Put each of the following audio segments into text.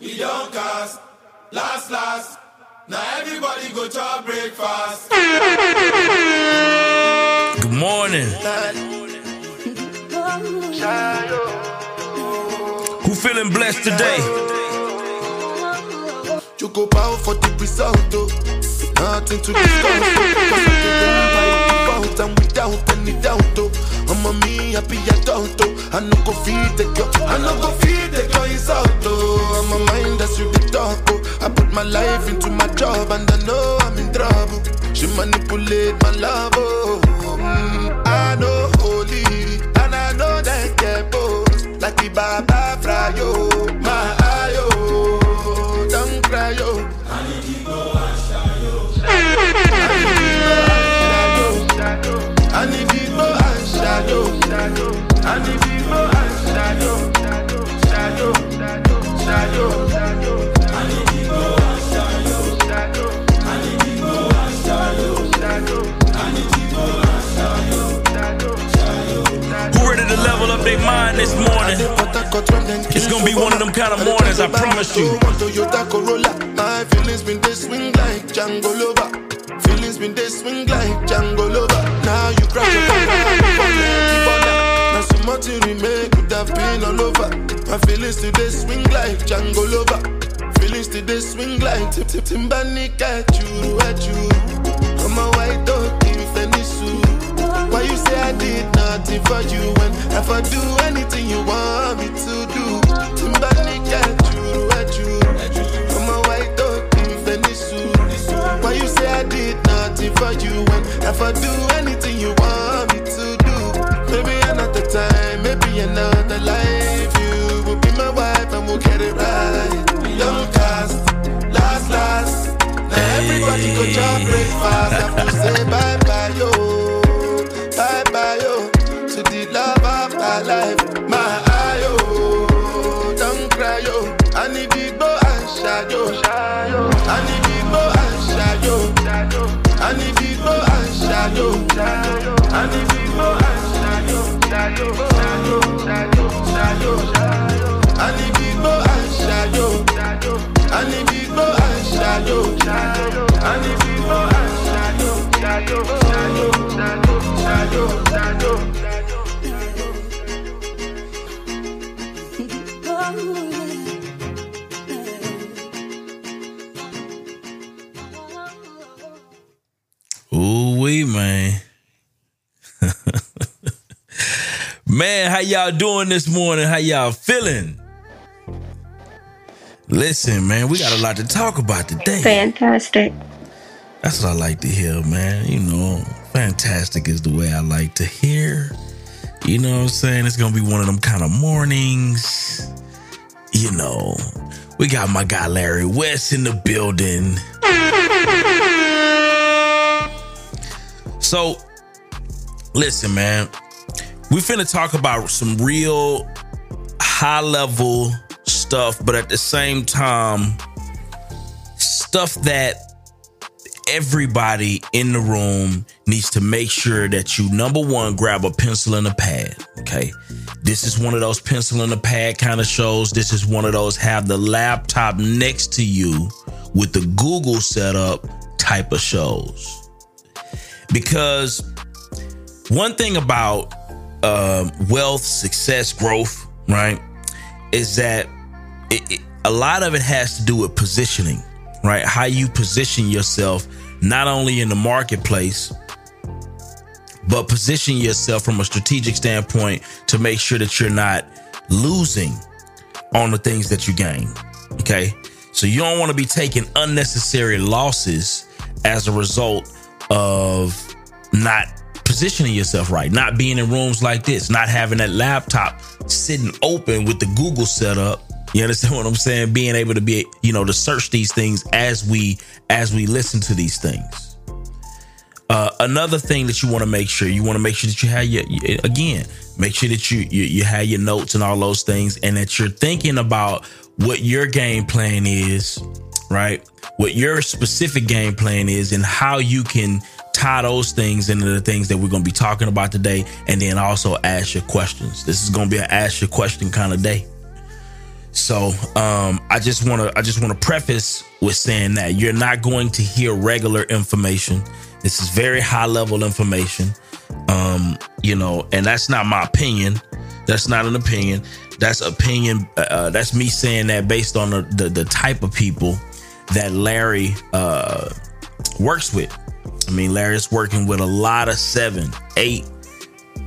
We don't cast. Last, last. Now everybody go to breakfast. Good morning. Who feeling blessed today? You go bow for the result, oh. Nothing to discuss. Cause I can go by without and without any doubt, oh. I'm a me happy oh. I no go feed the girl, I no go feed the girl is out, oh. I'm a mind that's you the talk, oh. I put my life into my job and I know I'm in trouble. She manipulate my love, oh. Mm, I know holy and I know that get both like the Baba Frayo, my ayo. Don't cry, yo. I shadow. I need people and shadow. Shadow, shadow, shadow, shadow. I people and shadow. Shadow. I people and shadow. Shadow. I need people and shadow. Shadow, shadow. Who ready to level up their mind this morning? It's gonna be one of them kind of mornings, I promise you. My feelings been they swing like Django Lover. Feelings been they swing like Django Lover. Now you crash your Now so much you remake could have been all over. My feelings today swing like Django Lover. Feelings today swing like Tip Tip Timbani at you, at you. I'm a white dog in Fenisu. Why you say I did nothing for you when if I do anything you want me to do? Timbani at you, at you. I'm a white dog in Fenisu. Why you say I did nothing for you when if I do anything you want me to do? Maybe another time, maybe another life. You will be my wife and we'll get it right. Young cast, last, last. Now everybody go job breakfast. Have to say. Bye and shadow. I need big boy and shadow, shadow. I need big boy and shadow. I need big boy and shadow. I need big boy and shadow. Shadow, shadow, shadow, shadow, shadow. Ooh wee, man. man, how y'all doing this morning? How y'all feeling? Listen, man, we got a lot to talk about today. Fantastic. That's what I like to hear, man. You know, fantastic is the way I like to hear. You know what I'm saying? It's gonna be one of them kind of mornings. You know, we got my guy Larry West in the building. So, listen, man, we finna talk about some real high level stuff, but at the same time, stuff that everybody in the room needs to make sure that you number one grab a pencil and a pad okay? This is one of those pencil and a pad kind of shows. This is one of those have the laptop next to you with the google setup type of shows because one thing about um, wealth success growth right is that it, it, a lot of it has to do with positioning right? How you position yourself not only in the marketplace but position yourself from a strategic standpoint to make sure that you're not losing on the things that you gain okay? So you don't want to be taking unnecessary losses as a result of not positioning yourself right, not being in rooms like this, not having that laptop sitting open with the Google setup. You understand what I'm saying? Being able to be, you know, to search these things as we as we listen to these things. Uh, another thing that you want to make sure you want to make sure that you have your again make sure that you, you you have your notes and all those things and that you're thinking about what your game plan is right what your specific game plan is and how you can tie those things into the things that we're going to be talking about today and then also ask your questions this is going to be an ask your question kind of day So um, I just want to I just want to preface with saying that you're not going to hear regular information. This is very high level information. Um, you know, and that's not my opinion. That's not an opinion. That's opinion. Uh, uh that's me saying that based on the, the, the type of people that Larry uh, works with. I mean, Larry's working with a lot of seven, eight,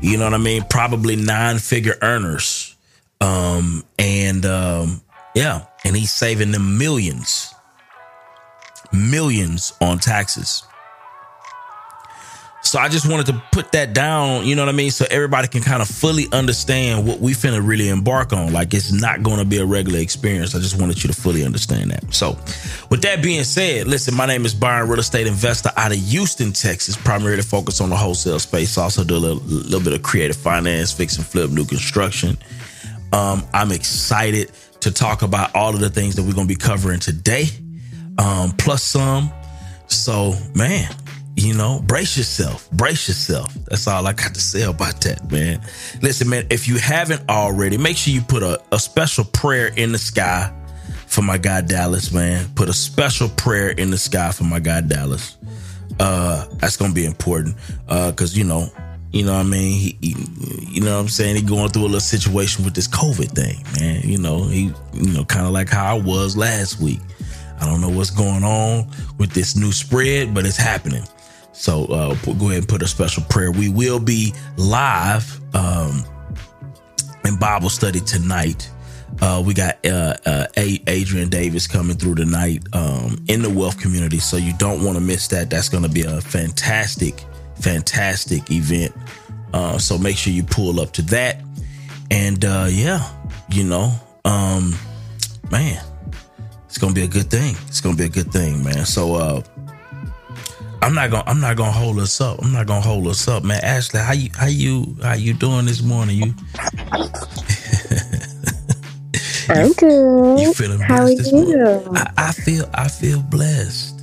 you know what I mean? Probably nine figure earners. Um, and um, yeah, and he's saving them millions, millions on taxes. So I just wanted to put that down, you know what I mean? So everybody can kind of fully understand what we finna really embark on. Like it's not gonna be a regular experience. I just wanted you to fully understand that. So with that being said, listen, my name is Byron, real estate investor out of Houston, Texas, primarily focused on the wholesale space. Also do a little, little bit of creative finance, fix and flip, new construction. Um, I'm excited to talk about all of the things that we're gonna be covering today. Um, plus some. So man, you know, brace yourself, brace yourself. That's all I got to say about that, man. Listen, man, if you haven't already, make sure you put a, a special prayer in the sky for my guy Dallas, man. Put a special prayer in the sky for my guy Dallas. Uh, that's gonna be important. Uh, cause you know, you know what I mean? He, he, you know what I'm saying? He going through a little situation with this COVID thing, man. You know, he, you know, kind of like how I was last week. I don't know what's going on with this new spread, but it's happening. So uh, go ahead and put a special prayer. We will be live um, in Bible study tonight. Uh, we got uh, uh, Adrian Davis coming through tonight um, in the wealth community, so you don't want to miss that. That's going to be a fantastic, fantastic event. Uh, so make sure you pull up to that. And uh, yeah, you know, um, man, it's gonna be a good thing. It's gonna be a good thing, man. So uh, I'm not gonna I'm not gonna hold us up. I'm not gonna hold us up, man. Ashley, how you how you how you doing this morning? You I'm good. You feeling How blessed are you? I, I feel I feel blessed.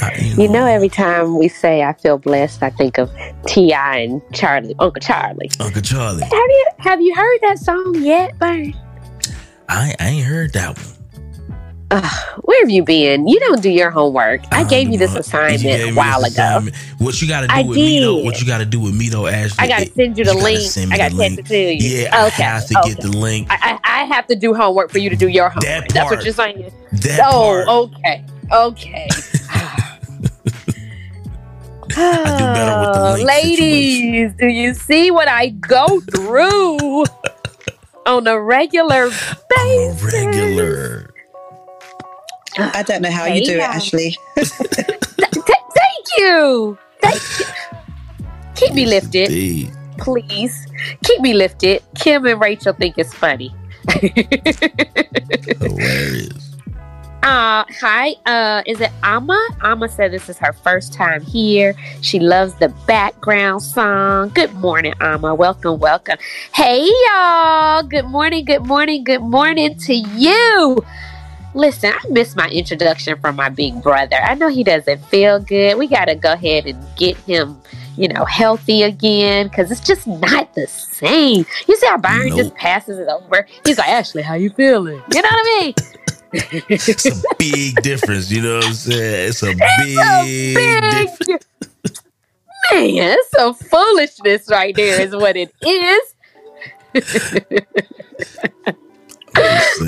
I, You know, every time we say I feel blessed, I think of T.I. and Charlie, Uncle Charlie. Uncle Charlie. Have you have you heard that song yet, Byron? I, I ain't heard that one. Ugh, where have you been? You don't do your homework. I, gave you this assignment you a while ago. assignment. What you got to do I with Mito? did. What you got to do with Mito, Ashley? I got to send you the gotta link. send me I got to send it to you. Yeah, okay. I have to okay. get the link. I, I, I have to do homework for you to do your homework. That That's what you're saying. that Oh, part. okay. Okay. I do better with the link Ladies, do you see what I go through on a regular basis? On a regular. I don't know how you do it, Yeah. Ashley. Th- thank you. Thank you. Keep me lifted, Indeed. please. Keep me lifted. Kim and Rachel think it's funny. Hilarious. Uh, hi, uh, is it Amma? Amma said this is her first time here. She loves the background song. Good morning, Amma. Welcome, welcome. Hey, y'all. Good morning, good morning, good morning to you. Listen, I missed my introduction from my big brother. I know he doesn't feel good. We got to go ahead and get him, you know, healthy again because it's just not the same. You see how Byron just passes it over? He's like, Ashley, how you feeling? You know what I mean? It's a big difference. You know what I'm saying? It's a big, It's a difference. man. It's some foolishness right there, is what it is.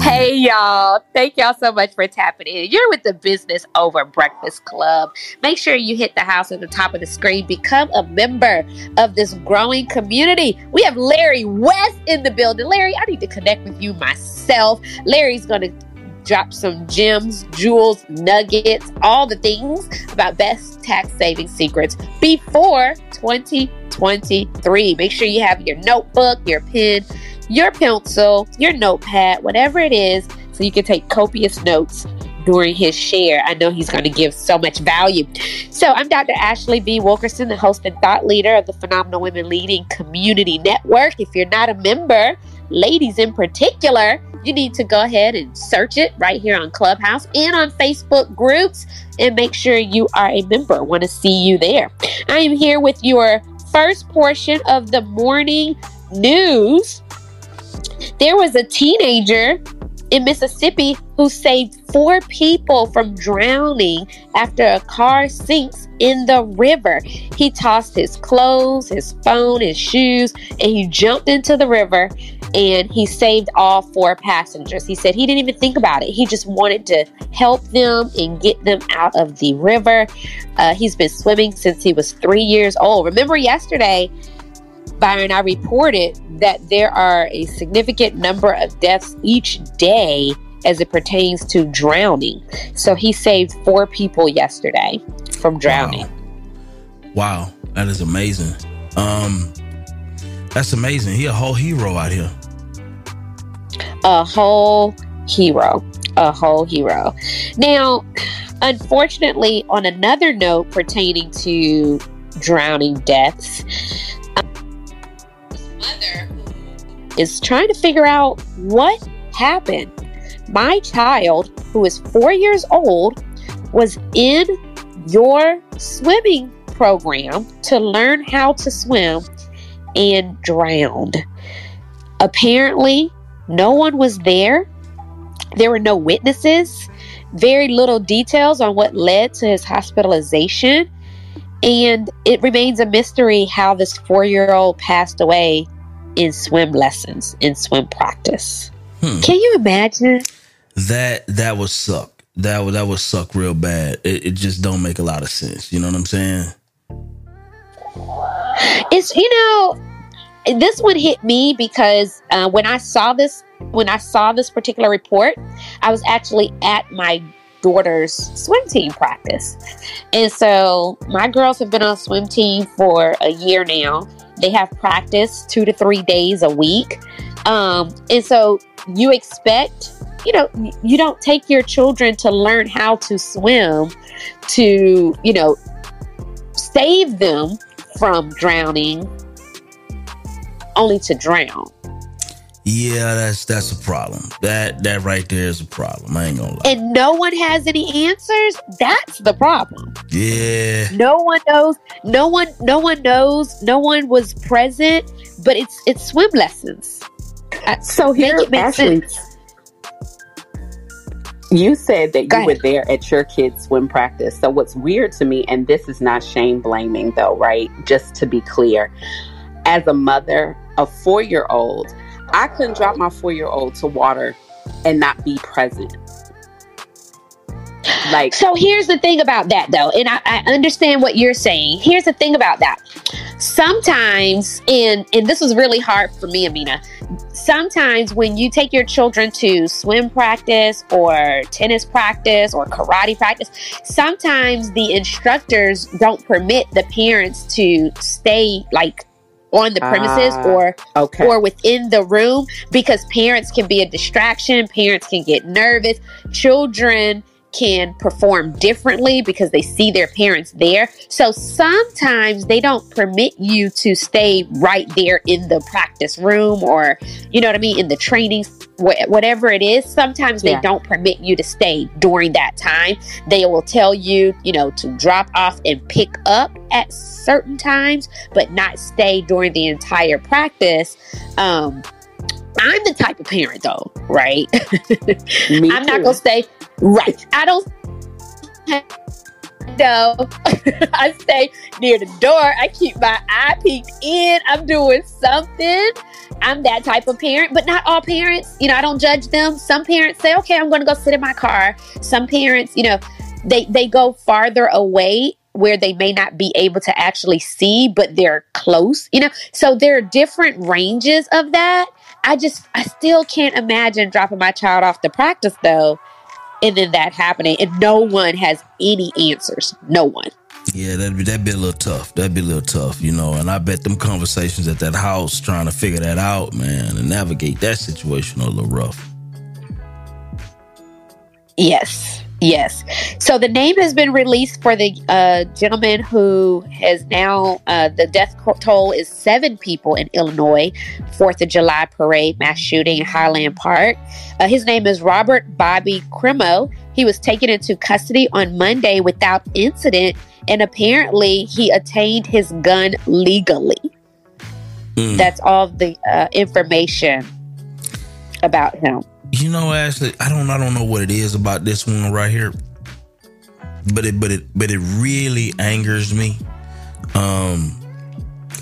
Hey y'all, thank y'all so much for tapping in. You're with the Business Over Breakfast Club. Make sure you hit the house at the top of the screen. Become a member of this growing community. We have Larry West in the building. Larry, I need to connect with you myself. Larry's to drop some gems, jewels, nuggets, all the things about best tax saving secrets before 2023. Make sure you have your notebook, your pen, your pencil, your notepad, whatever it is, so you can take copious notes during his share. I know he's going to give so much value. So, I'm Dr. Ashley V. Wilkerson, the host and thought leader of the Phenomenal Women Leading Community Network. If you're not a member, ladies in particular, you need to go ahead and search it right here on Clubhouse and on Facebook groups and make sure you are a member. I Want to see you there. I am here with your first portion of the morning news. There was a teenager in Mississippi who saved four people from drowning after a car sinks in the river. He tossed his clothes, his phone, his shoes, and he jumped into the river and he saved all four passengers. He said he didn't even think about it. He just wanted to help them and get them out of the river. Uh, he's been swimming since he was three years old. Remember yesterday, Byron, I reported that there are a significant number of deaths each day as it pertains to drowning. So he saved four people yesterday from drowning. Wow, wow. that is amazing. Um, that's amazing. He a whole hero out here. A whole hero. A whole hero. Now, unfortunately, on another note pertaining to drowning deaths, mother is trying to figure out what happened. My child, who is four years old, was in your swimming program to learn how to swim and drowned. Apparently, no one was there. There were no witnesses, very little details on what led to his hospitalization. And it remains a mystery how this four year old passed away in swim lessons, in swim practice. Hmm. Can you imagine? That that would suck. That would that would suck real bad. It, it just don't make a lot of sense. You know what I'm saying? It's you know, this one hit me because uh, when I saw this, when I saw this particular report, I was actually at my daughter's swim team practice. And so my girls have been on swim team for a year now. They have practice two to three days a week. Um, and so you expect, you know, you don't take your children to learn how to swim to, you know, save them from drowning only to drown. Yeah, that's that's a problem. That that right there is a problem. I ain't gonna lie. And no one has any answers. That's the problem. Yeah. No one knows. No one. No one knows. No one was present. But it's it's swim lessons. Uh, so here, Ashley, sense. you said that you were there at your kids' swim practice. So what's weird to me, and this is not shame blaming though, right? Just to be clear, as a mother, a four year old I couldn't drop my four year old to water and not be present. Like So here's the thing about that though, and I, I understand what you're saying. Here's the thing about that. Sometimes and and this was really hard for me, Amina. Sometimes when you take your children to swim practice or tennis practice or karate practice, sometimes the instructors don't permit the parents to stay like on the premises uh, or okay. or within the room because parents can be a distraction parents can get nervous children can perform differently because they see their parents there. So sometimes they don't permit you to stay right there in the practice room or, you know what I mean, in the training, whatever it is. Sometimes they yeah. don't permit you to stay during that time. They will tell you, you know, to drop off and pick up at certain times, but not stay during the entire practice. Um, I'm the type of parent though, right? I'm not gonna stay right. I don't no. I stay near the door. I keep my eye peeked in. I'm doing something. I'm that type of parent, but not all parents. You know, I don't judge them. Some parents say, okay, I'm going to go sit in my car. Some parents, you know, they, they go farther away where they may not be able to actually see, but they're close, you know? So there are different ranges of that. I just, I still can't imagine dropping my child off to practice though, and then that happening, and no one has any answers. No one. Yeah, that'd be that'd be a little tough. That'd be a little tough, you know. And I bet them conversations at that house trying to figure that out, man, and navigate that situation a little rough. Yes. Yes. So the name has been released for the uh, gentleman who has now, uh, the death toll is seven people in Illinois, 4th of July parade mass shooting in Highland Park. Uh, his name is Robert Bobby Crimo. He was taken into custody on Monday without incident, and apparently he attained his gun legally. Mm. That's all the uh, information about him. You know, Ashley, I don't I don't know what it is about this one right here. But it but it but it really angers me. Um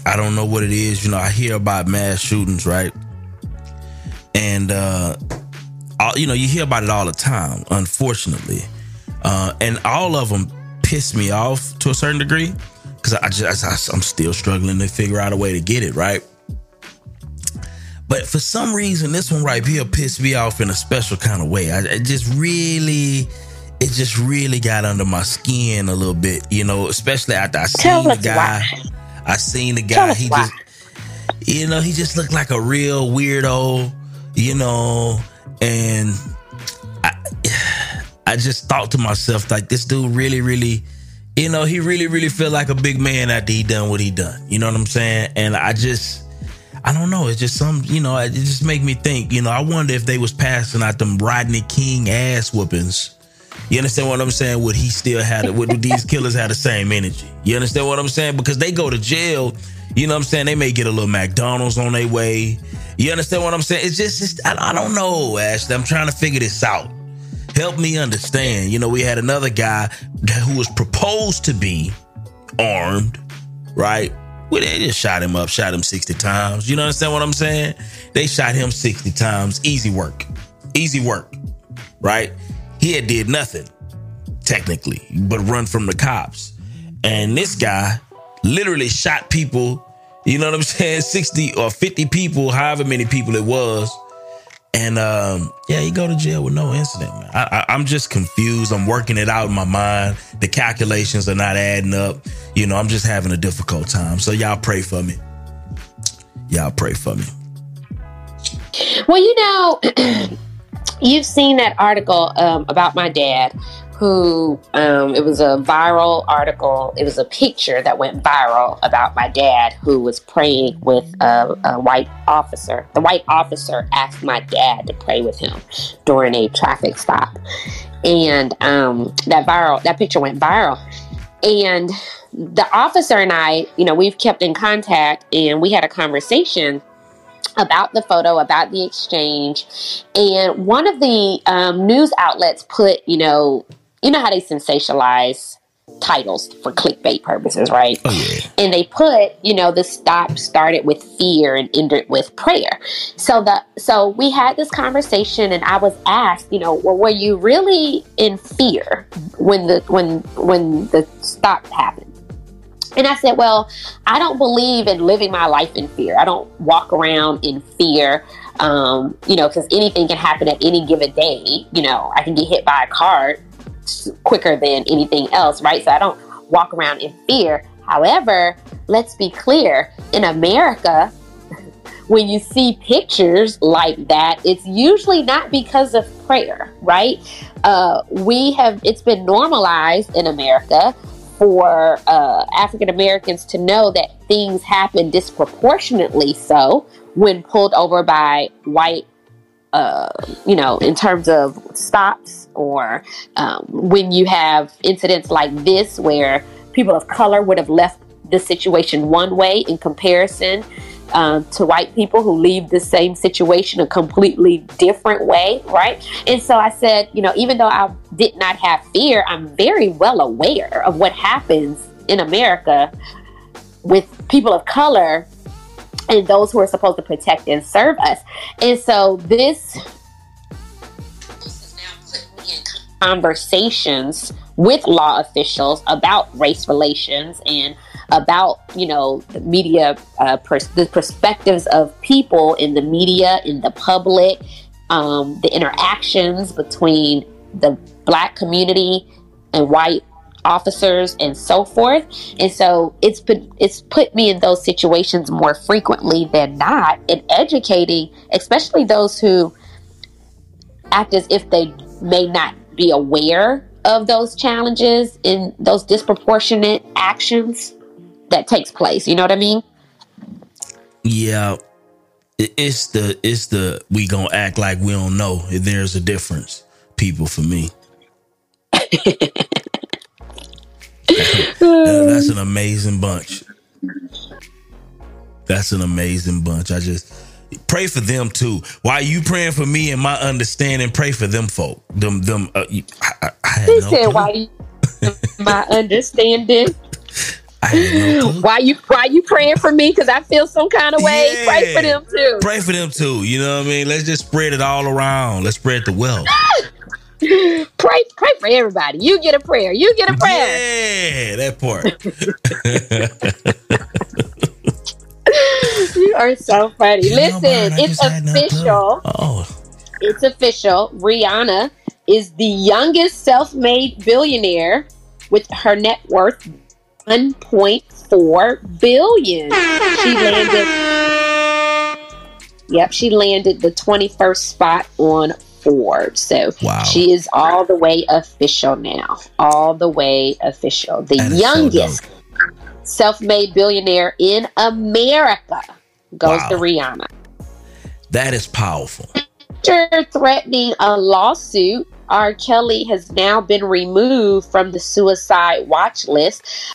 I don't know what it is. You know, I hear about mass shootings, right? And uh all, you know, you hear about it all the time, unfortunately. Uh and all of them piss me off to a certain degree because I just I, I'm still struggling to figure out a way to get it right. But for some reason, this one right here pissed me off in a special kind of way. I, it just really, it just really got under my skin a little bit, you know, especially after I Tell seen the guy. why. I seen the guy. us He just, you know, he just looked like a real weirdo, you know, and I, I just thought to myself, like, this dude really, really, you know, he really, really feel like a big man after he done what he done. You know what I'm saying? And I just, I don't know. It's just some, you know, it just make me think. You know, I wonder if they was passing out them Rodney King ass whoopings. You understand what I'm saying? Would he still have it? Would these killers have the same energy? You understand what I'm saying? Because they go to jail. You know what I'm saying? They may get a little McDonald's on their way. You understand what I'm saying? It's just, it's, I, I don't know, Ashley. I'm trying to figure this out. Help me understand. You know, we had another guy who was proposed to be armed, right? Well, they just shot him up, shot him 60 times. You know understand what I'm saying? They shot him 60 times. Easy work. Easy work. Right? He had did nothing, technically, but run from the cops. And this guy literally shot people, you know what I'm saying? 60 or 50 people, however many people it was. And um, yeah, he go to jail with no incident, man. I, I'm just confused. I'm working it out in my mind. The calculations are not adding up. You know, I'm just having a difficult time. So y'all pray for me. Y'all pray for me. Well, you know, you've seen that article um, about my dad, who um, it was a viral article. It was a picture that went viral about my dad, who was praying with a, a white officer. The white officer asked my dad to pray with him during a traffic stop, and um, that viral that picture went viral. And the officer and I, you know, we've kept in contact, and we had a conversation about the photo, about the exchange, and one of the um, news outlets put, you know, you know how they sensationalize titles for clickbait purposes, right? Oh yeah. And they put, you know, the stop started with fear and ended with prayer. So the so we had this conversation, and I was asked, you know, well, were you really in fear when the when when the stop happened? And I said, Well, I don't believe in living my life in fear. I don't walk around in fear, um, you know, because anything can happen at any given day. You know, I can get hit by a car quicker than anything else, right? So I don't walk around in fear. However, let's be clear in America, when you see pictures like that, it's usually not because of prayer, right? Uh, we have, it's been normalized in America for uh, African Americans to know that things happen disproportionately so when pulled over by white, uh, you know, in terms of stops or um, when you have incidents like this where people of color would have left the situation one way in comparison um, to white people who leave the same situation a completely different way, right? And so I said, you know, even though I did not have fear, I'm very well aware of what happens in America with people of color and those who are supposed to protect and serve us. And so this conversations with law officials about race relations and about you know the media uh, pers- the perspectives of people in the media in the public um, the interactions between the black community and white officers and so forth and so it's put it's put me in those situations more frequently than not in educating especially those who act as if they may not be aware of those challenges and those disproportionate actions that takes place you know what i mean Yeah. It's the it's the we gonna act like we don't know. if There's a difference, people. For me, that's an amazing bunch. That's an amazing bunch. I just Pray for them too. While you praying for me and my understanding, pray for them folk. Them them. Uh, I, I he no said, clue. "Why you, my understanding." No why you why you praying for me? Because I feel some kind of way. Yeah. Pray for them too. Pray for them too. You know what I mean? Let's just spread it all around. Let's spread the wealth. Pray pray for everybody. You get a prayer. You get a prayer. Yeah, that part. you are so funny. You Listen, it's official. Oh. It's official. Rihanna is the youngest self-made billionaire with her net worth 1.4 billion. She landed Yep, she landed the 21st spot on Forbes. So wow. she is all the way official now. All the way official. The youngest so self made billionaire in America goes wow. to Rihanna. That is powerful. After threatening a lawsuit, R. Kelly has now been removed from the suicide watch list.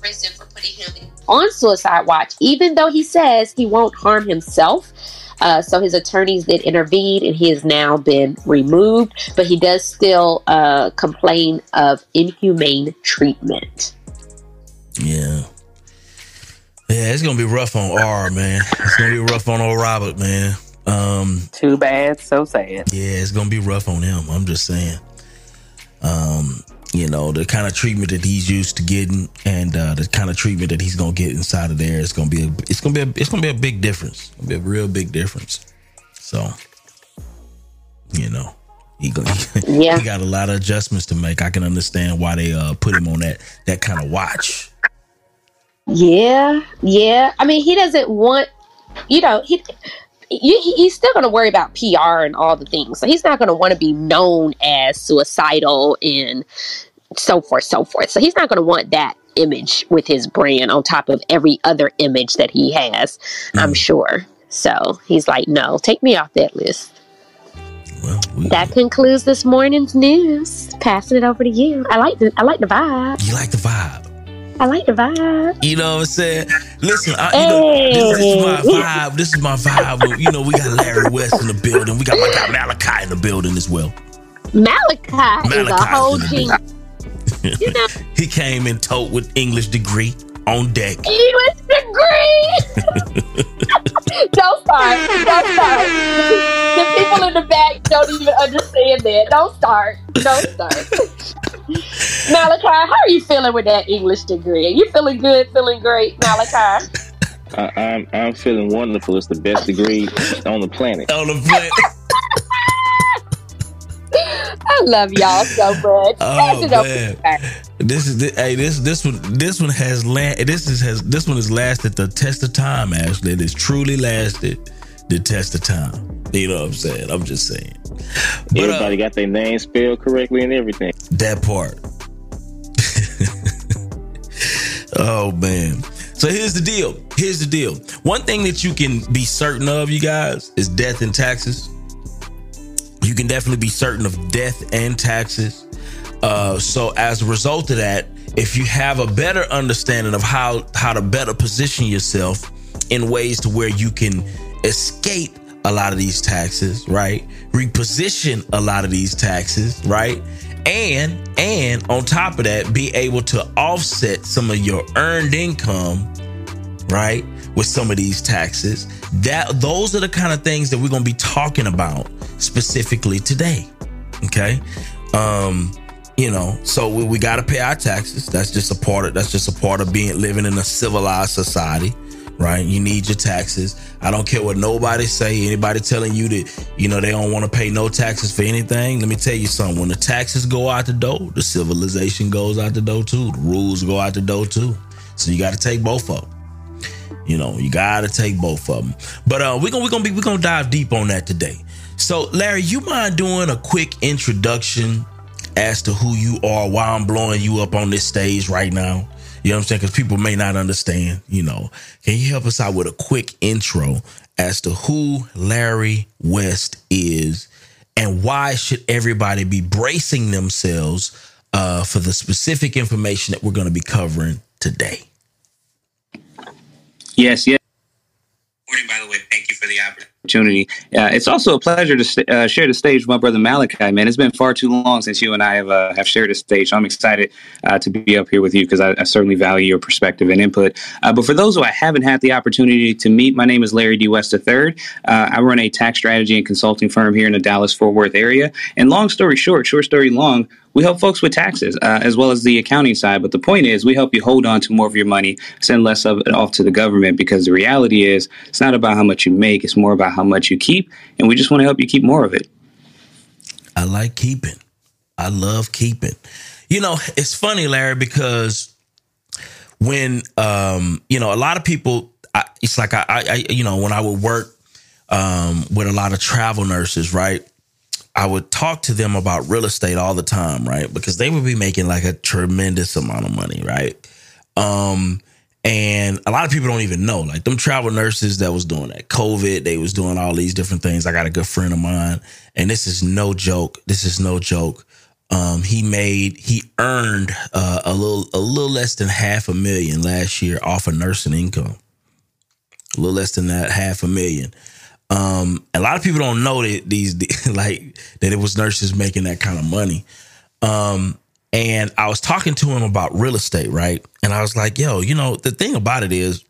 Prison for putting him on suicide watch, even though he says he won't harm himself. Uh, so his attorneys did intervene and he has now been removed, but he does still uh, complain of inhumane treatment. Yeah. Yeah, it's gonna be rough on R, man. It's gonna be rough on old Robert, man. Um, Too bad, so sad. Yeah, it's gonna be rough on him. I'm just saying. Um, you know, the kind of treatment that he's used to getting, and uh, the kind of treatment that he's gonna get inside of there, it's gonna be a, it's gonna be a, it's gonna be a big difference. It's gonna be a real big difference. So, you know, he, he, yeah. he got a lot of adjustments to make. I can understand why they uh, put him on that that kind of watch. Yeah, yeah. I mean, he doesn't want, you know, he. he's still going to worry about PR and all the things. So he's not going to want to be known as suicidal and so forth, so forth. So he's not going to want that image with his brand on top of every other image that he has, mm. I'm sure. So he's like, no, take me off that list. Well, we, that concludes this morning's news. Passing it over to you. I like the I like the vibe. You like the vibe. I like the vibe. You know what I'm saying? Listen, I, you hey. know, this, this, is my vibe. This is my vibe. You know, we got Larry West in the building. We got my guy Malachi in the building as well. Malachi, Malachi is a whole genius. You know, he came in tote with English degree on deck. English degree. don't start. Don't start. The people in the back don't even understand that. Don't start. Don't start. Malachi, how are you feeling with that English degree? Are you feeling good, feeling great, Malachi? I, I'm I'm feeling wonderful. It's the best degree on the planet. On the planet. I love y'all so much. Oh, man. This is the, hey this this one this one has land this is has this one has lasted the test of time. Actually, it has truly lasted the test of time. You know what I'm saying? I'm just saying. But, Everybody uh, got their name spelled correctly and everything. That part. oh man. So here's the deal. Here's the deal. One thing that you can be certain of, you guys, is death and taxes. You can definitely be certain of death and taxes. Uh, so as a result of that, if you have a better understanding of how how to better position yourself in ways to where you can escape a lot of these taxes, right? Reposition a lot of these taxes, right? And and on top of that, be able to offset some of your earned income, right? With some of these taxes. That those are the kind of things that we're going to be talking about specifically today. Okay? Um you know so we, we got to pay our taxes that's just a part of that's just a part of being living in a civilized society right? You need your taxes. I don't care what nobody say. Anybody telling you that you know they don't want to pay no taxes for anything. Let me tell you something. When the taxes go out the door, the civilization goes out the door too. The rules go out the door too. So you got to take both of them. You know, you got to take both of them. But uh, we're gonna we're gonna be we're gonna dive deep on that today. So, Larry, you mind doing a quick introduction as to who you are? Why I'm blowing you up on this stage right now? You know what I'm saying? Because people may not understand, you know. Can you help us out with a quick intro as to who Larry West is and why should everybody be bracing themselves uh, for the specific information that we're going to be covering today? Yes, yes. Morning, by the way. Thank you for the opportunity. Uh, it's also a pleasure to st- uh, share the stage with my brother Malachi. Man, it's been far too long since you and I have uh, have shared a stage. So I'm excited uh, to be up here with you because I, I, certainly value your perspective and input. Uh, but for those who I haven't had the opportunity to meet, my name is Larry D. West III. Uh, I run a tax strategy and consulting firm here in the Dallas Fort Worth area. And long story short, short story long, we help folks with taxes uh, as well as the accounting side. But the point is, we help you hold on to more of your money, send less of it off to the government because the reality is, it's not about how much you make, it's more about how much you keep. And we just want to help you keep more of it. I like keeping. I love keeping. You know, it's funny, Larry, because when um, you know, a lot of people, I, it's like I, I, you know, when I would work um, with a lot of travel nurses, right? I would talk to them about real estate all the time, right? Because they would be making like a tremendous amount of money, right? Um, and a lot of people don't even know, like them travel nurses that was doing that COVID, they was doing all these different things. I got a good friend of mine, and this is no joke. This is no joke. Um, he made he earned uh, a little a little less than half a million last year off of nursing income. A little less than that, half a million. Um, a lot of people don't know that these like that it was nurses making that kind of money. Um, and I was talking to him about real estate, right? And I was like, yo, you know, the thing about it is,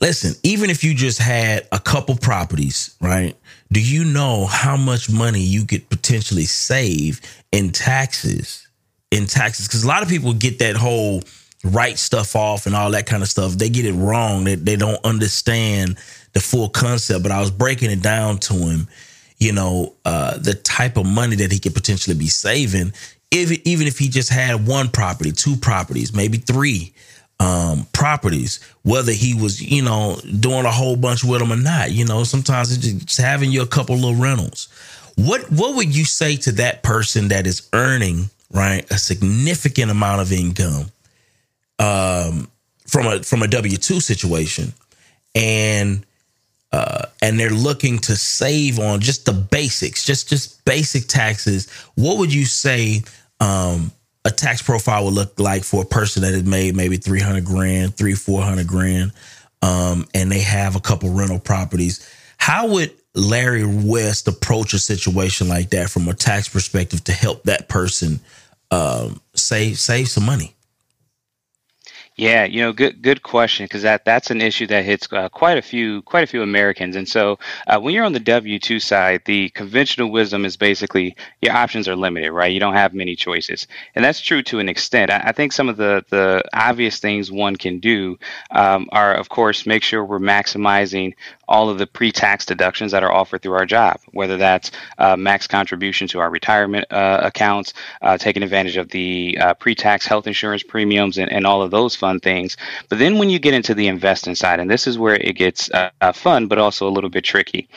listen, even if you just had a couple properties, right? Do you know how much money you could potentially save in taxes? In taxes, because a lot of people get that whole write stuff off and all that kind of stuff. They get it wrong. They, they don't understand the full concept, but I was breaking it down to him, you know, uh, the type of money that he could potentially be saving, if, even if he just had one property, two properties, maybe three um, properties, whether he was, you know, doing a whole bunch with them or not. You know, sometimes it's just having you a couple little rentals. What what would you say to that person that is earning right a significant amount of income um, from a from a W two situation, and uh, and they're looking to save on just the basics, just just basic taxes, what would you say um, a tax profile would look like for a person that had made maybe three hundred grand, three four hundred grand, um, and they have a couple rental properties? How would Larry West approach a situation like that from a tax perspective to help that person um, save save some money? Yeah, you know, good good question because that that's an issue that hits uh, quite a few quite a few Americans. And so, uh, when you're on the W two side, the conventional wisdom is basically your options are limited, right? You don't have many choices, and that's true to an extent. I, I think some of the the obvious things one can do um, are, of course, make sure we're maximizing all of the pre-tax deductions that are offered through our job, whether that's uh, max contribution to our retirement uh, accounts, uh, taking advantage of the uh, pre-tax health insurance premiums, and, and all of those fun things. But then when you get into the investing side, and this is where it gets uh, uh, fun, but also a little bit tricky.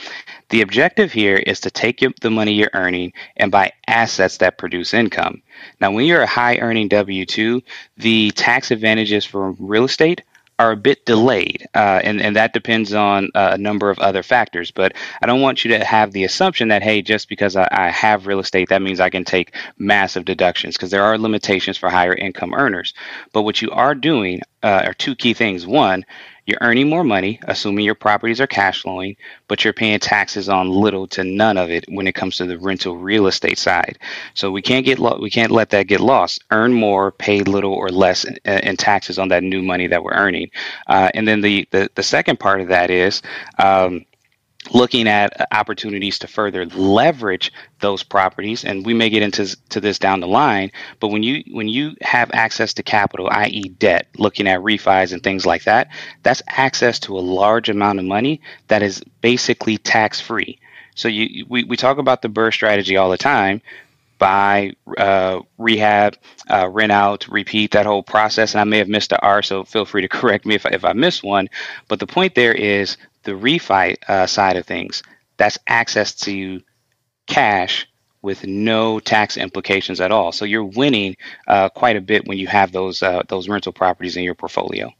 The objective here is to take your, the money you're earning and buy assets that produce income. Now, when you're a high earning W 2, the tax advantages for real estate are a bit delayed, uh, and and that depends on uh, a number of other factors. But I don't want you to have the assumption that hey, just because I, I have real estate, that means I can take massive deductions because there are limitations for higher income earners. But what you are doing uh, are two key things. One, you're earning more money, assuming your properties are cash flowing, but you're paying taxes on little to none of it when it comes to the rental real estate side. So we can't get lo- we can't let that get lost. Earn more, pay little or less in, in taxes on that new money that we're earning. Uh, and then the, the the second part of that is. Um, looking at opportunities to further leverage those properties and we may get into to this down the line but when you when you have access to capital i.e. debt looking at refis and things like that that's access to a large amount of money that is basically tax free so you we, we talk about the BRRRR strategy all the time buy, uh, rehab, uh, rent out, repeat that whole process. And I may have missed the R, so feel free to correct me if, if I miss one. But the point there is the refi uh, side of things, that's access to cash with no tax implications at all. So you're winning uh, quite a bit when you have those uh, those rental properties in your portfolio.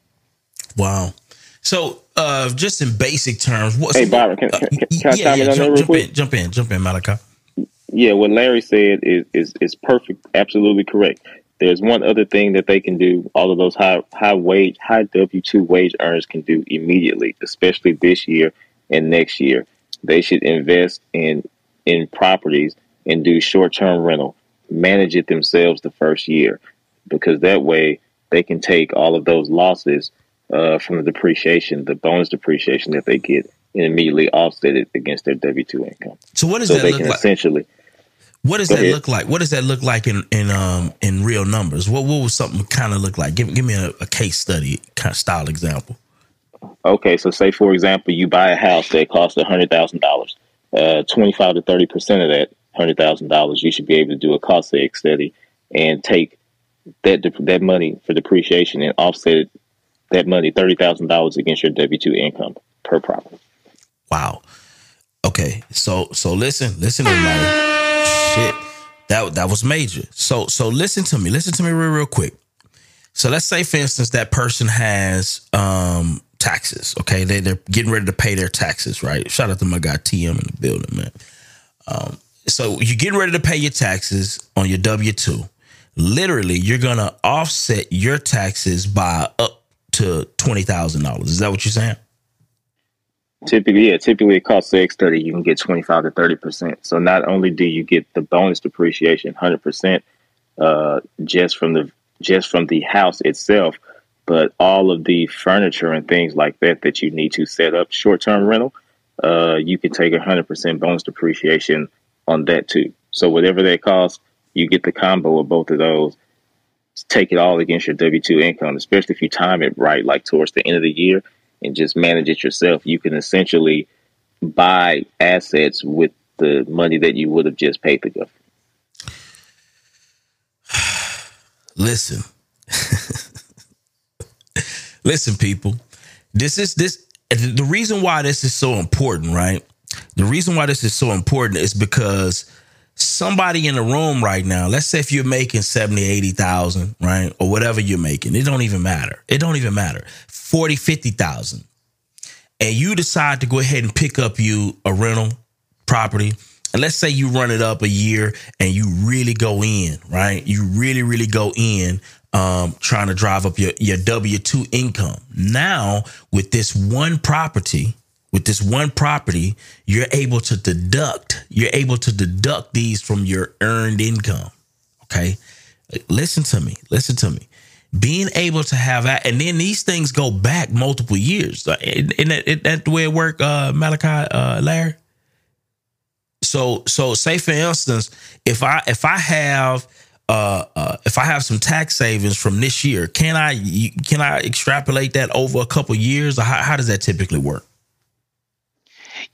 Wow. So uh, just in basic terms, what? Hey, Byron, can, can, can I yeah, yeah, jump, jump in, jump in, jump in, Malachi. Yeah, what Larry said is is is perfect, absolutely correct. There's one other thing that they can do. All of those high high wage, high W two wage earners can do immediately, especially this year and next year. They should invest in in properties and do short term rental, manage it themselves the first year, because that way they can take all of those losses uh, from the depreciation, the bonus depreciation that they get, and immediately offset it against their W two income. So what does so that they look can like? essentially What does Go that ahead. look like? What does that look like in in um in real numbers? What what would something kind of look like? Give give me a, a case study kind of style example. Okay, so say for example, you buy a house that costs hundred thousand dollars. Uh, Twenty-five to thirty percent of that hundred thousand dollars, you should be able to do a cost seg study and take that that money for depreciation and offset that money thirty thousand dollars against your W two income per property. Wow. Okay. So so listen, listen everybody. Shit. That that was major. So so listen to me. Listen to me real real quick. So let's say for instance that person has um taxes, okay? They they're getting ready to pay their taxes, right? Shout out to my guy TM in the building, man. Um so you're getting ready to pay your taxes on your W2. Literally, you're to offset your taxes by up to $20,000. Is that what you're saying? Typically, yeah, typically a cost seg study you can get twenty five to thirty percent. So not only do you get the bonus depreciation hundred percent uh, just from the just from the house itself, but all of the furniture and things like that that you need to set up short term rental, uh, you can take hundred percent bonus depreciation on that too. So whatever that costs, you get the combo of both of those. Take it all against your W two income, especially if you time it right, like towards the end of the year, and just manage it yourself. You can essentially buy assets with the money that you would have just paid the government. listen listen people this is this the reason why this is so important right the reason why this is so important is because somebody in the room right now let's say if you're making 70 80,000 right or whatever you're making it don't even matter it don't even matter 40 50,000 and you decide to go ahead and pick up you a rental property and let's say you run it up a year and you really go in, right? You really, really go in um, trying to drive up your, your W 2 income. Now, with this one property, with this one property, you're able to deduct, you're able to deduct these from your earned income. Okay. Listen to me. Listen to me. Being able to have that, and then these things go back multiple years. Uh, Isn't that, isn't that the way it work, uh, Malachi, uh, Larry? so so say for instance if i if i have uh, uh if i have some tax savings from this year can i can i extrapolate that over a couple years how, how does that typically work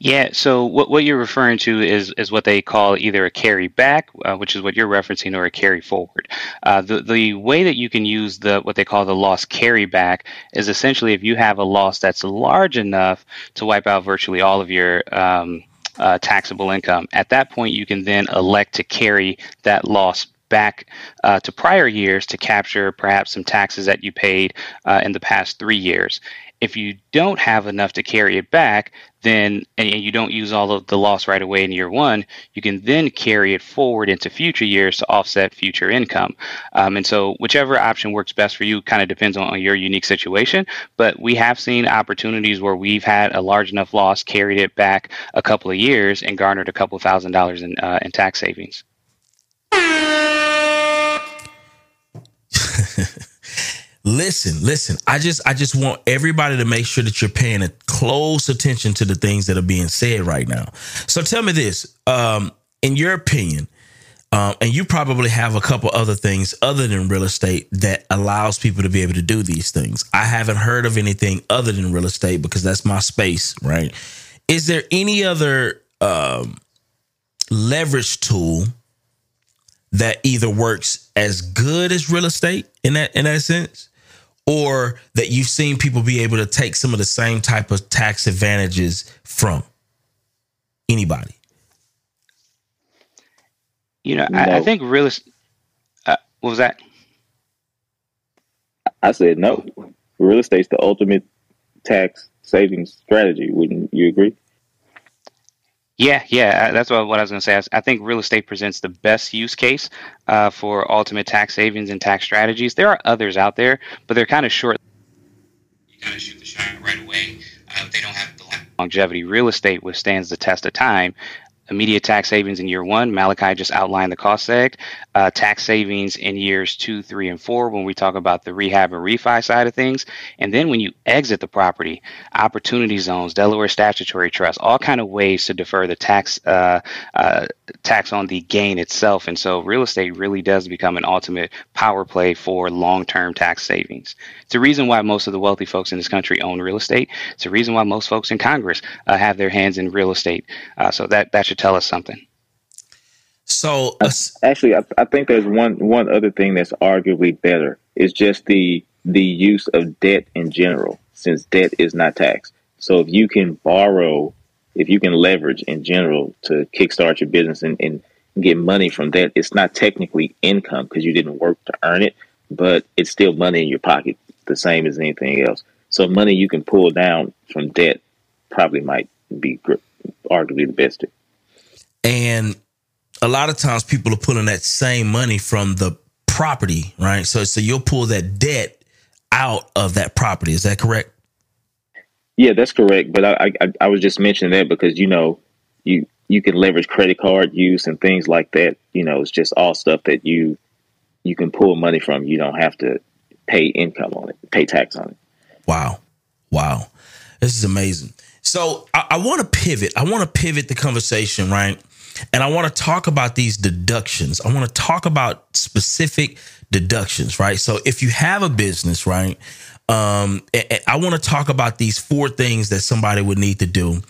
Yeah. So what what you're referring to is is what they call either a carry back, uh, which is what you're referencing, or a carry forward. Uh, the the way that you can use the what they call the loss carry back is essentially if you have a loss that's large enough to wipe out virtually all of your um, uh, taxable income. At that point, you can then elect to carry that loss back uh, to prior years to capture perhaps some taxes that you paid uh, in the past three years. If you don't have enough to carry it back, then and you don't use all of the loss right away in year one, you can then carry it forward into future years to offset future income. Um, and so, whichever option works best for you kind of depends on, on your unique situation. But we have seen opportunities where we've had a large enough loss, carried it back a couple of years, and garnered a couple thousand dollars in, uh, in tax savings. listen listen. I just i just want everybody to make sure that you're paying close attention to the things that are being said right now. So tell me this um in your opinion um, and you probably have a couple other things other than real estate that allows people to be able to do these things. I haven't heard of anything other than real estate because that's my space right? Is there any other um leverage tool that either works as good as real estate in that in that sense or that you've seen people be able to take some of the same type of tax advantages from anybody You know, I, I think real estate. Uh, what was that? I said no. Real estate's the ultimate tax savings strategy. Wouldn't you agree? Yeah, yeah, uh, that's what, what I was going to say. I, I, think real estate presents the best use case uh, for ultimate tax savings and tax strategies. There are others out there, but they're kind of short. You kind of shoot the shot right away. Uh, they don't have the longevity. Real estate withstands the test of time immediate tax savings in year one. Malachi just outlined the cost seg. Uh, tax savings in years two, three, and four when we talk about the rehab and refi side of things. And then when you exit the property, opportunity zones, Delaware statutory trust, all kind of ways to defer the tax uh, uh, tax on the gain itself. And so real estate really does become an ultimate power play for long term tax savings. It's the reason why most of the wealthy folks in this country own real estate. It's the reason why most folks in Congress uh, have their hands in real estate. Uh, so that that should tell us something. So actually, I, I think there's one one other thing that's arguably better. Is just the the use of debt in general, since debt is not taxed. So if you can borrow, if you can leverage in general to kickstart your business and, and get money from that, it's not technically income because you didn't work to earn it, but it's still money in your pocket, the same as anything else. So money you can pull down from debt probably might be arguably the best. And a lot of times people are pulling that same money from the property, right? So so you'll pull that debt out of that property. Is that correct? Yeah, that's correct. But I I, I was just mentioning that because you know you you can leverage credit card use and things like that. You know, it's just all stuff that you you can pull money from. You don't have to pay income on it, pay tax on it. Wow, wow, this is amazing. So I, I want to pivot. I want to pivot the conversation, right? And I want to talk about these deductions. I want to talk about specific deductions, right? So if you have a business, right, um, I want to talk about these four things that somebody would need to do.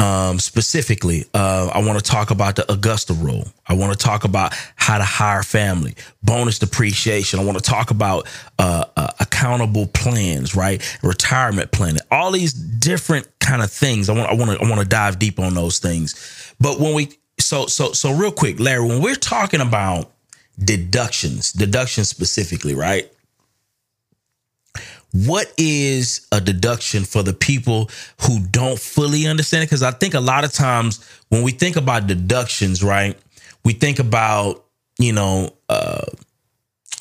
Um, specifically, uh, I want to talk about the Augusta rule. I want to talk about how to hire family, bonus depreciation. I want to talk about uh, uh, accountable plans, right? Retirement planning, all these different kind of things. I want, I want to, I want to dive deep on those things. But when we so so so real quick, Larry, when we're talking about deductions, deductions specifically, right? What is a deduction for the people who don't fully understand it? Because I think a lot of times when we think about deductions, right, we think about, you know, uh,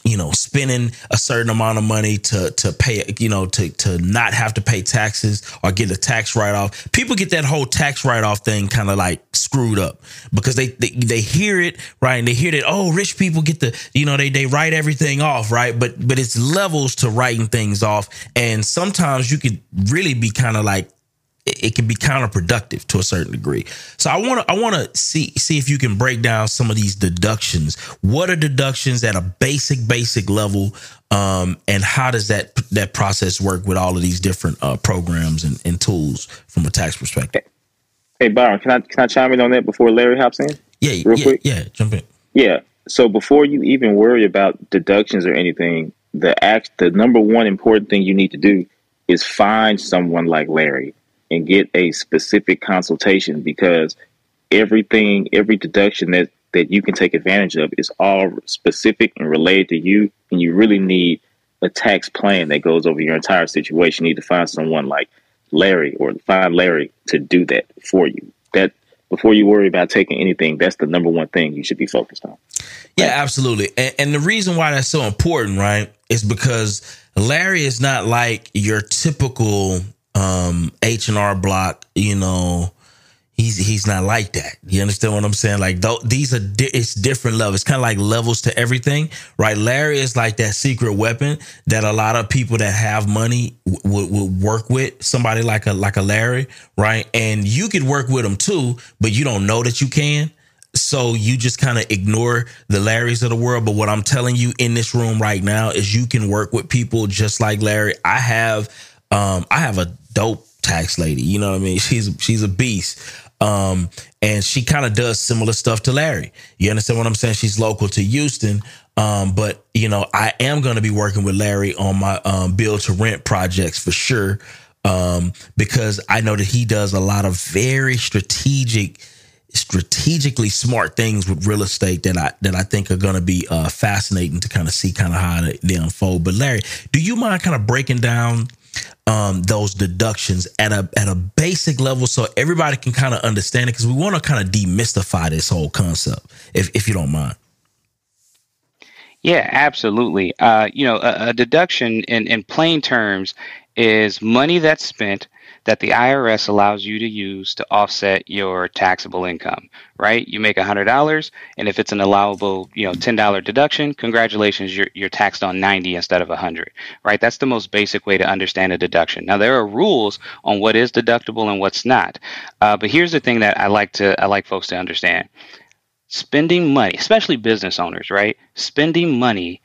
you know, spending a certain amount of money to to pay, you know, to to not have to pay taxes or get a tax write off. People get that whole tax write off thing kind of like screwed up because they, they they hear it right? And they hear that oh rich people get the you know they they write everything off right? But but it's levels to writing things off. And sometimes you could really be kind of like it can be counterproductive to a certain degree. So I want to I want to see see if you can break down some of these deductions. What are deductions at a basic basic level, um, and how does that that process work with all of these different uh, programs and, and tools from a tax perspective? Hey Byron, can I can I chime in on that before Larry hops in? Yeah, real yeah, quick. Yeah, jump in. Yeah. So before you even worry about deductions or anything, the act the number one important thing you need to do is find someone like Larry and get a specific consultation because everything, every deduction that, that you can take advantage of is all specific and related to you. And you really need a tax plan that goes over your entire situation. You need to find someone like Larry or find Larry to do that for you. That before you worry about taking anything, that's the number one thing you should be focused on. Yeah, absolutely. And, and the reason why that's so important, right, is because Larry is not like your typical um H and R Block, you know, he's he's not like that. You understand what I'm saying? Like th- these are di- it's different levels. It's kind of like levels to everything, right? Larry is like that secret weapon that a lot of people that have money would would work with. Somebody like a like a Larry, right? And you could work with him too, but you don't know that you can. So you just kind of ignore the Larrys of the world. But what I'm telling you in this room right now is you can work with people just like Larry. I have um I have a dope tax lady. You know what I mean? She's she's a beast. Um, and she kind of does similar stuff to Larry. You understand what I'm saying? She's local to Houston. Um, but you know, I am going to be working with Larry on my um, build to rent projects for sure. Um, because I know that he does a lot of very strategic, strategically smart things with real estate that I that I think are going to be uh, fascinating to kind of see kind of how they, they unfold. But Larry, do you mind kind of breaking down um, those deductions at a at a basic level so everybody can kind of understand it because we want to kind of demystify this whole concept if if you don't mind. Yeah absolutely. Uh, you know a, a deduction in in plain terms is money that's spent that the IRS allows you to use to offset your taxable income, right? You make $100 and if it's an allowable, you know, $10 deduction, congratulations, you're, you're taxed on 90 instead of 100, right? That's the most basic way to understand a deduction. Now there are rules on what is deductible and what's not. Uh, but here's the thing that I like to I like folks to understand. Spending money, especially business owners, right? Spending money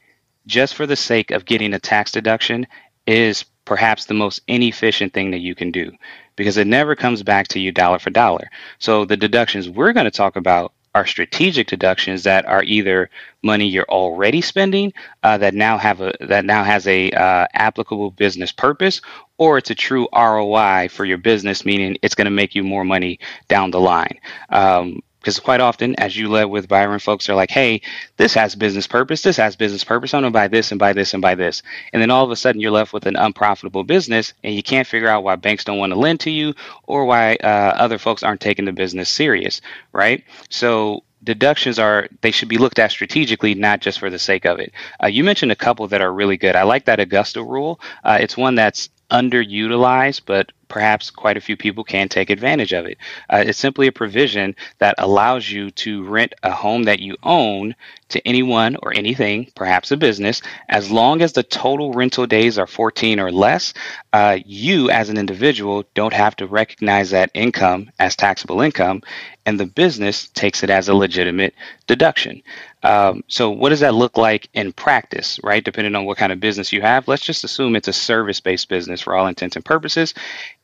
just for the sake of getting a tax deduction is perhaps the most inefficient thing that you can do because it never comes back to you dollar for dollar. So the deductions we're going to talk about are strategic deductions that are either money you're already spending uh, that now have a that now has a uh, applicable business purpose, or it's a true ROI for your business, meaning it's going to make you more money down the line. Um, because quite often, as you led with Byron, folks are like, hey, this has business purpose. This has business purpose. I'm going to buy this and buy this and buy this. And then all of a sudden, you're left with an unprofitable business and you can't figure out why banks don't want to lend to you or why uh, other folks aren't taking the business serious, right? So, deductions are they should be looked at strategically not just for the sake of it uh, you mentioned a couple that are really good i like that augusta rule uh, it's one that's underutilized but perhaps quite a few people can take advantage of it. Uh, it's simply a provision that allows you to rent a home that you own to anyone or anything, perhaps a business, as long as the total rental days are 14 or less. Uh, you, as an individual, don't have to recognize that income as taxable income, and the business takes it as a legitimate deduction. Um, so, what does that look like in practice, right? Depending on what kind of business you have. Let's just assume it's a service based business for all intents and purposes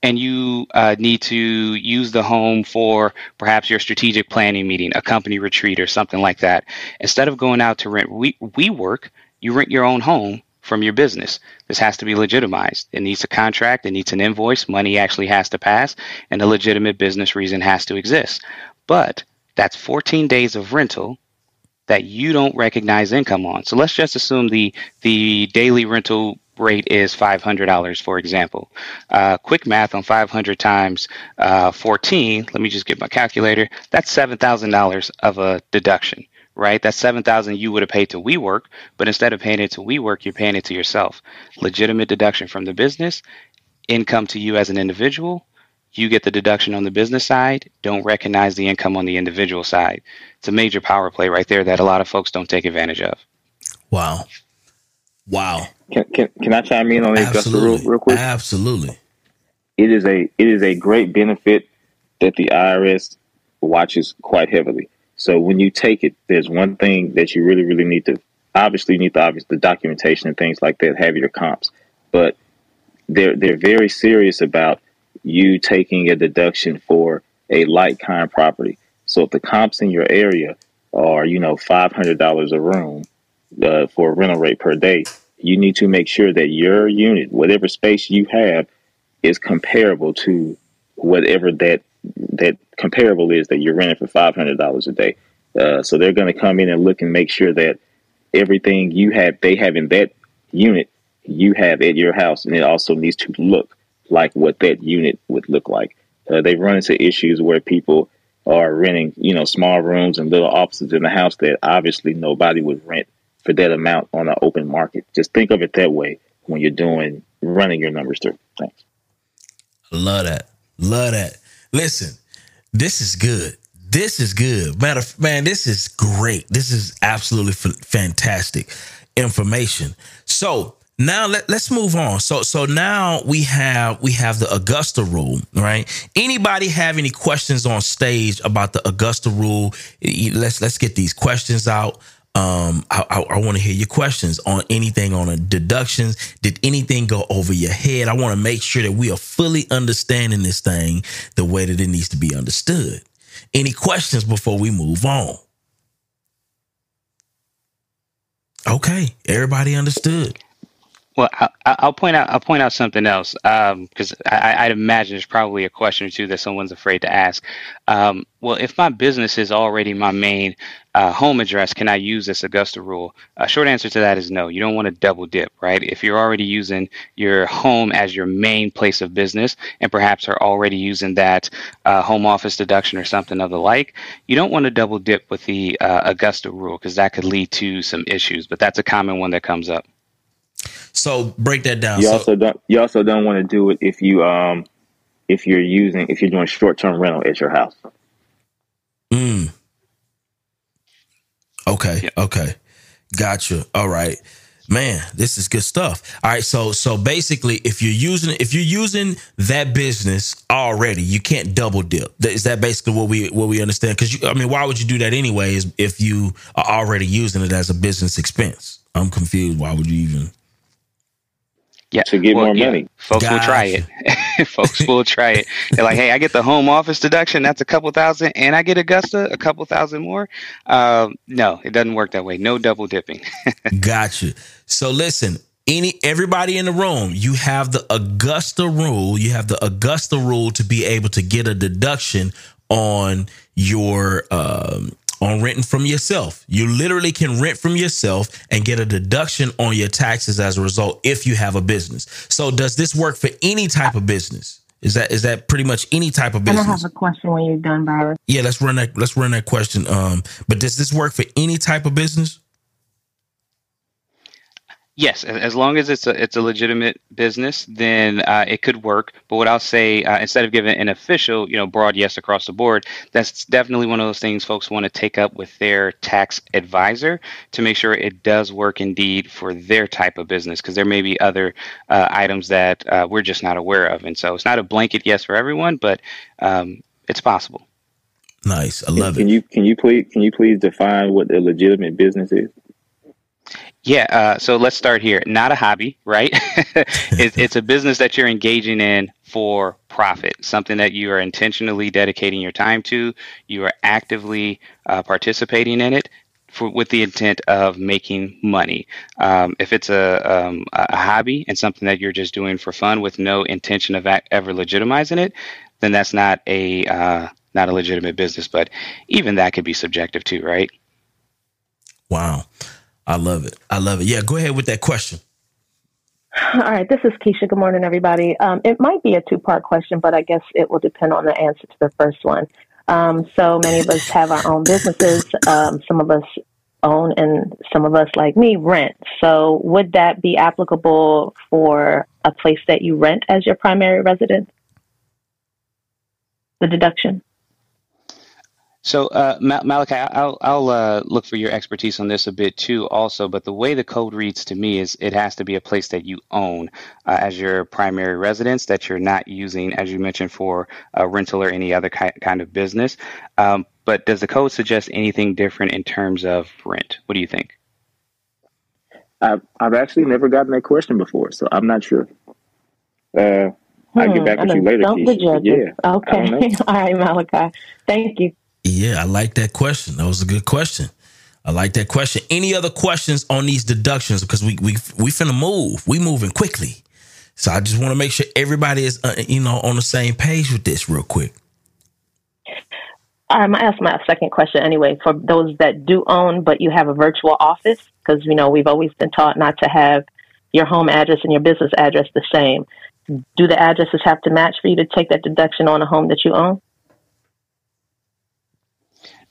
and you uh, need to use the home for perhaps your strategic planning meeting, a company retreat, or something like that, instead of going out to rent we, work. you rent your own home from your business. This has to be legitimized. It needs a contract, it needs an invoice, money actually has to pass, and a legitimate business reason has to exist. But that's 14 days of rental that you don't recognize income on. So let's just assume the the daily rental rate is $500, for example. Uh, quick math on 500 times uh, 14, let me just get my calculator, that's $7,000 of a deduction, right? That's 7000 you would have paid to WeWork, but instead of paying it to WeWork, you're paying it to yourself. Legitimate deduction from the business, income to you as an individual, you get the deduction on the business side, don't recognize the income on the individual side. It's a major power play right there that a lot of folks don't take advantage of. Wow. Wow. Can, can, can I chime in on Augusta real, real quick? Absolutely. It is a it is a great benefit that the IRS watches quite heavily. So when you take it, there's one thing that you really really need to obviously you need the obvious the documentation and things like that. Have your comps, but they're they're very serious about you taking a deduction for a like kind property. So if the comps in your area are you know five hundred dollars a room uh, for a rental rate per day, you need to make sure that your unit, whatever space you have, is comparable to whatever that that comparable is that you're renting for five hundred dollars a day. Uh, so they're going to come in and look and make sure that everything you have, they have in that unit, you have at your house, and it also needs to look like what that unit would look like. Uh, they've run into issues where people are renting, you know, small rooms and little offices in the house that obviously nobody would rent for that amount on an open market. Just think of it that way when you're doing running your numbers through. Thanks. Love that. Love that. Listen, this is good. This is good. Matter of, man, this is great. This is absolutely f- fantastic information. So, now let, let's move on. So so now we have we have the Augusta rule, right? Anybody have any questions on stage about the Augusta rule? Let's let's get these questions out. Um, I, I, I want to hear your questions on anything on a deductions. Did anything go over your head? I want to make sure that we are fully understanding this thing the way that it needs to be understood. Any questions before we move on? Okay, everybody understood. Well, I, will point out. I'll point out something else because um, I, would imagine there's probably a question or two that someone's afraid to ask. Um, well, if my business is already my main uh, home address, can I use this Augusta rule? A short answer to that is no. You don't want to double dip, right? If you're already using your home as your main place of business, and perhaps are already using that uh, home office deduction or something of the like, you don't want to double dip with the uh, Augusta rule because that could lead to some issues. But that's a common one that comes up. So break that down. You so, also don't you also don't want to do it if you um if you're using if you're doing short term rental at your house. Mm. Okay. Okay. Gotcha. All right. Man, this is good stuff. All right, so so basically, if you're using if you're using that business already, you can't double dip. Is that basically what we what we understand? Because I mean, why would you do that anyways if you are already using it as a business expense? I'm confused. Why would you even? Yeah, to get well, more yeah. money. Folks gotcha. will try it. Folks will try it. They're like, "Hey, I get the home office deduction. That's a couple thousand, and I get Augusta a couple thousand more." Uh, no, it doesn't work that way. No double dipping. gotcha. So listen, any everybody in the room, you have the Augusta rule. You have the Augusta rule to be able to get a deduction on your um, on renting from yourself. You literally can rent from yourself and get a deduction on your taxes as a result if you have a business. So does this work for any type of business? Is that is that pretty much any type of business? I have a question when you're done, Byron. Yeah, let's run that let's run that question. Um, but does this work for any type of business? Yes, as long as it's a it's a legitimate business, then uh, it could work. But what I'll say, uh, instead of giving an official, you know, broad yes across the board, that's definitely one of those things folks want to take up with their tax advisor to make sure it does work indeed for their type of business, because there may be other uh, items that uh, we're just not aware of, and so it's not a blanket yes for everyone, but um, it's possible. Nice, I love can, it. Can you can you please can you please define what a legitimate business is? Yeah, uh, so let's start here. Not a hobby, right? it's, it's a business that you're engaging in for profit, something that you are intentionally dedicating your time to. You are actively uh, participating in it for, with the intent of making money. Um, if it's a, um, a hobby and something that you're just doing for fun with no intention of ever legitimizing it, then that's not a uh, not a legitimate business. But even that could be subjective too, right? Wow. I love it. I love it. Yeah, go ahead with that question. All right, this is Keisha. Good morning, everybody. Um, it might be a two part question, but I guess it will depend on the answer to the first one. Um, so many of us have our own businesses. Um, some of us own, and some of us, like me, rent. So, would that be applicable for a place that you rent as your primary residence? The deduction? So, uh, Malachi, I'll, I'll uh, look for your expertise on this a bit too, also. But the way the code reads to me is it has to be a place that you own uh, as your primary residence that you're not using, as you mentioned, for a rental or any other ki- kind of business. Um, but does the code suggest anything different in terms of rent? What do you think? I've, I've actually never gotten that question before, so I'm not sure. Uh, hmm, I'll get back with you later. Yeah. Okay. All right, Malachi. Thank you. Yeah, I like that question. That was a good question. I like that question. Any other questions on these deductions? Because we we we finna move. We moving quickly. So I just want to make sure everybody is uh, you know on the same page with this real quick. Um, I asked my second question anyway. For those that do own, but you have a virtual office, because you know we've always been taught not to have your home address and your business address the same. Do the addresses have to match for you to take that deduction on a home that you own?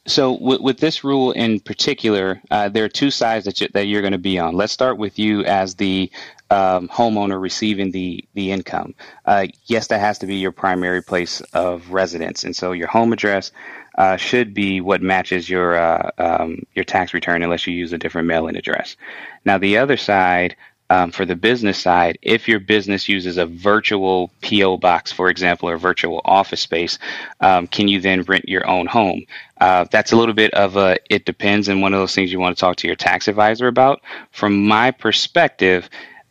So with, with, this rule in particular, uh, there are two sides that, you, that you're going to be on. Let's start with you as the um, homeowner receiving the the income. Uh, yes, that has to be your primary place of residence, and so your home address uh, should be what matches your uh, um, your tax return, unless you use a different mailing address. Now, the other side um, for the business side, if your business uses a virtual PO box, for example, or virtual office space, um, can you then rent your own home? Uh, that's a little bit of a it depends, and one of those things you want to talk to your tax advisor about. From my perspective,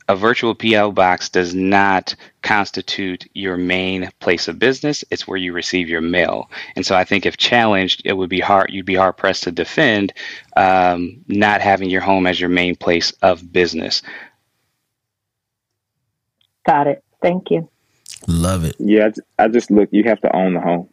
a virtual PO box does not constitute your main place of business. It's where you receive your mail. And so I think if challenged, it would be hard, you'd be hard pressed to defend um, not having your home as your main place of business. Got it. Thank you. Love it. Yeah, I just look. You have to own the home.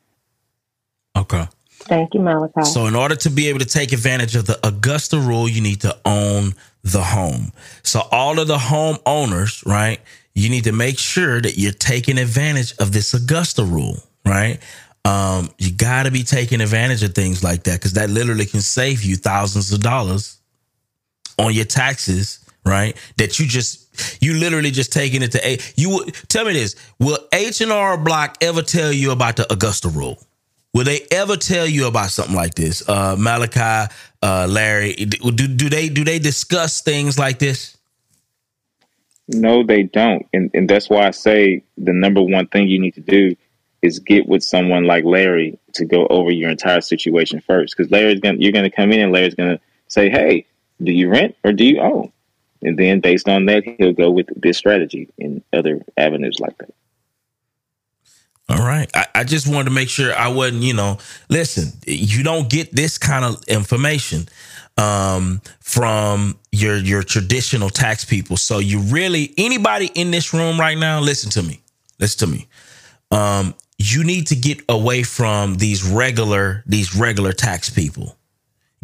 Okay. Thank you, Malachi. So, in order to be able to take advantage of the Augusta rule, you need to own the home. So, all of the home owners, right? You need to make sure that you're taking advantage of this Augusta rule, right? Um, you got to be taking advantage of things like that because that literally can save you thousands of dollars on your taxes, right? That you just you literally just taking it to a you tell me this will h&r block ever tell you about the augusta rule will they ever tell you about something like this? Uh malachi uh larry do, do they do they discuss things like this? No they don't. And, and that's why i say the number one thing you need to do is get with someone like larry to go over your entire situation first. Because larry's gonna you're gonna come in and larry's gonna say hey do you rent or do you own? And then based on that, he'll go with this strategy and other avenues like that. All right. I, I, just wanted to make sure I wasn't, you know, listen, you don't get this kind of information um, from your your traditional tax people. So you really anybody in this room right now, listen to me. Listen to me. Um, you need to get away from these regular these regular tax people.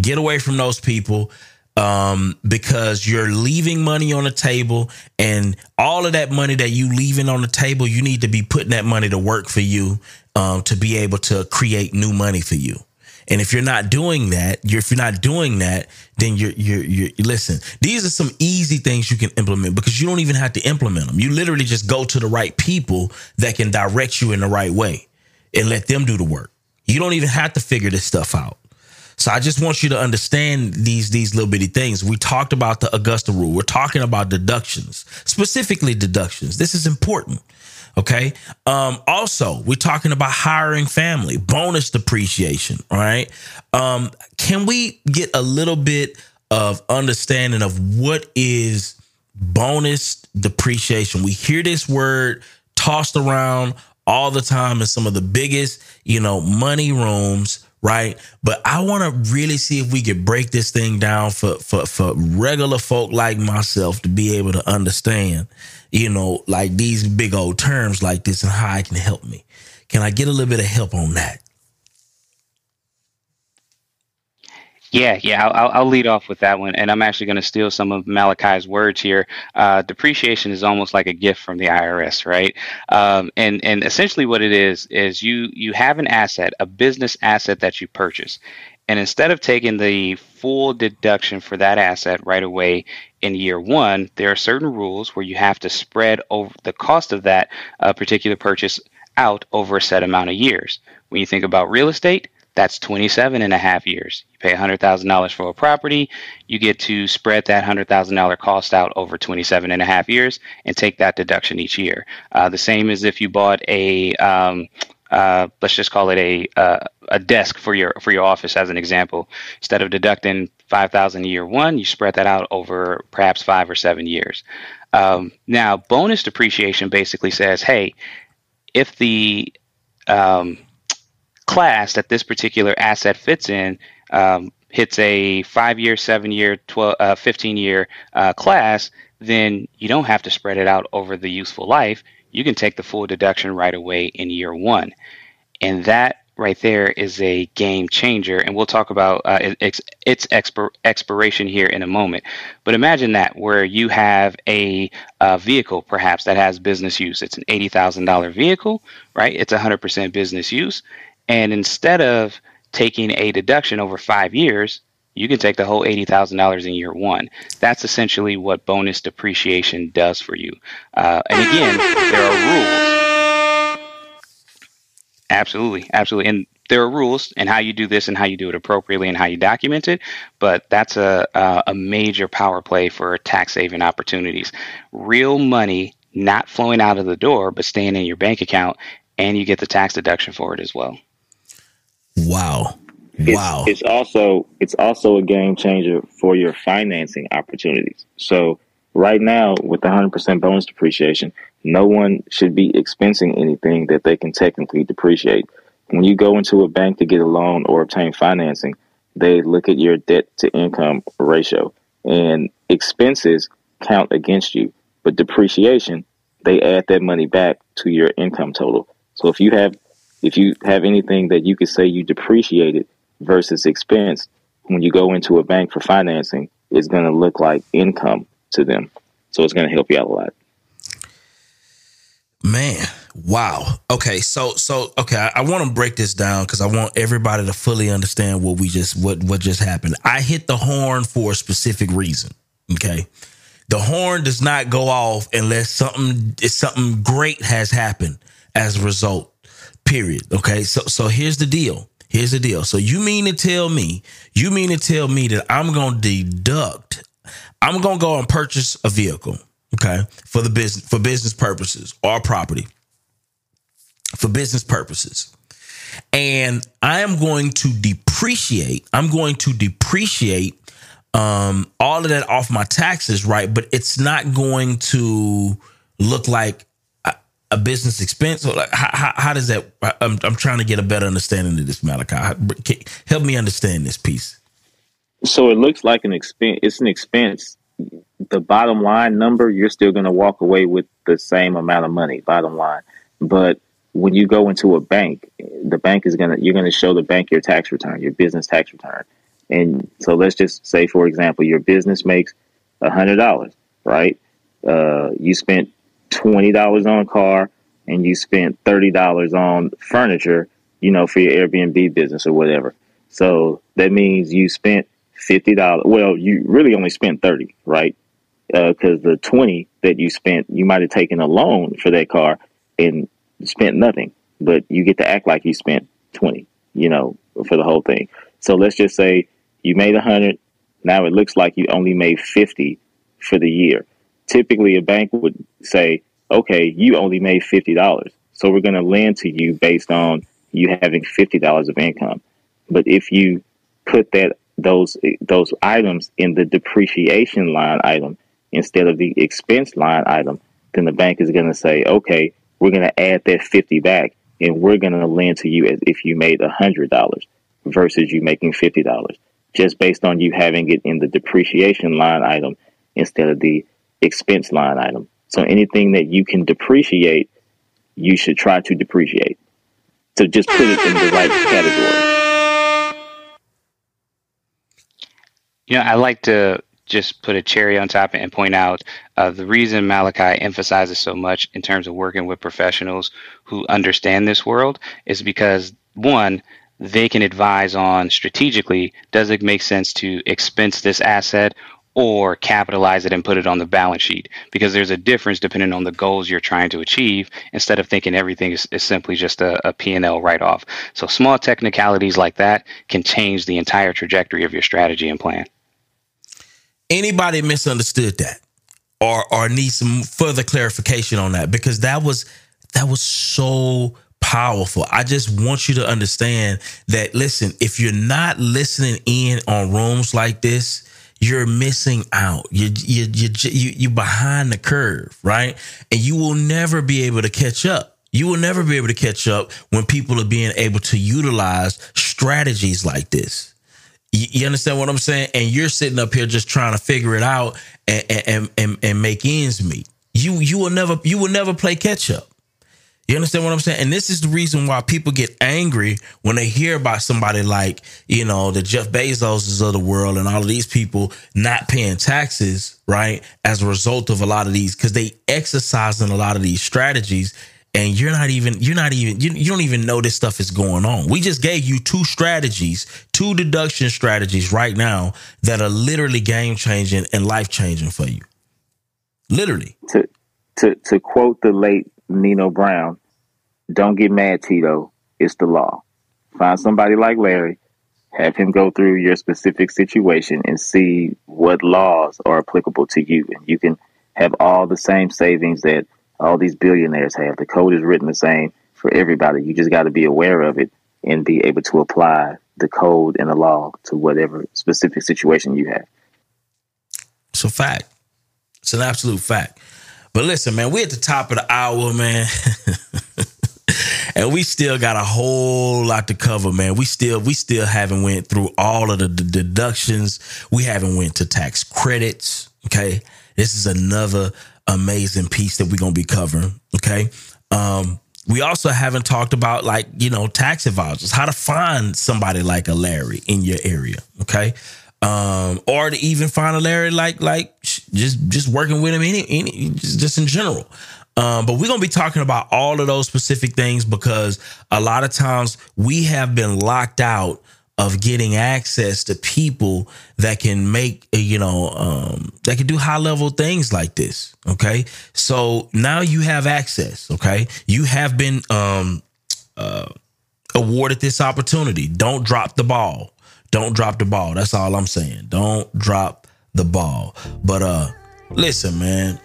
Get away from those people um, because you're leaving money on the table and all of that money that you leaving on the table, you need to be putting that money to work for you um, to be able to create new money for you. And if you're not doing that, you're, if you're not doing that, then you're, you're, you're, listen, these are some easy things you can implement because you don't even have to implement them. You literally just go to the right people that can direct you in the right way and let them do the work. You don't even have to figure this stuff out. So I just want you to understand these these little bitty things. We talked about the Augusta rule. We're talking about deductions, specifically deductions. This is important. Okay. Um, also, we're talking about hiring family, bonus depreciation. All right. Um, can we get a little bit of understanding of what is bonus depreciation? We hear this word tossed around all the time in some of the biggest, you know, money rooms right? But I want to really see if we could break this thing down for for for regular folk like myself to be able to understand, you know, like these big old terms like this and how it can help me. Can I get a little bit of help on that? Yeah, yeah, I'll, I'll lead off with that one, and I'm actually going to steal some of Malachi's words here. Uh, depreciation is almost like a gift from the IRS, right? Um, and and essentially, what it is is you you have an asset, a business asset that you purchase, and instead of taking the full deduction for that asset right away in year one, there are certain rules where you have to spread over the cost of that uh, particular purchase out over a set amount of years. When you think about real estate that's 27 and a half years. You pay $100,000 for a property, you get to spread that $100,000 cost out over 27 and a half years and take that deduction each year. Uh, the same as if you bought a, um, uh, let's just call it a uh, a desk for your for your office as an example. Instead of deducting five thousand year one, you spread that out over perhaps five or seven years. Um, now, bonus depreciation basically says, hey, if the um, class that this particular asset fits in um, hits a five year, seven year, 12, uh, 15 year uh, class, then you don't have to spread it out over the useful life. You can take the full deduction right away in year one. And that right there is a game changer. And we'll talk about uh, its, its expir- expiration here in a moment. But imagine that where you have a, a vehicle perhaps that has business use. It's an $80,000 vehicle, right? It's 100% business use. And instead of taking a deduction over five years, you can take the whole $80,000 in year one. That's essentially what bonus depreciation does for you. Uh, and again, there are rules. Absolutely, absolutely. And there are rules and how you do this and how you do it appropriately and how you document it. But that's a, a, a major power play for tax saving opportunities. Real money not flowing out of the door, but staying in your bank account, and you get the tax deduction for it as well. Wow. Wow. It's, it's also it's also a game changer for your financing opportunities. So right now with the 100% bonus depreciation, no one should be expensing anything that they can technically depreciate. When you go into a bank to get a loan or obtain financing, they look at your debt to income ratio and expenses count against you, but depreciation they add that money back to your income total. So if you have if you have anything that you could say you depreciated versus expense, when you go into a bank for financing, it's going to look like income to them. So it's going to help you out a lot. Man, wow. Okay, so so okay, I, I want to break this down because I want everybody to fully understand what we just what what just happened. I hit the horn for a specific reason. Okay, the horn does not go off unless something something great has happened as a result. Period. Okay, so so here's the deal. Here's the deal. So you mean to tell me, you mean to tell me that I'm going to deduct, I'm going to go and purchase a vehicle okay, for the business for business purposes or property for business purposes. And I am going to depreciate, I'm going to depreciate um all of that off my taxes, right? But it's not going to look like a, business expense. Or like how, how, how does that? I'm, I'm trying to get a better understanding of this, Malachi. Help me understand this piece. So it looks like an expense. It's an expense the bottom line number, you're still going to walk away with the same amount of money, bottom line. But when you go into a bank, the bank is to, you're going to show the bank your tax return, your business tax return. And so let's just say, for example, your business makes a hundred dollars, right? Uh, you spent twenty dollars on a car and you spent thirty dollars on furniture, you know, for your Airbnb business or whatever. So that means you spent fifty dollars. Well, you really only spent thirty, right? because uh, the 20 that you spent, you might have taken a loan for that car and spent nothing, but you get to act like you spent 20, you know, for the whole thing. So let's just say you made 100. Now it looks like you only made 50 for the year. Typically, a bank would say, okay, you only made $50. So we're going to lend to you based on you having $50 of income. But if you put that those those items in the depreciation line item, instead of the expense line item, then the bank is going to say, okay, we're going to add that 50 back and we're going to lend to you as if you made $100 versus you making $50 just based on you having it in the depreciation line item instead of the expense line item. So anything that you can depreciate, you should try to depreciate. So just put it in the right category. You know, I like to just put a cherry on top and point out uh, the reason Malachi emphasizes so much in terms of working with professionals who understand this world is because one, they can advise on strategically does it make sense to expense this asset or capitalize it and put it on the balance sheet because there's a difference depending on the goals you're trying to achieve instead of thinking everything is, is simply just a, a p&l write-off. So small technicalities like that can change the entire trajectory of your strategy and plan. Anybody misunderstood that or or needs some further clarification on that? Because that was that was so powerful. I just want you to understand that listen, if you're not listening in on rooms like this, you're missing out. You you you you you behind the curve, right? And you will never be able to catch up. You will never be able to catch up when people are being able to utilize strategies like this. You, understand what I'm saying? And you're sitting up here just trying to figure it out and and and, and make ends meet. You you will never you will never play catch up. You understand what I'm saying? And this is the reason why people get angry when they hear about somebody like, you know, the Jeff Bezoses of the world and all of these people not paying taxes, right? As a result of a lot of these, because they exercising a lot of these strategies and you're not even you're not even you, you don't even know this stuff is going on. We just gave you two strategies, two deduction strategies right now that are literally game changing and life changing for you. Literally. To to to quote the late Nino Brown, don't get mad, Tito. It's the law. Find somebody like Larry, have him go through your specific situation and see what laws are applicable to you. And you can have all the same savings that all these billionaires have. The code is written the same for everybody. You just got to be aware of it and be able to apply the code and the law to whatever specific situation you have. A fact. It's an absolute fact. But listen, man, we're at the top of the hour, man. and we still got a whole lot to cover, man. We still we still haven't went through all of the, the deductions. We haven't went to tax credits. Okay. This is another amazing piece that we're gonna be covering. Okay. Um, we also haven't talked about like you know tax advisors, how to find somebody like a Larry in your area. Okay. Um, or to even find a Larry like like just just working with him any any just, just in general. Um, but we're gonna be talking about all of those specific things because a lot of times we have been locked out of getting access to people that can make you know um, that can do high level things like this okay? So now you have access okay? You have been um, uh, awarded this opportunity. Don't drop the ball don't drop the ball. That's all i'm saying. Don't drop the ball. But uh listen man.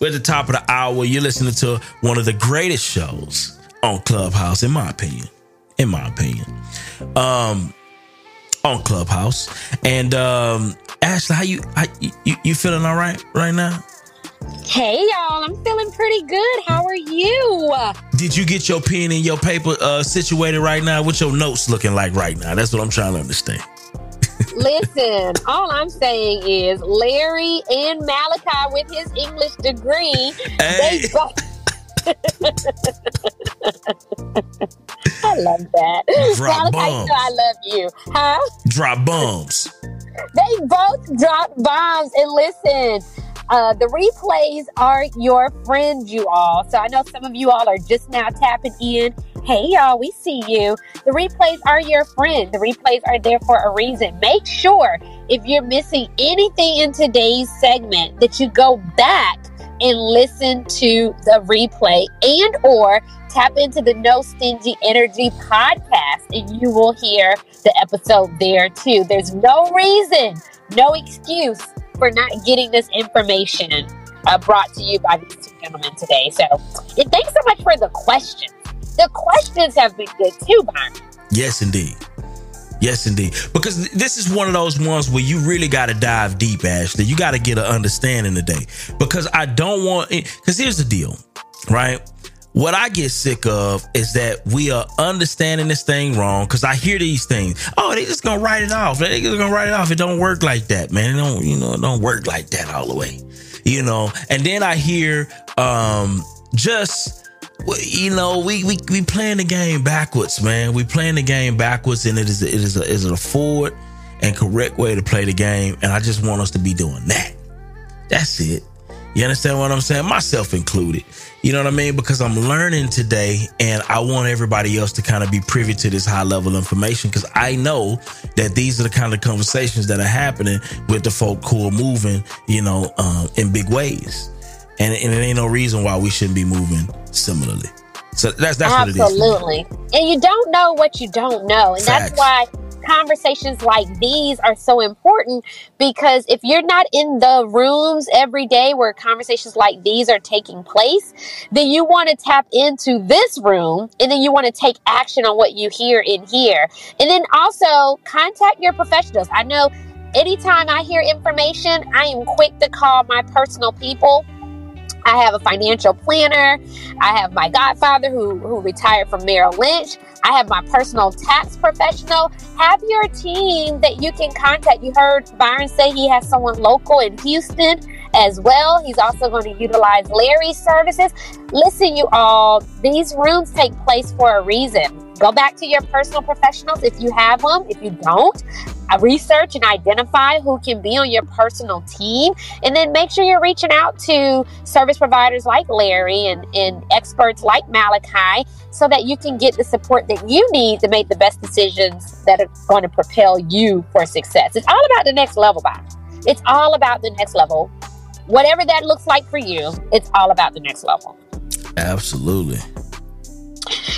We're at the top of the hour. You're listening to one of the greatest shows on clubhouse in my opinion. In my opinion. Um on Clubhouse. And um, Ashley, how you how, you you feeling all right right now? Hey y'all, I'm feeling pretty good. How are you? Did you get your pen and your paper uh, situated right now? What your notes looking like right now? That's what I'm trying to understand. Listen, all I'm saying is Larry and Malaki with his English degree, hey. they both I love that. Drop bombs. I love you. Huh? Drop bombs. They both drop bombs. And listen, uh, the replays are your friends, you all. So I know some of you all are just now tapping in. Hey, y'all, we see you. The replays are your friend. The replays are there for a reason. Make sure if you're missing anything in today's segment that you go back and listen to the replay and or tap into the No Stingy Energy podcast and you will hear the episode there too. There's no reason, no excuse for not getting this information uh, brought to you by these two gentlemen today. So, and thanks so much for the questions. The questions have been good too, Byron. Yes, indeed. Yes, indeed. Because this is one of those ones where you really got to dive deep, Ashley. You got to get an understanding today. Because I don't want, because here's the deal, right? What I get sick of is that we are understanding this thing wrong. Because I hear these things. Oh, they just gonna write it off. They just gonna write it off. It don't work like that, man. It don't, you know, it don't work like that all the way. You know. And then I hear um just you know, we we we playing the game backwards, man. We playing the game backwards, and it is it is a, is a forward and correct way to play the game. And I just want us to be doing that. That's it. You understand what I'm saying? Myself included. You know what I mean? Because I'm learning today, and I want everybody else to kind of be privy to this high level information. Because I know that these are the kind of conversations that are happening with the folk who are moving, you know, um, in big ways and, and it ain't no reason why we shouldn't be moving similarly. So that's that's what it is. absolutely. And you don't know what you don't know, and Facts. that's why conversations like these are so important because if you're not in the rooms every day where conversations like these are taking place, then you want to tap into this room and then you want to take action on what you hear in here. And then also contact your professionals. I know anytime I hear information, I am quick to call my personal people I have a financial planner. I have my godfather who, who retired from Merrill Lynch. I have my personal tax professional. Have your team that you can contact. You heard Byron say he has someone local in Houston as well. He's also going to utilize Larry's services. Listen, you all, these rooms take place for a reason. Go back to your personal professionals if you have them. If you don't, uh, research and identify who can be on your personal team. And then make sure you're reaching out to service providers like Larry and, and experts like Malaki so that you can get the support that you need to make the best decisions that are going to propel you for success. It's all about the next level, Bob. It's all about the next level. Whatever that looks like for you, it's all about the next level. Absolutely.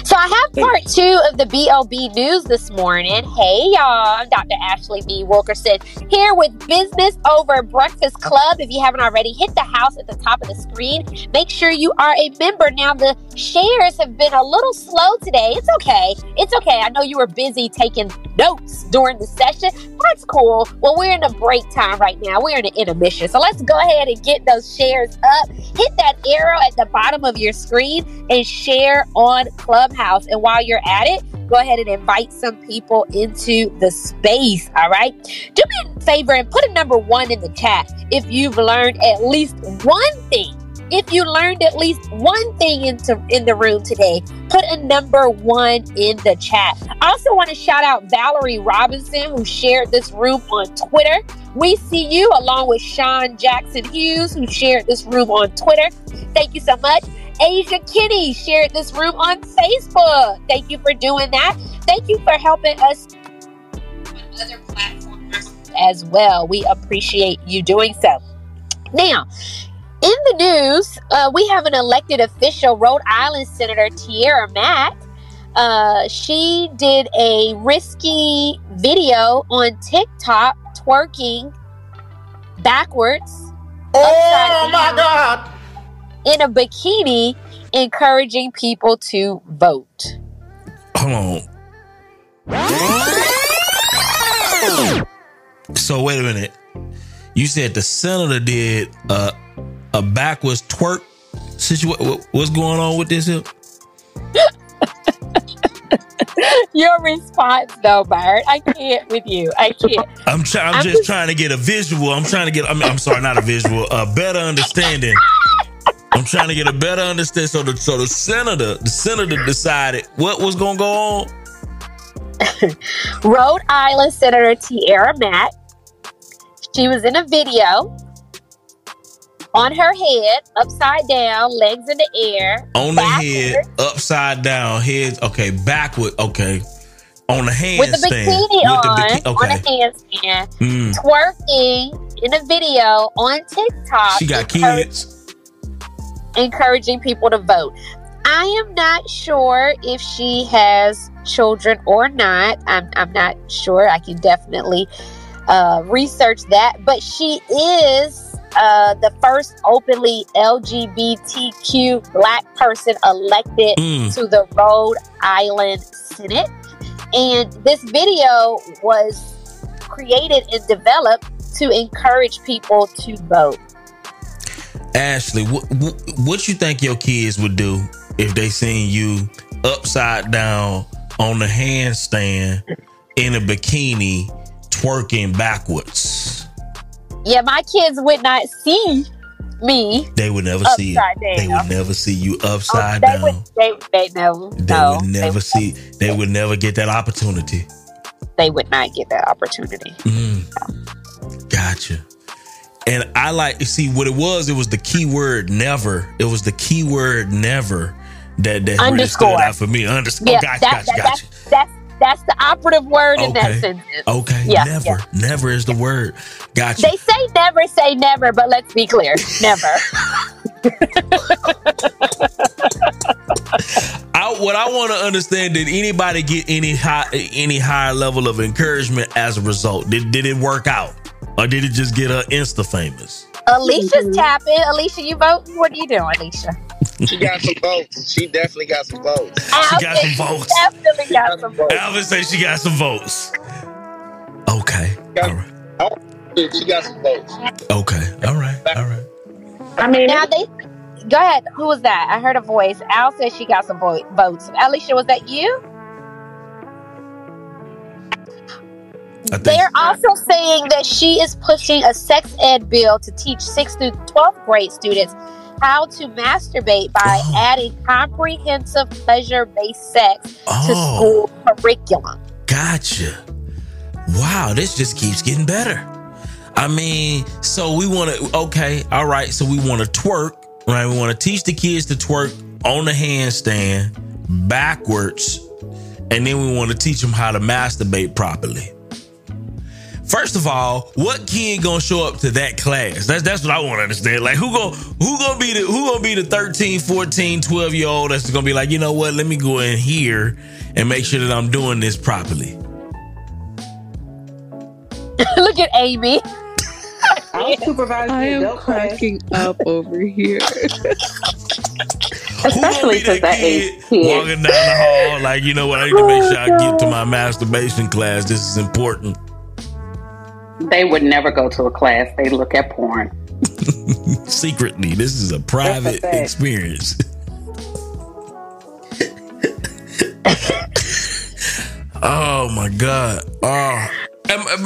So I have part two of the BOB news this morning. Hey y'all, I'm Dr. Ashley V. Wilkerson here with Business Over Breakfast Club. If you haven't already, hit the house at the top of the screen. Make sure you are a member. Now the shares have been a little slow today. It's okay. It's okay. I know you were busy taking notes during the session. That's cool. Well, we're in a break time right now. We're in an intermission. So let's go ahead and get those shares up. Hit that arrow at the bottom of your screen and share on Clubhouse. And while you're at it, go ahead and invite some people into the space. All right. Do me a favor and put a number one in the chat if you've learned at least one thing if you learned at least one thing into in the room today, put a number one in the chat. I also want to shout out Valerie Robinson who shared this room on Twitter. We see you along with Sean Jackson Hughes who shared this room on Twitter. Thank you so much. Asia Kitty shared this room on Facebook. Thank you for doing that. Thank you for helping us on other platforms as well. We appreciate you doing so. Now, in the news, uh, we have an elected official, Rhode Island Senator Tiara Mack. Uh, she did a risky video on TikTok twerking backwards. Oh my God! In a bikini, encouraging people to vote. Hold on. So wait a minute. You said the senator did a a backwards twerk situation. What's going on with this? Here? Your response, though, Bart. I can't with you. I can't. I'm, try- I'm, I'm just, just trying to get a visual. I'm trying to get. I mean, I'm sorry, not a visual. A better understanding. I'm trying to get a better understanding. So the so the senator, the senator decided what was going to go on. Rhode Island Senator Tiara Mack. She was in a video on her head, upside down, legs in the air. On backward. the head, upside down, head. Okay, backward. Okay. On the handstand. With the bikini on. The biki- okay. On the handstand. Mm. Twerking in a video on TikTok. She got kids. Encouraging people to vote. I am not sure if she has children or not. I'm, I'm not sure. I can definitely uh, research that. But she is uh, the first openly LGBTQ black person elected mm. to the Rhode Island Senate. And this video was created and developed to encourage people to vote. Ashley, what, what you think your kids would do if they seen you upside down on the handstand in a bikini twerking backwards? Yeah, my kids would not see me. They would never see it. Down. They would never see you upside oh, they down. Would, they, they never. They no, would never they see. They would never get that opportunity. They would not get that opportunity. Mm. Gotcha. And I like see what it was. It was the key word never. It was the key word never that that really stood out for me. Underscore. Yeah, gotcha, that, gotcha, that, gotcha. That's that's the operative word okay. in that sentence. Okay. Yeah. Never. Yeah. Never is the word. Gotcha. They say never say never, but let's be clear. Never. I, what I want to understand did anybody get any high any higher level of encouragement as a result? Did did it work out, or did it just get her insta famous? Alicia's mm-hmm. tapping. Alicia, you vote? What are you doing, Alicia? She got some votes. She definitely got some votes. She got some votes. Definitely got some votes. Alvin says she got some votes. Okay. Got, All right. She got some votes. Okay. All right. All right. I mean, now they. Go ahead. Who was that? I heard a voice. Al says she got some vo- votes. Alicia, was that you? They're also saying that she is pushing a sex ed bill to teach 6th through 12th grade students how to masturbate by oh. adding comprehensive pleasure based sex oh. to school curriculum. Gotcha. Wow, this just keeps getting better. I mean, so we want to, okay, all right, so we want to twerk, right? We want to teach the kids to twerk on the handstand backwards, and then we want to teach them how to masturbate properly. First of all, what kid gonna show up to that class? That's that's what I want to understand. Like who gonna who gonna be the who gonna be the 13, 14, 12 year old that's gonna be like, you know what, let me go in here and make sure that I'm doing this properly. Look at Amy. i I am cracking up over here. Especially because that age kid walking down the hall, like you know what, I need to make sure I get to my masturbation class. This is important. They would never go to a class. They look at porn. Secretly, this is a private experience. oh my god. Oh.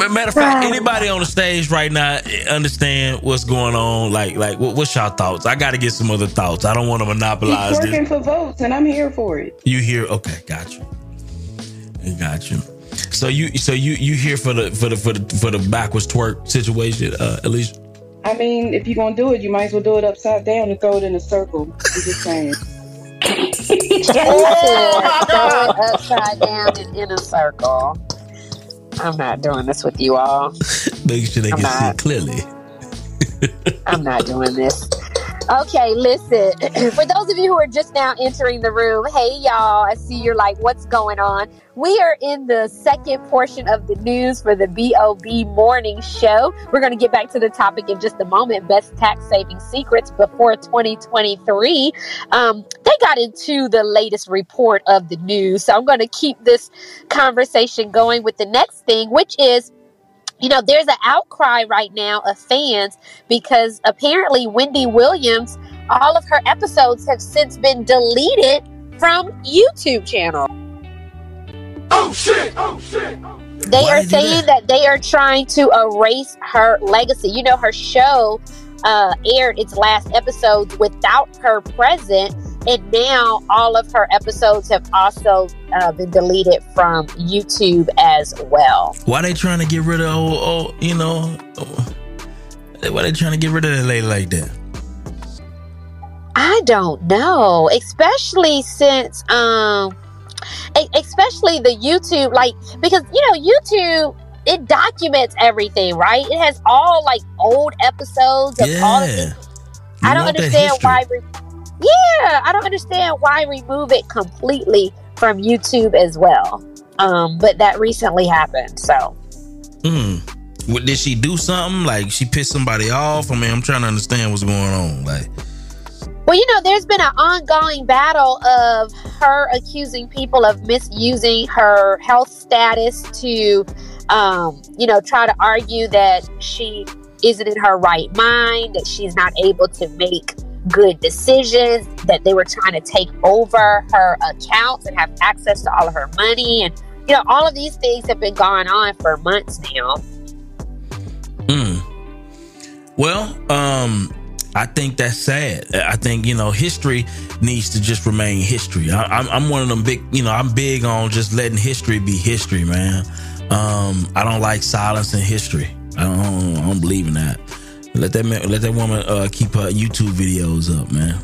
matter of fact, anybody on the stage right now understand what's going on? Like, like, what, what's your thoughts? I got to get some other thoughts. I don't want to monopolize He's working this. for votes, and I'm here for it. You here? Okay, got you. Got you. So you, so you, you here for the for the for the for the backwards twerk situation, uh, Alicia? I mean, if you're gonna do it, you might as well do it upside down and throw it in a circle. I'm just saying. upside down and in a circle. I'm not doing this with you all. Make sure they I'm can not. see it clearly. I'm not doing this. Okay, listen. For those of you who are just now entering the room, hey y'all, I see you're like, what's going on? We are in the second portion of the news for the BOB morning show. We're going to get back to the topic in just a moment best tax saving secrets before 2023. Um, they got into the latest report of the news. So I'm going to keep this conversation going with the next thing, which is you know, there's an outcry right now of fans because apparently Wendy Williams, all of her episodes have since been deleted from YouTube channel. Oh shit! Oh shit! They Why are saying that? that? they are trying to erase her legacy. You know, her show uh, aired its last episodes without her present, and now all of her episodes have also uh, been deleted from YouTube as well. Why they trying to get rid of oh, oh you know? why they trying to get rid of that lady like that? I don't know, especially since um, especially the YouTube like because you know YouTube it documents everything, right? It has all like old episodes of yeah. all of things. I don't understand why. Re- yeah, I don't understand why remove it completely from YouTube as well. Um, but that recently happened, so. Hmm. Did she do something like she pissed somebody off? I mean, I'm trying to understand what's going on. Like, well, you know, there's been an ongoing battle of her accusing people of misusing her health status to, um, you know, try to argue that she isn't in her right mind, that she's not able to make good decisions, that they were trying to take over her accounts and have access to all of her money. And, you know, all of these things have been going on for months now. Hmm. Well, um, I think that's sad. I think you know history needs to just remain history. I, am I'm one of them big, you know, I'm big on just letting history be history, man. Um, I don't like silence in history. I don't, I don't believe in that. Let that man, let that woman uh, keep her YouTube videos up, man.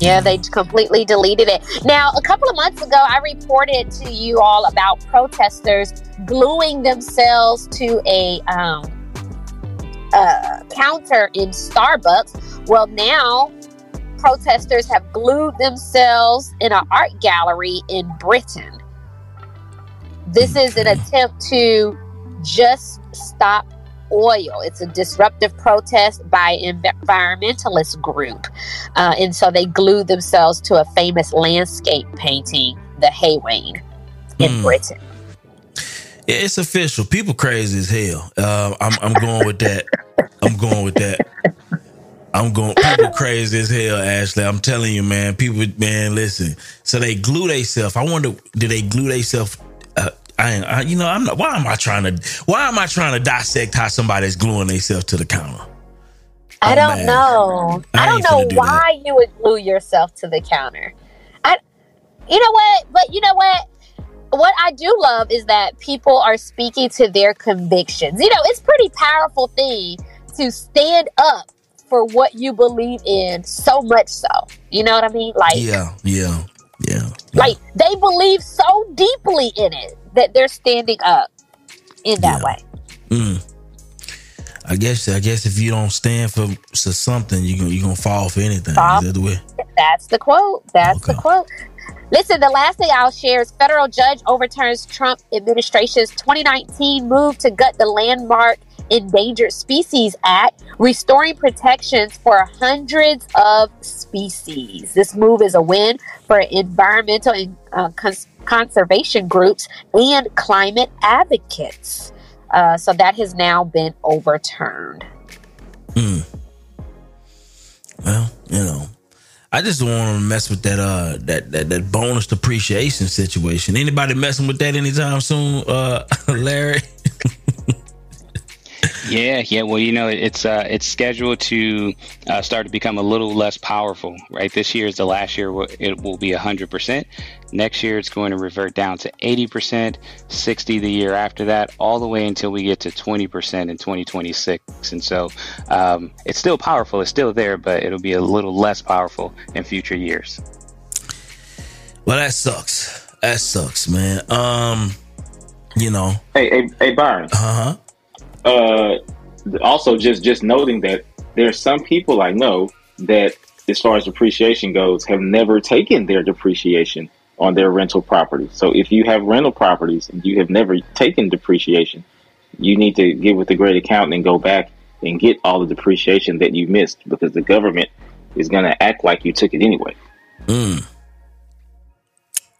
Yeah, they completely deleted it. Now, a couple of months ago, I reported to you all about protesters gluing themselves to a um, uh, counter in Starbucks. Well, now protesters have glued themselves in an art gallery in Britain. This is an attempt to just stop oil. It's a disruptive protest by environmentalist group. Uh, and so they glued themselves to a famous landscape painting, the Hay Wain, in mm. Britain. It's official. People crazy as hell. Uh, I'm, I'm going with that. I'm going with that. I'm going. People crazy as hell, Ashley. I'm telling you, man. People, man, listen. So they glue themselves. I wonder, did they glue themselves? I, I, you know, I'm not. Why am I trying to? Why am I trying to dissect how somebody's gluing themselves to the counter? I oh, don't man. know. I, I don't know do why that. you would glue yourself to the counter. I, you know what? But you know what? what I do love is that people are speaking to their convictions. You know, it's pretty powerful thing to stand up for what you believe in so much so. You know what I mean? Like Yeah, yeah, yeah. yeah. Like they believe so deeply in it that they're standing up in that yeah. way. Mm. I guess I guess if you don't stand for, for something, you are gonna fall for anything. Fall. That the way? That's the quote. That's okay. the quote. Listen, the last thing I'll share is federal judge overturns Trump administration's 2019 move to gut the landmark Endangered Species Act, restoring protections for hundreds of species. This move is a win for environmental and uh, cons- conservation groups and climate advocates. Uh, so that has now been overturned. Hmm. Well, you know, I just don't want to mess with that uh that, that that bonus depreciation situation. Anybody messing with that anytime soon, uh Larry? Yeah, yeah. Well, you know, it's uh, it's scheduled to uh, start to become a little less powerful. Right, this year is the last year it will be hundred percent. Next year, it's going to revert down to eighty percent, sixty the year after that, all the way until we get to twenty percent in twenty twenty six. And so, um, it's still powerful. It's still there, but it'll be a little less powerful in future years. Well, that sucks. That sucks, man. Um, you know. Hey, hey, hey, Byron. Uh huh uh, also just just noting that there are some people I know that, as far as depreciation goes, have never taken their depreciation on their rental property. So if you have rental properties and you have never taken depreciation, you need to get with the great accountant and go back and get all the depreciation that you missed because the government is going to act like you took it anyway. Mm.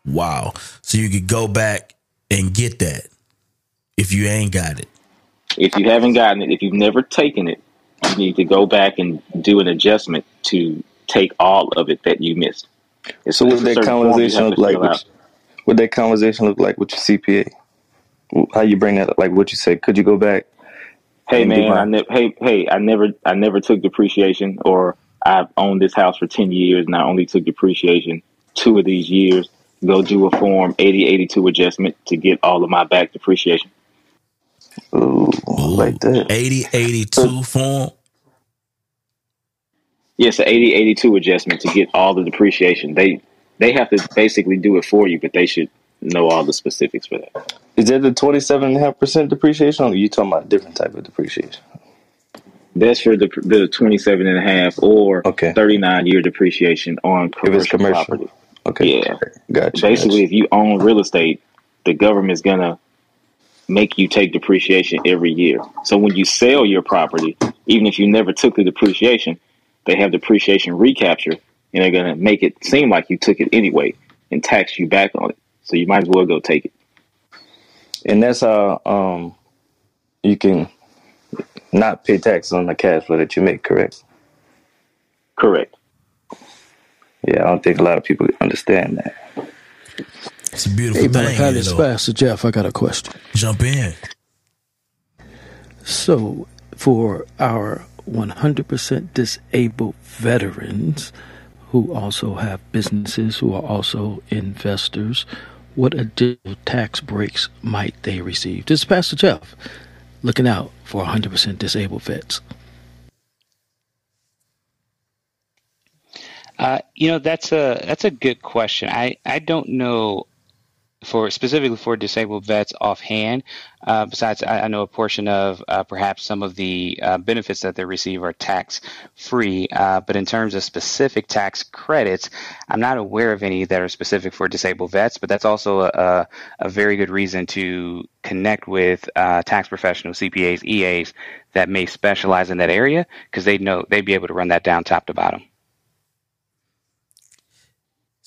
Wow. So you could go back and get that if you ain't got it. If you haven't gotten it, if you've never taken it, you need to go back and do an adjustment to take all of it that you missed. It's so what that conversation look like? What, what that conversation look like with your CPA? How you bring that up? Like what you say? Could you go back? Hey man, I never. Hey hey, I never. I never took depreciation, or I've owned this house for ten years, and I only took depreciation two of these years. Go do a form 8082 adjustment to get all of my back depreciation. Ooh, like that. 80 82 form. Yes, an 80 82 adjustment to get all the depreciation. They they have to basically do it for you, but they should know all the specifics for that. Is that the twenty seven and a half percent depreciation or are you talking about a different type of depreciation? That's for the the 27 and a half or okay. 39 year depreciation on commercial, commercial. property. Okay. Yeah. Gotcha. Basically, gotcha. if you own real estate, the government's going to make you take depreciation every year. So when you sell your property, even if you never took the depreciation, they have depreciation recapture and they're going to make it seem like you took it anyway and tax you back on it. So you might as well go take it. And that's how um, you can not pay taxes on the cash flow that you make, correct? Correct. Yeah, I don't think a lot of people understand that. It's a beautiful hey, thing. Hey, it's Pastor Jeff. I got a question. Jump in. So, for our 100% disabled veterans who also have businesses, who are also investors, what additional tax breaks might they receive? This is Pastor Jeff looking out for 100% disabled vets. Uh, you know that's a that's a good question. I, I don't know for specifically for disabled vets offhand. Uh, besides, I, I, know a portion of uh, perhaps some of the uh, benefits that they receive are tax free. Uh, but in terms of specific tax credits, I'm not aware of any that are specific for disabled vets. But that's also a, a very good reason to connect with uh, tax professionals, CPAs, EAs that may specialize in that area because they know they'd be able to run that down top to bottom.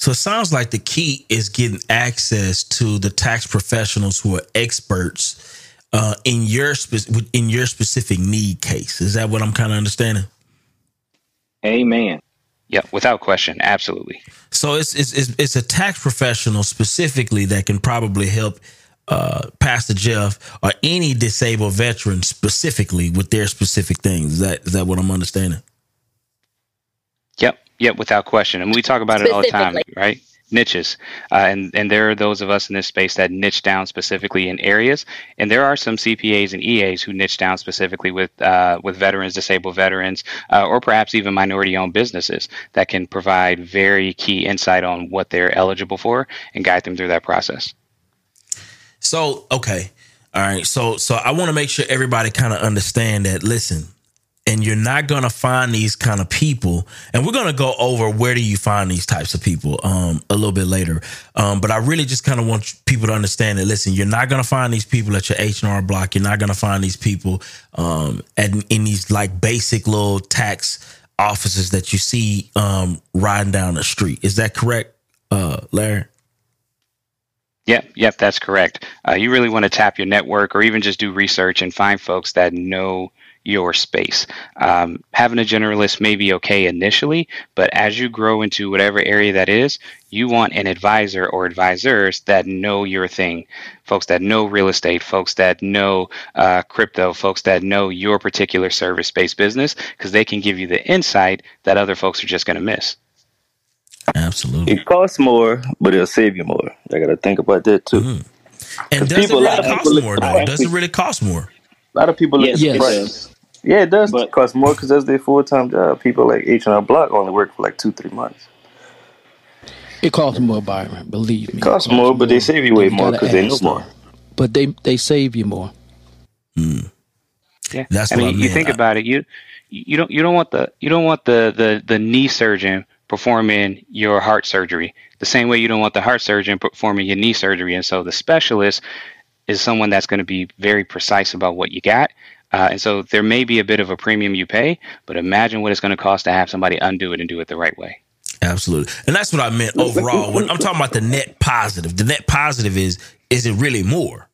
So it sounds like the key is getting access to the tax professionals who are experts uh, in your spe- in your specific need case. Is that what I'm kind of understanding? Amen. Yeah, without question, absolutely. So it's it's it's, it's a tax professional specifically that can probably help uh, Pastor Jeff or any disabled veteran specifically with their specific things. Is that is that what I'm understanding? Yep, Yep, without question. And we talk about it all the time, right? Niches, uh, and and there are those of us in this space that niche down specifically in areas, and there are some CPAs and EAs who niche down specifically with uh, with veterans, disabled veterans, uh, or perhaps even minority-owned businesses that can provide very key insight on what they're eligible for and guide them through that process. So, okay, all right. So, so I want to make sure everybody kind of understand that. Listen, and you're not going to find these kind of people and we're going to go over where do you find these types of people um, a little bit later. Um, but i really just kind of want people to understand that listen you're not going to find these people at your h&r block. You're not going to find these people um, at, in these like basic little tax offices that you see um, riding down the street. Is that correct uh, larry? Yep, yep, that's correct. Uh, you really want to tap your network or even just do research and find folks that know your space. Um, having a generalist may be okay initially, but as you grow into whatever area that is, you want an advisor or advisors that know your thing, folks that know real estate, folks that know uh, crypto, folks that know your particular service based business, because they can give you the insight that other folks are just going to miss. Absolutely. It costs more, but it'll save you more. I got to think about that too. Mm-hmm. And does people, it really cost more though? Does it really cost more? A lot of people yes, yes. Yes. Yeah, it does but, cost more because that's their full time job. People like H and R Block only work for like two, three months. It costs more, Byron. Believe me. It costs, it costs more, more, but they save you way more because they know more. But they they save you more. Hmm. Yeah, that's I mean, I you think I, about it. You you don't you don't want the you don't want the the the knee surgeon performing your heart surgery the same way you don't want the heart surgeon performing your knee surgery. And so the specialist is someone that's going to be very precise about what you got. Uh, and so there may be a bit of a premium you pay, but imagine what it's going to cost to have somebody undo it and do it the right way. Absolutely. And that's what I meant overall. When I'm talking about the net positive, the net positive is is it really more?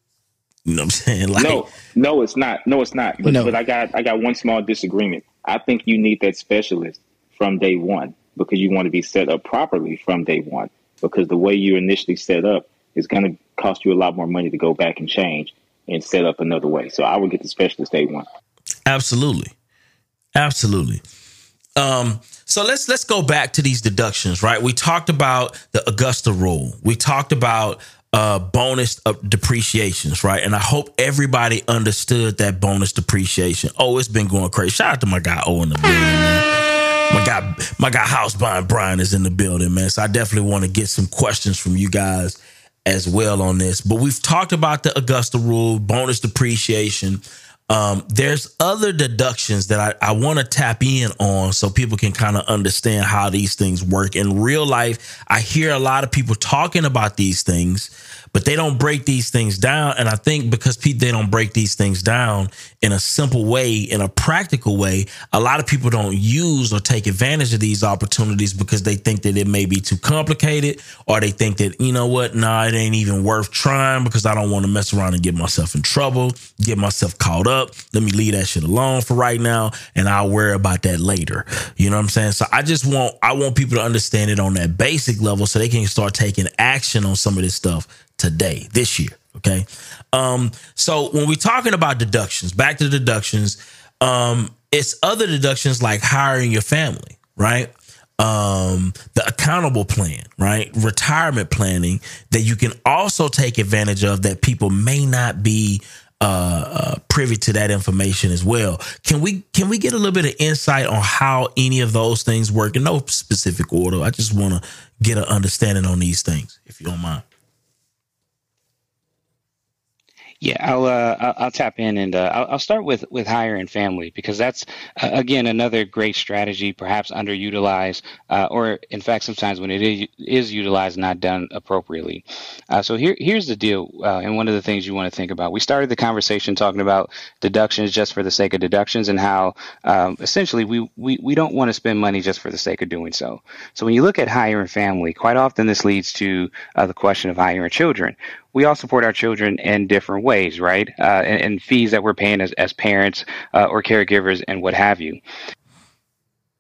You know what I'm saying? Like, no, no, it's not. No, it's not. But, no. but I got I got one small disagreement. I think you need that specialist from day one because you want to be set up properly from day one. Because the way you initially set up is going to cost you a lot more money to go back and change and set up another way. So I would get the specialist day one. Absolutely, absolutely. Um, so let's let's go back to these deductions, right? We talked about the Augusta rule. We talked about uh, bonus depreciations, right? And I hope everybody understood that bonus depreciation. Oh, it's been going crazy. Shout out to my guy O in the building, man. My guy, my guy, House Buying Brian is in the building, man. So I definitely want to get some questions from you guys as well on this. But we've talked about the Augusta rule, bonus depreciation. Um, there's other deductions that I, I want to tap in on so people can kind of understand how these things work. In real life, I hear a lot of people talking about these things, but they don't break these things down. And I think because people they don't break these things down in a simple way, in a practical way, a lot of people don't use or take advantage of these opportunities because they think that it may be too complicated, or they think that you know what, nah, it ain't even worth trying because I don't want to mess around and get myself in trouble, get myself caught up. Let me leave that shit alone for right now, and I'll worry about that later. You know what I'm saying? So I just want I want people to understand it on that basic level so they can start taking action on some of this stuff today, this year. Okay. Um, so when we're talking about deductions, back to deductions, um, it's other deductions like hiring your family, right? Um, the accountable plan, right? Retirement planning that you can also take advantage of that people may not be uh, uh, privy to that information as well. Can we can we get a little bit of insight on how any of those things work in no specific order? I just want to get an understanding on these things, if you don't mind. Yeah, I'll uh, I'll tap in and uh, I'll, I'll start with with hiring family because that's uh, again another great strategy, perhaps underutilized, uh, or in fact sometimes when it is, is utilized not done appropriately. Uh, so here here's the deal, uh, and one of the things you want to think about. We started the conversation talking about deductions just for the sake of deductions and how um, essentially we, we we don't want to spend money just for the sake of doing so. So when you look at hiring family, quite often this leads to the question of hiring children we all support our children in different ways, right? Uh, and, and, fees that we're paying as, as parents uh, or caregivers and what have you.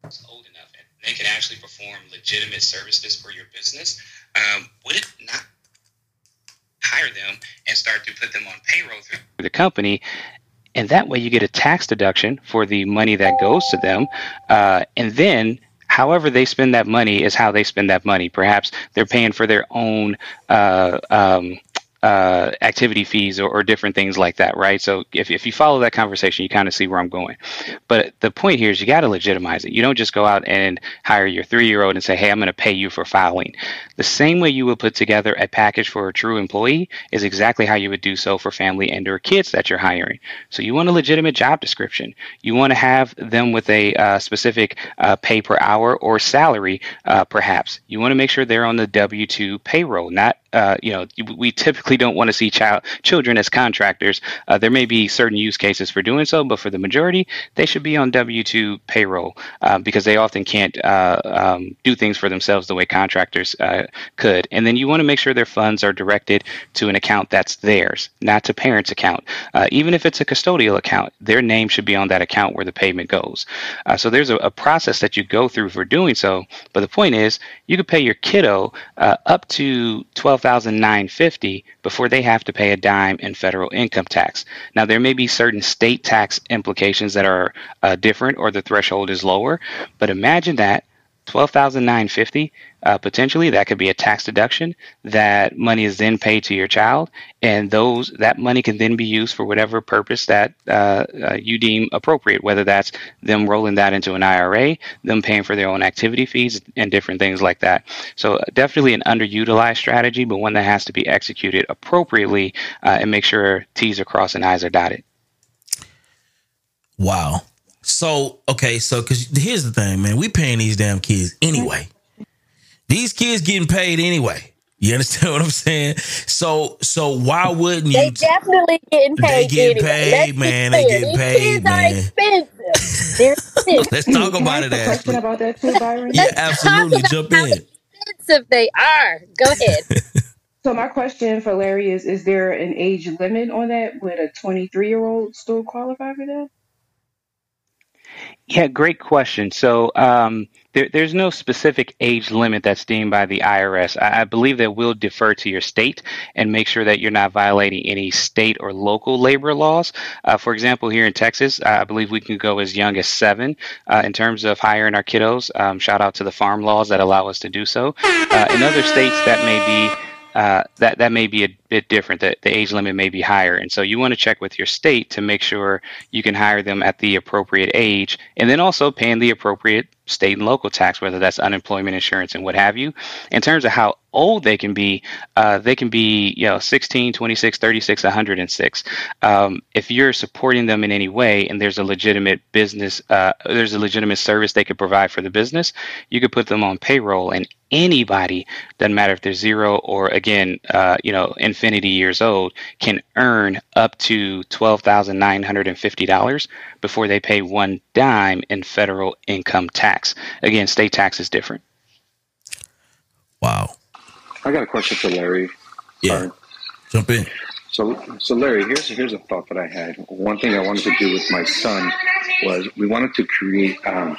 Old enough and they can actually perform legitimate services for your business. Um, would it not hire them and start to put them on payroll through the company? And that way you get a tax deduction for the money that goes to them. Uh, and then however they spend that money is how they spend that money. Perhaps they're paying for their own uh, um, uh, activity fees or, or, different things like that, right? So if, if you follow that conversation, you kind of see where I'm going. But the point here is you got to legitimize it. You don't just go out and hire your three year old and say, hey, I'm going to pay you for filing. The same way you would put together a package for a true employee is exactly how you would do so for family and or kids that you're hiring. So you want a legitimate job description. You want to have them with a uh, specific uh, pay per hour or salary, uh, perhaps. You want to make sure they're on the W 2 payroll, not uh, you know, we typically don't want to see child children as contractors. Uh, there may be certain use cases for doing so, but for the majority, they should be on W two payroll uh, because they often can't uh, um, do things for themselves the way contractors uh, could. And then you want to make sure their funds are directed to an account that's theirs, not to parents' account. Uh, even if it's a custodial account, their name should be on that account where the payment goes. so there's a, a, process that you go through for doing so. But the point is, you could pay your kiddo up to twelve twelve thousand nine fifty before they have to pay a dime in federal income tax. Now there may be certain state tax implications that are uh, different or the threshold is lower, but imagine that twelve thousand nine fifty uh, potentially that could be a tax deduction that money is then paid to your child. And those that money can then be used for whatever purpose that uh, uh, you deem appropriate whether that's them rolling that into an ira them paying for their own activity fees and different things like that. So definitely an underutilized strategy but one that has to be executed appropriately uh, and make sure t's are crossed and i's are dotted. Wow so okay, so because here's the thing, man, we paying these damn kids anyway. These kids getting paid anyway. You understand what I'm saying? So so why wouldn't you? They definitely getting paid. They getting anyway. paid, Let's man. They getting These paid, kids man. Are expensive. They're expensive. Let's talk about it, question about that too, Byron. Yeah, absolutely. Jump in. expensive they are. Go ahead. So my question for Larry is: Is there an age limit on that? Would a 23 year old still qualify for that? Yeah, great question. So um, there, there's no specific age limit that's deemed by the IRS. I, I believe that we'll defer to your state and make sure that you're not violating any state or local labor laws. Uh, for example, here in Texas, I believe we can go as young as seven uh, in terms of hiring our kiddos. Um, shout out to the farm laws that allow us to do so. Uh, in other states, that may be uh, that that may be a bit different. That the age limit may be higher, and so you want to check with your state to make sure you can hire them at the appropriate age, and then also paying the appropriate state and local tax, whether that's unemployment insurance and what have you. In terms of how old they can be, uh, they can be, you know, 16, 26, 36, 106. Um, if you're supporting them in any way and there's a legitimate business, uh, there's a legitimate service they could provide for the business, you could put them on payroll and anybody, doesn't matter if they're zero or again, uh, you know, infinity years old, can earn up to $12,950 before they pay one dime in federal income tax. Again, state tax is different. Wow. I got a question for Larry. Yeah. Jump in. So, so Larry, here's here's a thought that I had. One thing I wanted to do with my son was we wanted to create um,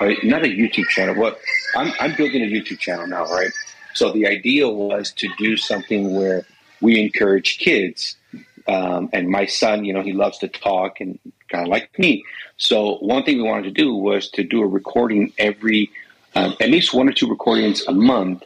a, not a YouTube channel. What I'm I'm building a YouTube channel now, right? So the idea was to do something where we encourage kids. Um, and my son, you know, he loves to talk and kind of like me. So one thing we wanted to do was to do a recording every, um, at least one or two recordings a month,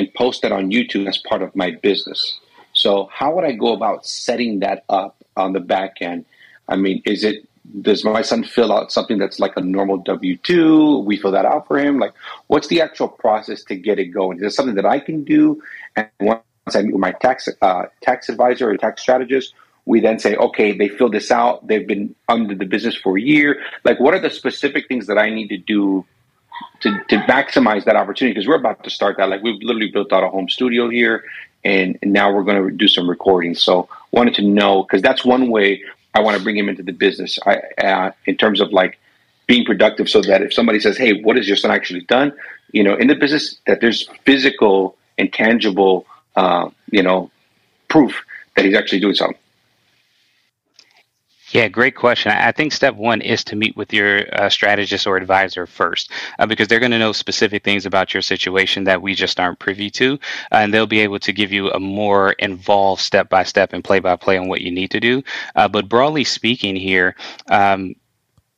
and post that on YouTube as part of my business. So how would I go about setting that up on the back end? I mean, is it does my son fill out something that's like a normal W two? We fill that out for him. Like, what's the actual process to get it going? Is it something that I can do? And once I meet with my tax uh, tax advisor or tax strategist, we then say, okay, they filled this out. They've been under the business for a year. Like, what are the specific things that I need to do to, to maximize that opportunity? Because we're about to start that. Like, we've literally built out a home studio here, and, and now we're going to do some recording. So, wanted to know because that's one way I want to bring him into the business. I, uh, in terms of like being productive, so that if somebody says, "Hey, what has your son actually done?" You know, in the business, that there's physical and tangible, uh, you know, proof that he's actually doing something. Yeah, great question. I think step one is to meet with your uh, strategist or advisor first, uh, because they're going to know specific things about your situation that we just aren't privy to, uh, and they'll be able to give you a more involved step by step and play by play on what you need to do. Uh, but broadly speaking, here. Um,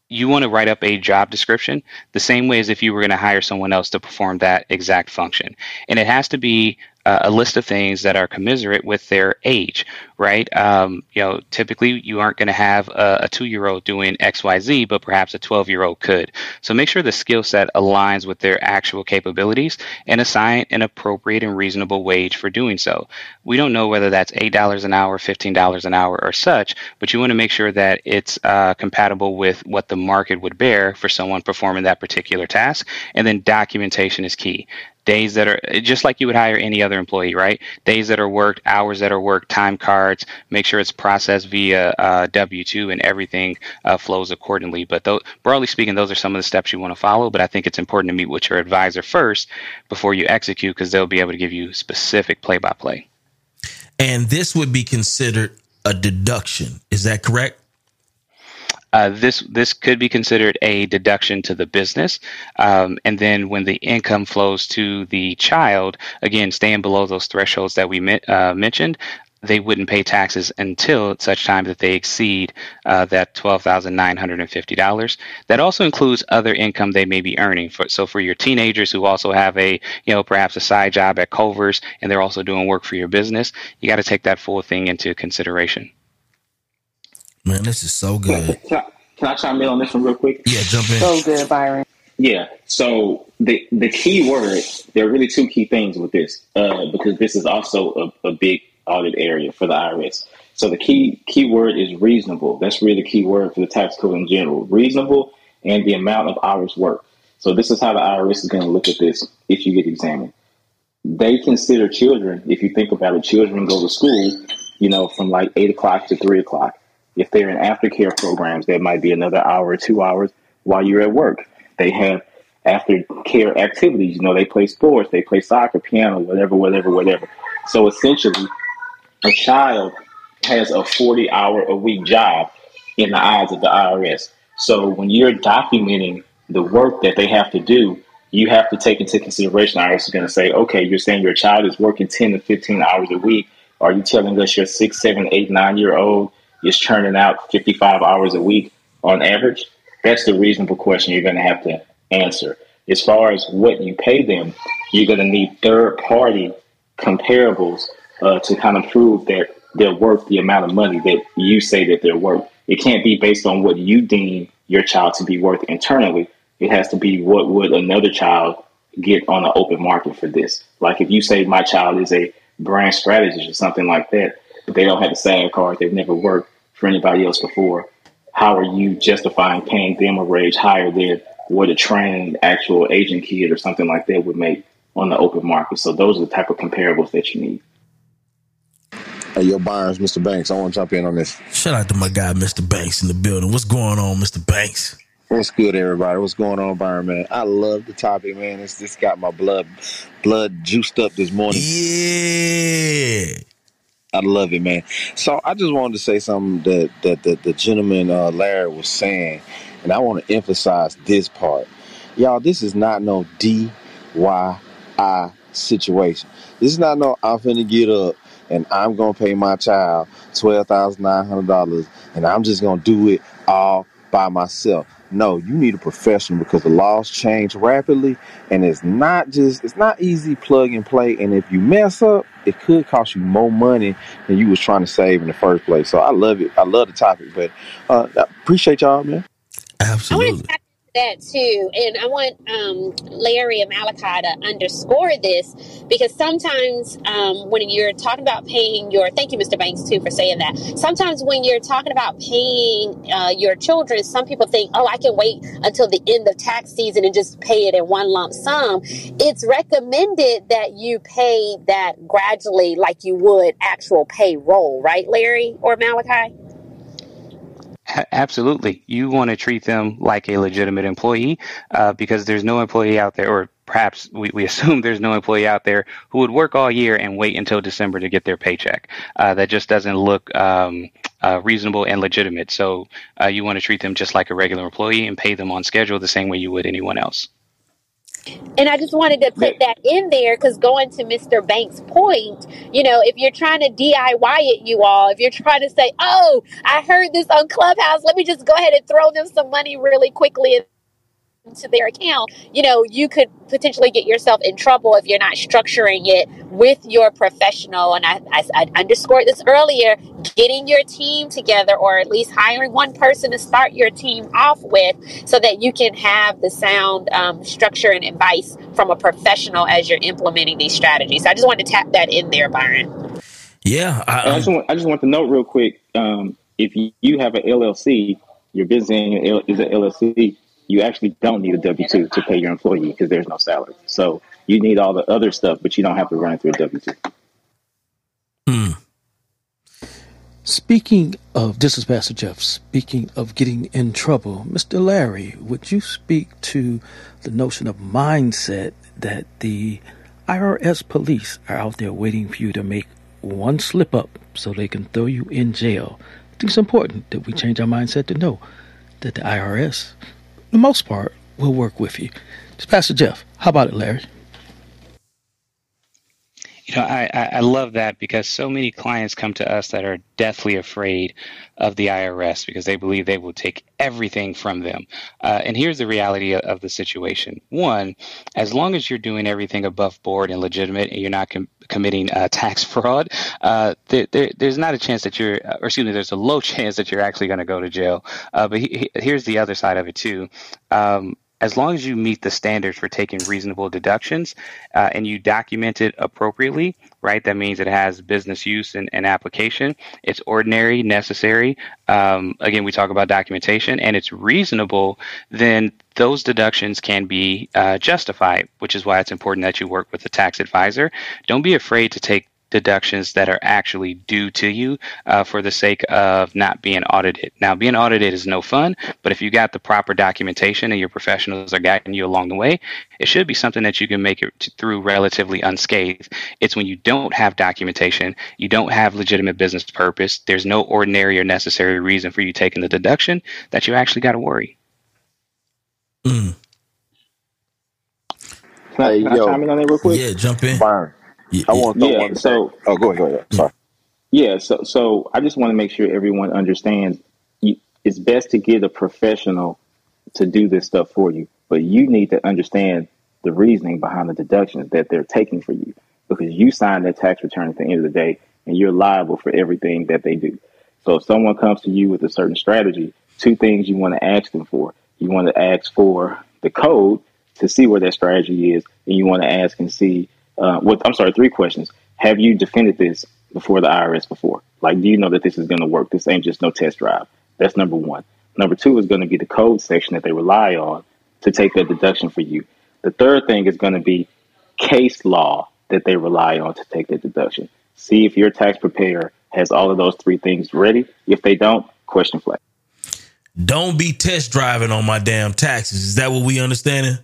you want to write up a job description the same way as if you were going to hire someone else to perform that exact function. And it has to be uh, a list of things that are commiserate with their age, right? Um, you know, typically you aren't going to have a, a two year old doing XYZ, but perhaps a 12 year old could. So make sure the skill set aligns with their actual capabilities and assign an appropriate and reasonable wage for doing so. We don't know whether that's $8 an hour, $15 an hour, or such, but you want to make sure that it's uh, compatible with what the market would bear for someone performing that particular task. And then documentation is key days that are just like you would hire any other employee, right? Days that are worked, hours that are worked, time cards. Make sure it's processed via uh, W two, and everything uh, flows accordingly. But broadly speaking, those are some of the steps you want to follow. But I think it's important to meet with your advisor first before you execute, because they'll be able to give you specific play by play. And this would be considered a deduction. Is that correct? Uh, this this could be considered a deduction to the business, um, and then when the income flows to the child, again staying below those thresholds that we uh, mentioned, they wouldn't pay taxes until such time that they exceed uh, that twelve thousand nine hundred and fifty dollars. That also includes other income they may be earning. For, so for your teenagers who also have a you know perhaps a side job at Culver's and they're also doing work for your business, you got to take that full thing into consideration. Man, this is so good. Can I, can I chime in on this one real quick? Yeah, jump in. So good, Byron. Yeah. So the the key word, there are really two key things with this, uh, because this is also a, a big audit area for the IRS. So the key key word is reasonable. That's really the key word for the tax code in general. Reasonable and the amount of hours worked. So this is how the IRS is going to look at this if you get examined. They consider children, if you think about it, children go to school, you know, from like eight o'clock to three o'clock. If they're in aftercare programs, that might be another hour or two hours while you're at work. They have aftercare activities. You know, they play sports, they play soccer, piano, whatever, whatever, whatever. So essentially, a child has a 40 hour a week job in the eyes of the IRS. So when you're documenting the work that they have to do, you have to take into consideration. IRS is going to say, okay, you're saying your child is working 10 to 15 hours a week. Are you telling us your six, seven, eight, nine year old is churning out 55 hours a week on average? That's the reasonable question you're going to have to answer. As far as what you pay them, you're going to need third party comparables uh, to kind of prove that they're worth the amount of money that you say that they're worth. It can't be based on what you deem your child to be worth internally. It has to be what would another child get on the open market for this. Like if you say my child is a brand strategist or something like that, but they don't have the SAG card, they've never worked for anybody else before. How are you justifying paying them a wage higher than what a trained actual agent kid or something like that would make on the open market? So those are the type of comparables that you need. Hey, yo, Byron's Mr. Banks. I want to jump in on this. Shout out to my guy, Mr. Banks, in the building. What's going on, Mr. Banks? What's good, everybody? What's going on, Byron? Man, I love the topic, man. It's just got my blood, blood juiced up this morning. Yeah. I love it, man. So I just wanted to say something that that, that the gentleman uh, Larry was saying, and I want to emphasize this part, y'all. This is not no DIY situation. This is not no I'm finna get up and I'm gonna pay my child twelve thousand nine hundred dollars, and I'm just gonna do it all by myself. No, you need a professional because the laws change rapidly and it's not just it's not easy plug and play and if you mess up, it could cost you more money than you was trying to save in the first place. So I love it. I love the topic, but uh I appreciate y'all, man. Absolutely that too. And I want um, Larry and Malaki to underscore this because sometimes um, when you're talking about paying your, thank you, Mr. Banks, too, for saying that. Sometimes when you're talking about paying uh, your children, some people think, oh, I can wait until the end of tax season and just pay it in one lump sum. It's recommended that you pay that gradually like you would actual payroll, right, Larry or Malaki? Absolutely. You want to treat them like a legitimate employee uh, because there's no employee out there, or perhaps we, we assume there's no employee out there who would work all year and wait until December to get their paycheck. Uh, that just doesn't look um, uh, reasonable and legitimate. So uh, you want to treat them just like a regular employee and pay them on schedule the same way you would anyone else. And I just wanted to put that in there because going to Mr. Banks' point, you know, if you're trying to DIY it, you all, if you're trying to say, oh, I heard this on Clubhouse, let me just go ahead and throw them some money really quickly to their account, you know, you could potentially get yourself in trouble if you're not structuring it with your professional. And I, I, I, underscored this earlier getting your team together, or at least hiring one person to start your team off with, so that you can have the sound um, structure and advice from a professional as you're implementing these strategies. So I just wanted to tap that in there, Byron. Yeah. I, I just, want, I just want to note real quick um, if you, you have an LLC, your business is an LLC you actually don't need a W two to pay your employee because there's no salary. So You need all the other stuff, but you don't have to run it through a W two. Hmm. Speaking of, this is Pastor Jeff. Speaking of getting in trouble, Mr. Larry, would you speak to the notion of mindset that the IRS police are out there waiting for you to make one slip up so they can throw you in jail? I think it's important that we change our mindset to know that the IRS, for the most part, will work with you. Just Pastor Jeff, how about it, Larry? You know, I, I love that because so many clients come to us that are deathly afraid of the IRS because they believe they will take everything from them. Uh, and here's the reality of, the situation. One, as long as you're doing everything above board and legitimate and you're not com- committing uh, tax fraud, uh, there, there, there's not a chance that you're, or excuse me, there's a low chance that you're actually going to go to jail. Uh, but he, he, here's the other side of it, too. Um, as long as you meet the standards for taking reasonable deductions uh, and you document it appropriately, right? That means it has business use and, and application. It's ordinary, necessary. Um, again, we talk about documentation and it's reasonable, then those deductions can be uh, justified, which is why it's important that you work with a tax advisor. Don't be afraid to take deductions that are actually due to you uh, for the sake of not being audited. Now, being audited is no fun, but if you got the proper documentation and your professionals are guiding you along the way, it should be something that you can make it through relatively unscathed. It's when you don't have documentation, you don't have legitimate business purpose, there's no ordinary or necessary reason for you taking the deduction that you actually got to worry. Mm. Can I, can I chime in on that real quick? Yeah, jump in. Byron. I want to throw Yeah, one. so Oh, go ahead. Go ahead. Sorry. Yeah, so so I just want to make sure everyone understands you, it's best to get a professional to do this stuff for you, but you need to understand the reasoning behind the deductions that they're taking for you because you signed that tax return at the end of the day and you're liable for everything that they do. So if someone comes to you with a certain strategy, two things you want to ask them for. You want to ask for the code to see where that strategy is, and you want to ask and see uh, what I'm sorry, three questions. Have you defended this before the IRS before? Like, do you know that this is going to work? This ain't just no test drive. That's number one. Number two is going to be the code section that they rely on to take that deduction for you. The third thing is going to be case law that they rely on to take that deduction. See if your tax preparer has all of those three things ready. If they don't, question flag. Don't be test driving on my damn taxes. Is that what we understanding?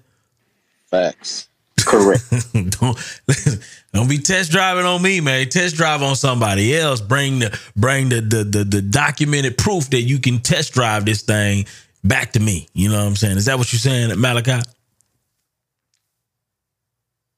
Facts. Correct. don't don't be test driving on me, man. Test drive on somebody else. Bring the bring the the the, the documented proof that you can test drive this thing back to me. You know what I'm saying? Is that what you're saying, Malaki?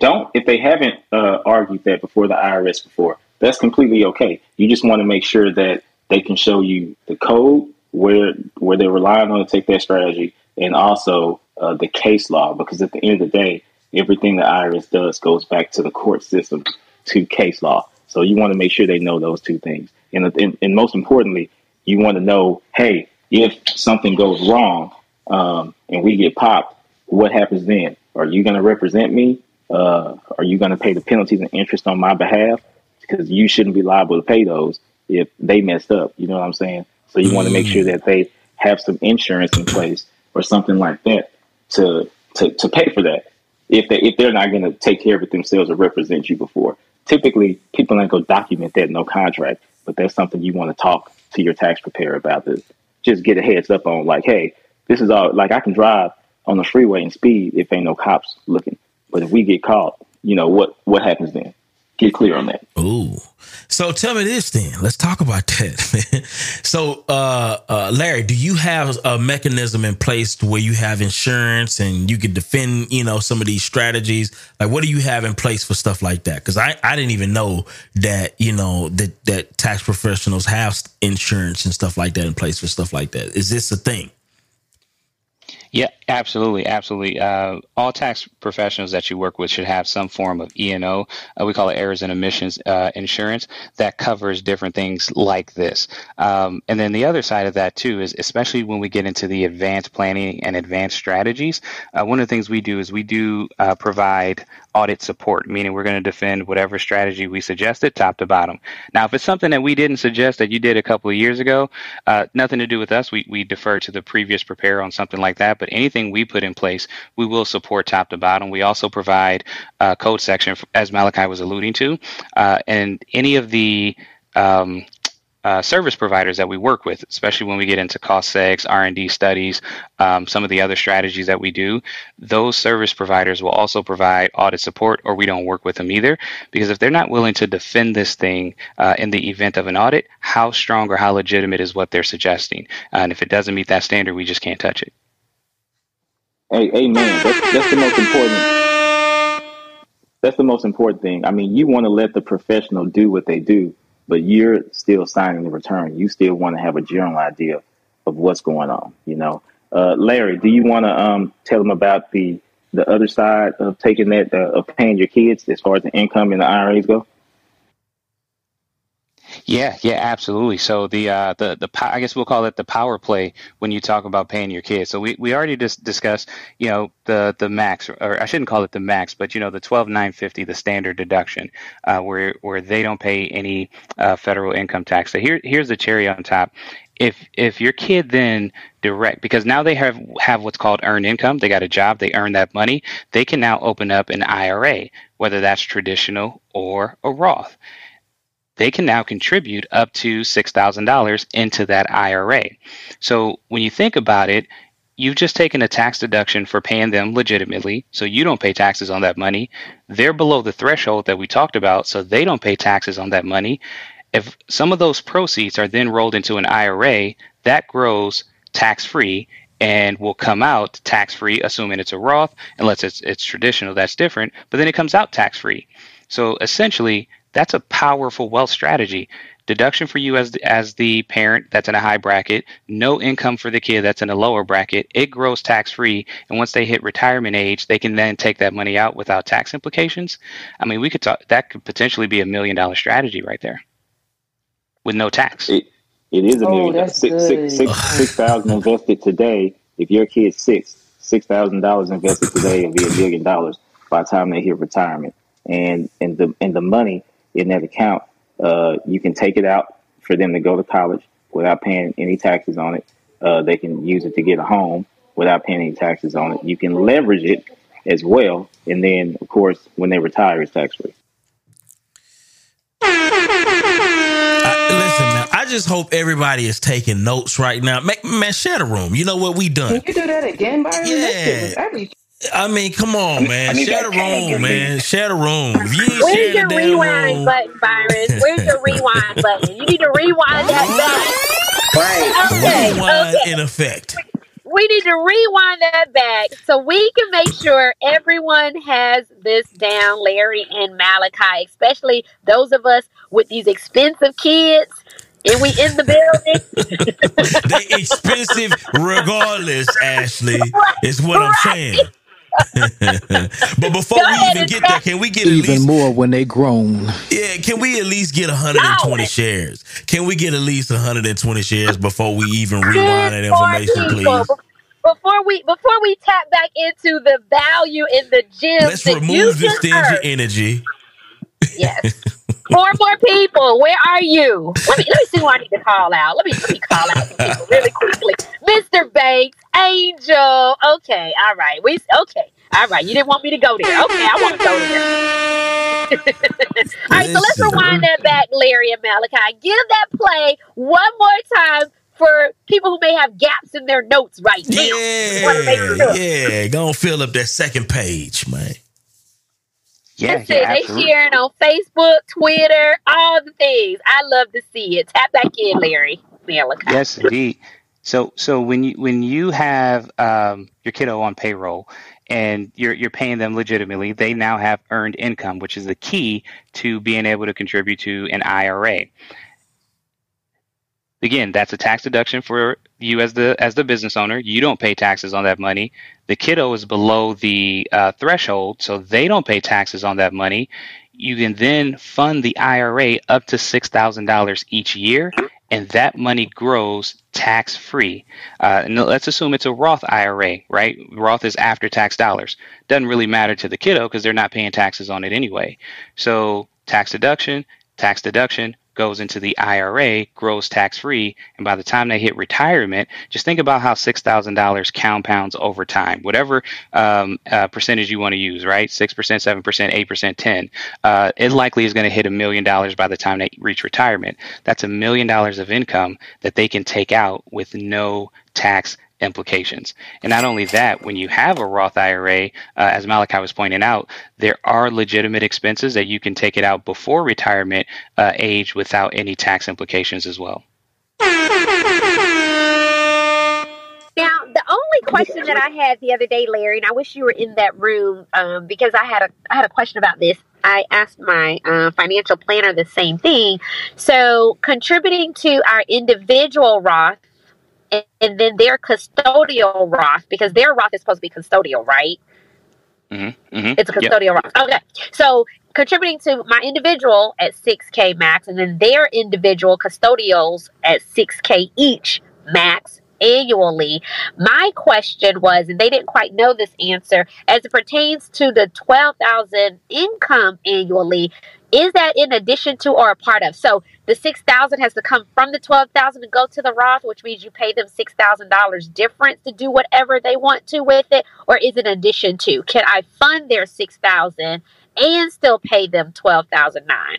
Don't if they haven't uh, argued that before the IRS before. That's completely okay. You just want to make sure that they can show you the code where where they're relying on to take that strategy, and also uh, the case law. Because at the end of the day, everything the IRS does goes back to the court system to case law. So you want to make sure they know those two things. And, and, and most importantly, you want to know, hey, if something goes wrong um, and we get popped, what happens then? Are you going to represent me? Uh, are you going to pay the penalties and interest on my behalf? Because you shouldn't be liable to pay those if they messed up. You know what I'm saying? So you want to make sure that they have some insurance in place or something like that to to, to pay for that if they if they're not going to take care of it themselves or represent you before. Typically, people don't go document that no contract, but that's something you want to talk to your tax preparer about. This just get a heads up on like, hey, this is all like I can drive on the freeway and speed if ain't no cops looking, but if we get caught, you know what what happens then? Get clear on that. Ooh. So tell me this then. Let's talk about that. so, uh, uh, Larry, do you have a mechanism in place where you have insurance and you could defend, you know, some of these strategies? Like, what do you have in place for stuff like that? Because I, I didn't even know that, you know, that that tax professionals have insurance and stuff like that in place for stuff like that. Is this a thing? Yeah, absolutely, absolutely. Uh, all tax professionals that you work with should have some form of E and O. Uh, we call it errors and omissions uh, insurance that covers different things like this. Um, and then the other side of that too is, especially when we get into the advanced planning and advanced strategies, uh, one of the things we do is we do uh, provide audit support, meaning we're going to defend whatever strategy we suggested, top to bottom. Now, if it's something that we didn't suggest that you did a couple of years ago, uh, nothing to do with us. We we defer to the previous preparer on something like that. But anything we put in place, we will support top to bottom. We also provide code section, as Malaki was alluding to, uh, and any of the um, uh, service providers that we work with, especially when we get into cost segs, R&D studies, um, some of the other strategies that we do, those service providers will also provide audit support or we don't work with them either. Because if they're not willing to defend this thing uh, in the event of an audit, how strong or how legitimate is what they're suggesting? And if it doesn't meet that standard, we just can't touch it. Hey, amen. That's, that's the most important. That's the most important thing. I mean, you want to let the professional do what they do but you're still signing the return. You still want to have a general idea of what's going on. You know, uh, Larry, do you want to um, tell them about the the other side of taking that uh, of paying your kids as far as the income and the IRAs go? Yeah, yeah, absolutely. So the uh, the the I guess we'll call it the power play when you talk about paying your kids. So we, we already just discussed, you know, the the max, or I shouldn't call it the max, but you know, the twelve nine fifty, the standard deduction, uh, where where they don't pay any uh, federal income tax. So here here's the cherry on top. If if your kid then direct because now they have have what's called earned income, they got a job, they earn that money, they can now open up an IRA, whether that's traditional or a Roth they can now contribute up to $6,000 into that IRA. So when you think about it, you've just taken a tax deduction for paying them legitimately, so you don't pay taxes on that money. They're below the threshold that we talked about, so they don't pay taxes on that money. If some of those proceeds are then rolled into an IRA, that grows tax free and will come out tax free, assuming it's a Roth, unless it's, it's traditional, that's different, but then it comes out tax free. So essentially, that's a powerful wealth strategy. Deduction for you as the, as the parent that's in a high bracket, no income for the kid that's in a lower bracket. It grows tax free, and once they hit retirement age, they can then take that money out without tax implications. I mean, we could talk. That could potentially be a million dollar strategy right there, with no tax. It, it is a oh, million. Six, six, six, six thousand invested today. If your kid's six, six thousand dollars invested today will be a million dollars by the time they hit retirement. And and the and the money in that account, uh, you can take it out for them to go to college without paying any taxes on it. Uh, they can use it to get a home without paying any taxes on it. You can leverage it as well, and then of course when they retire, it's tax free. listen, man. I just hope everybody is taking notes right now. Man, man share the room. You know what we done? Can you do that again, Byron? Yeah. I mean, come on, man. Share the room, man. Share the room. You Where's your rewind room... button, Byron? Where's your rewind button? You need to rewind that back. Right. Okay. Rewind okay. in effect. We need to rewind that back so we can make sure everyone has this down, Larry and Malaki, especially those of us with these expensive kids and we in the building. they expensive regardless, Ashley, is what right. I'm saying. But before Go we even get there, can we get even least, more when they grown? Yeah, can we at least get 120 no. shares? Can we get at least 120 shares before we even rewind that information, please? Before we before we tap back into the value in the gym, let's remove the stingy energy. Yes. Four more people. Where are you? Let me let me see who I need to call out. Let me let me call out some people really quickly. Mr. Banks, Angel. Okay, all right. We okay. All right. You didn't want me to go there. Okay, I want to go there. all right, so let's rewind that back, Larry and Malaki. Give that play one more time for people who may have gaps in their notes right now. Yeah, sure. yeah. Go fill up that second page, man. Yeah, yeah. They sharing on Facebook, Twitter, all the things. I love to see it. Tap back in, Larry. Yes, indeed. So, so when you when you have um, your kiddo on payroll and you're you're paying them legitimately, they now have earned income, which is the key to being able to contribute to an IRA. Again, that's a tax deduction for you as the as the business owner. You don't pay taxes on that money. The kiddo is below the uh, threshold, so they don't pay taxes on that money. You can then fund the IRA up to six thousand dollars each year, and that money grows tax free. Uh, and let's assume it's a Roth IRA, right? Roth is after tax dollars. Doesn't really matter to the kiddo because they're not paying taxes on it anyway. So tax deduction, tax deduction, goes into the IRA, grows tax free, and by the time they hit retirement, just think about how six thousand dollars compounds over time. Whatever um, uh, percentage you want to use, right? Six percent, seven percent, eight percent, ten. Uh, it likely is going to hit a million dollars by the time they reach retirement. That's a million dollars of income that they can take out with no tax implications. And not only that, when you have a Roth IRA, uh, as Malaki was pointing out, there are legitimate expenses that you can take it out before retirement uh, age without any tax implications as well. Now, the only question that I had the other day, Larry, and I wish you were in that room um, because I had a I had a question about this. I asked my uh, financial planner the same thing. So, contributing to our individual Roth and, and then their custodial Roth, because their Roth is supposed to be custodial, right? Mm-hmm, mm-hmm. It's a custodial yep. Roth. Okay. So contributing to my individual at 6K max, and then their individual custodials at 6K each max annually. My question was, and they didn't quite know this answer, as it pertains to the 12,000 income annually, is that in addition to or a part of? So the six thousand has to come from the twelve thousand to go to the Roth, which means you pay them six thousand dollars difference to do whatever they want to with it, or is it addition to? Can I fund their six thousand and still pay them twelve thousand nine?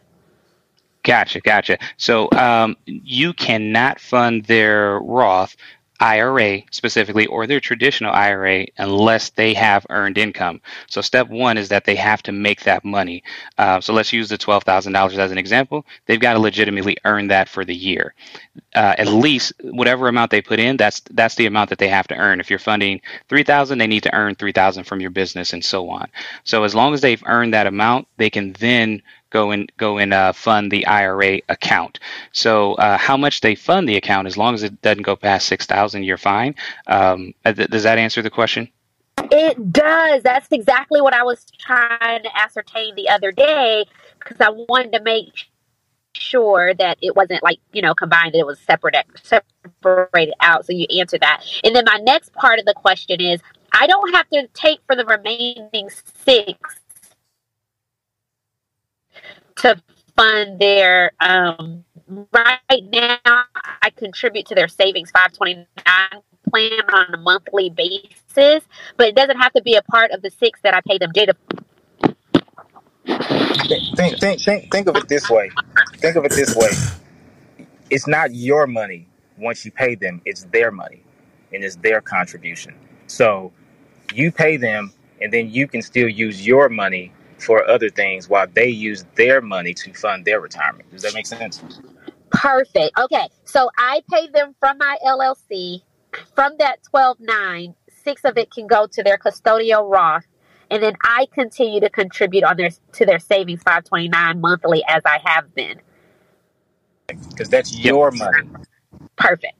Gotcha, gotcha. So um, you cannot fund their Roth IRA specifically or their traditional IRA unless they have earned income. So step one is that they have to make that money. Uh, so let's use the twelve thousand dollars as an example. They've got to legitimately earn that for the year. Uh, at least whatever amount they put in, that's that's the amount that they have to earn. If you're funding three thousand, they need to earn three thousand from your business and so on. So as long as they've earned that amount, they can then go and go and uh, fund the IRA account. So uh, how much they fund the account, as long as it doesn't go past six thousand, you're fine. Um, uh, th- does that answer the question? It does. That's exactly what I was trying to ascertain the other day because I wanted to make sure that it wasn't like you know combined; that it was separate, separated out. So you answer that, and then my next part of the question is: I don't have to take for the remaining six to fund their um, right now i contribute to their savings 529 plan on a monthly basis but it doesn't have to be a part of the six that i pay them jada think, think, think, think of it this way. Think of it this way. It's not your money once you pay them it's their money and it's their contribution. So you pay them and then you can still use your money for other things while they use their money to fund their retirement. Does that make sense? Perfect. Okay. So I pay them from my LLC. From that 12.9, six of it can go to their custodial Roth. And then I continue to contribute on their to their savings 529 monthly as I have been. Because that's your money. Perfect.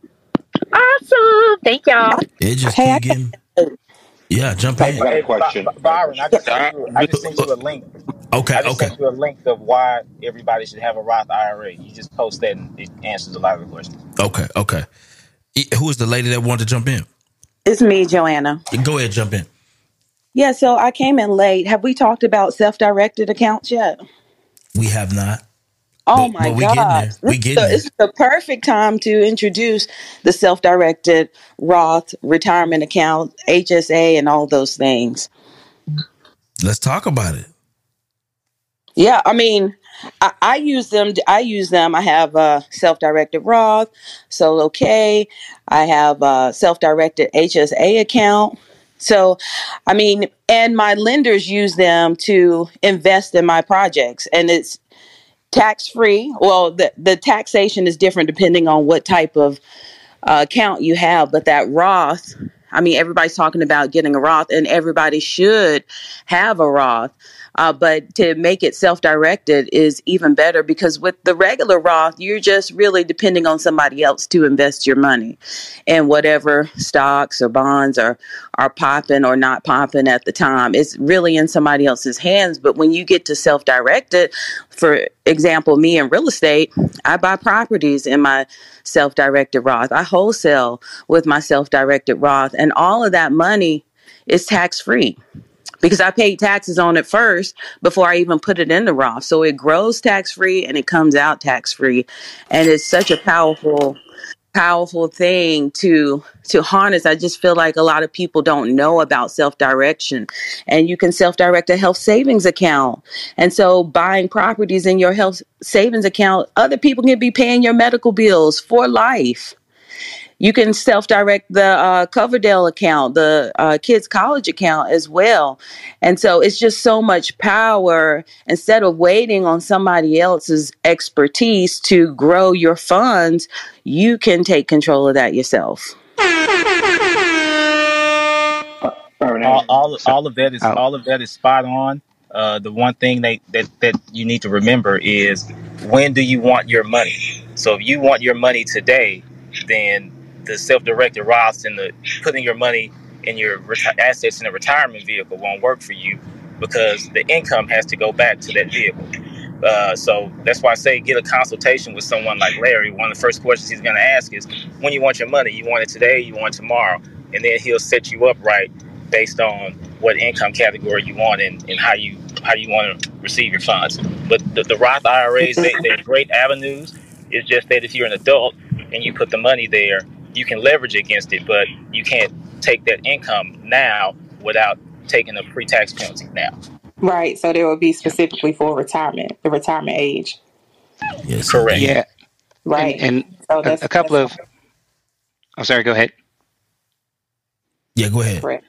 Awesome. Thank y'all. It just Hey, I keep getting. Yeah, jump I in. got a question. By- Byron, I just sent you, I just sent you a link. Okay, I just okay. sent you a link of why everybody should have a Roth IRA. You just post that and it answers a lot of the questions. Okay, okay. E- Who is the lady that wanted to jump in? It's me, Joanna. Go ahead, jump in. Yeah, so I came in late. Have we talked about self-directed accounts yet? We have not. Oh But, my but we getting. We This is, getting the, there. this the perfect time to introduce the self-directed Roth retirement account, HSA, and all those things. Let's talk about it. Yeah, I mean, I, I use them. I use them. I have a self-directed Roth, Solo K. I have uh, a self-directed HSA account. So, I mean, and my lenders use them to invest in my projects, and it's tax free. Well, the the taxation is different depending on what type of uh, account you have, but that Roth. I mean, everybody's talking about getting a Roth, and everybody should have a Roth. Uh, but to make it self directed is even better because with the regular Roth, you're just really depending on somebody else to invest your money and whatever stocks or bonds are, are popping or not popping at the time. It's really in somebody else's hands. But when you get to self directed, for example, me in real estate, I buy properties in my self directed Roth, I wholesale with my self directed Roth, and all of that money is tax free because I paid taxes on it first before I even put it in the Roth. So it grows tax free and it comes out tax free. And it's such a powerful powerful thing to to harness i just feel like a lot of people don't know about self-direction and you can self-direct a health savings account and so buying properties in your health savings account other people can be paying your medical bills for life you can self-direct the uh, Coverdell account, the uh, kids' college account as well, and so it's just so much power. Instead of waiting on somebody else's expertise to grow your funds, you can take control of that yourself. all, all, all of that is all of that is spot on. Uh, the one thing that, that that you need to remember is when do you want your money? So if you want your money today, then the self-directed Roths and the putting your money in your reti- assets in a retirement vehicle won't work for you because the income has to go back to that vehicle. Uh, so that's why I say get a consultation with someone like Larry. One of the first questions he's going to ask is, "When you want your money? You want it today? You want it tomorrow?" And then he'll set you up right based on what income category you want and, and how you how you want to receive your funds. But the, the Roth IRAs, they, they're great avenues. It's just that if you're an adult and you put the money there, you can leverage against it, but you can't take that income now without taking a pre-tax penalty now. Right. So there will be specifically for retirement, the retirement age. Yes. Correct. Yeah. Right. And, and So a, that's a couple of. I'm sorry. Go ahead. Yeah, go ahead. correct.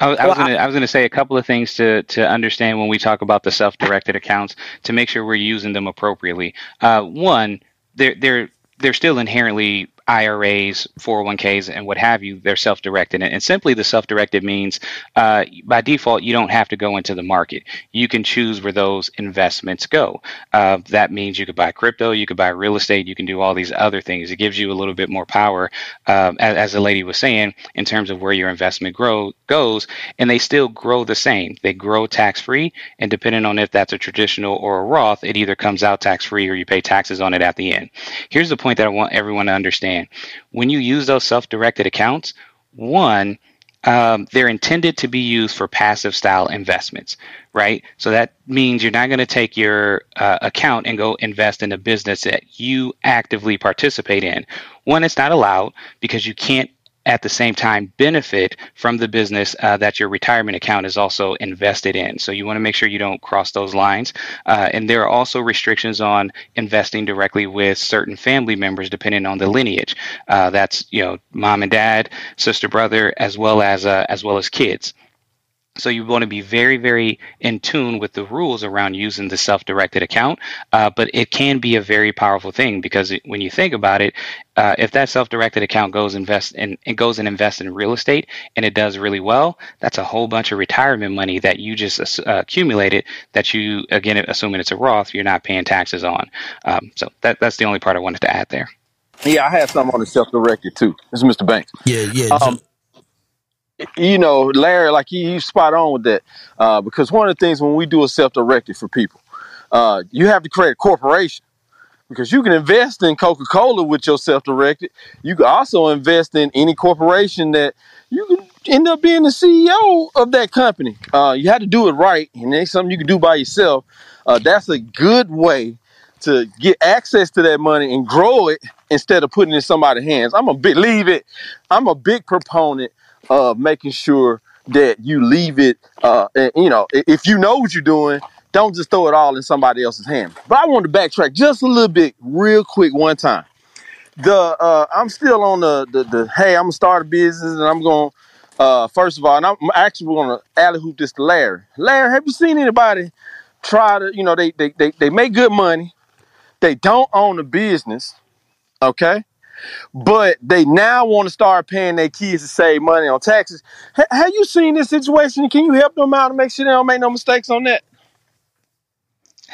I, was- I Well, was gonna I was gonna say a couple of things to to understand when we talk about the self-directed accounts to make sure we're using them appropriately. Uh, one, they're they're they're still inherently IRAs, 401ks, and what have you. They're self-directed, and, and simply the self-directed means uh, by default you don't have to go into the market. You can choose where those investments go. Uh, that means you could buy crypto, you could buy real estate, you can do all these other things. It gives you a little bit more power, um, as, as the lady was saying, in terms of where your investment grow goes, and they still grow the same. They grow tax-free, and depending on if that's a traditional or a Roth, it either comes out tax-free or you pay taxes on it at the end. Here's the point that I want everyone to understand. When you use those self-directed accounts, one, um, they're intended to be used for passive style investments, right? So that means you're not going to take your uh, account and go invest in a business that you actively participate in. One, it's not allowed because you can't at the same time benefit from the business uh, that your retirement account is also invested in. So you want to make sure you don't cross those lines. Uh, and there are also restrictions on investing directly with certain family members, depending on the lineage. Uh, that's you know mom and dad, sister, brother, as well as uh, as well as kids. So you want to be very, very in tune with the rules around using the self-directed account. Uh, but it can be a very powerful thing because it, when you think about it, uh, if that self-directed account goes invest in it goes and invest in real estate and it does really well, that's a whole bunch of retirement money that you just uh, accumulated that you again assuming it's a Roth, you're not paying taxes on. Um, so that that's the only part I wanted to add there. Yeah, I had something on the self-directed too. This is Mr. Banks. Yeah, yeah. Um, you know, Larry, like you, you spot on with that. Uh, because one of the things when we do a self-directed for people, uh, you have to create a corporation because you can invest in Coca-Cola with your self-directed. You can also invest in any corporation that you can end up being the CEO of that company. Uh, you have to do it right, and it's something you can do by yourself. Uh, that's a good way to get access to that money and grow it instead of putting it in somebody's hands. I'm a big leave it. I'm a big proponent of making sure that you leave it. Uh, and, you know, if you know what you're doing, don't just throw it all in somebody else's hand. But I wanted to backtrack just a little bit, real quick, one time. The uh, I'm still on the, the the hey, I'm gonna start a business and I'm to Uh, first of all, and I'm actually to alley hoop this to Larry. Larry, have you seen anybody try to, you know, they they they, they make good money, they don't own a business, okay? But they now want to start paying their kids to save money on taxes. Ha- have you seen this situation? Can you help them out and make sure they don't make no mistakes on that?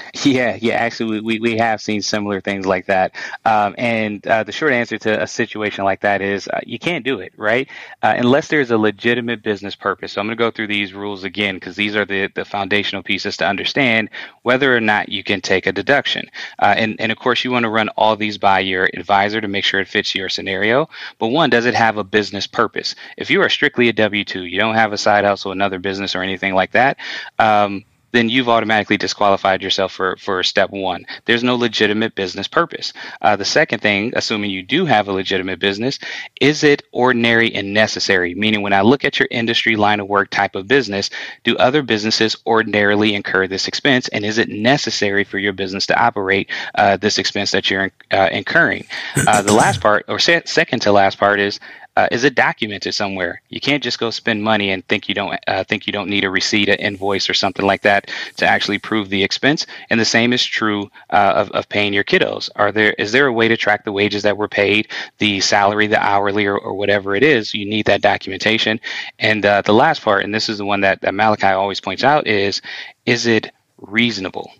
Yeah, yeah. Actually, we, we have seen similar things like that. Um, and uh, the short answer to a situation like that is uh, you can't do it, right? Uh, unless there's a legitimate business purpose. So I'm going to go through these rules again because these are the, the foundational pieces to understand whether or not you can take a deduction. Uh, and, and of course, you want to run all these by your advisor to make sure it fits your scenario. But one, does it have a business purpose? If you are strictly a W 2, you don't have a side hustle, another business, or anything like that. Um, then you've automatically disqualified yourself for, for step one. There's no legitimate business purpose. Uh, the second thing, assuming you do have a legitimate business, is it ordinary and necessary? Meaning, when I look at your industry, line of work type of business, do other businesses ordinarily incur this expense? And is it necessary for your business to operate uh, this expense that you're uh, incurring? Uh, the last part, or se- second to last part, is uh, is it documented somewhere? You can't just go spend money and think you don't uh, think you don't need a receipt, an invoice, or something like that to actually prove the expense. And the same is true uh, of, of paying your kiddos. Are there is there a way to track the wages that were paid, the salary, the hourly, or, or whatever it is? You need that documentation. And uh, the last part, and this is the one that, that Malaki always points out, is is it reasonable?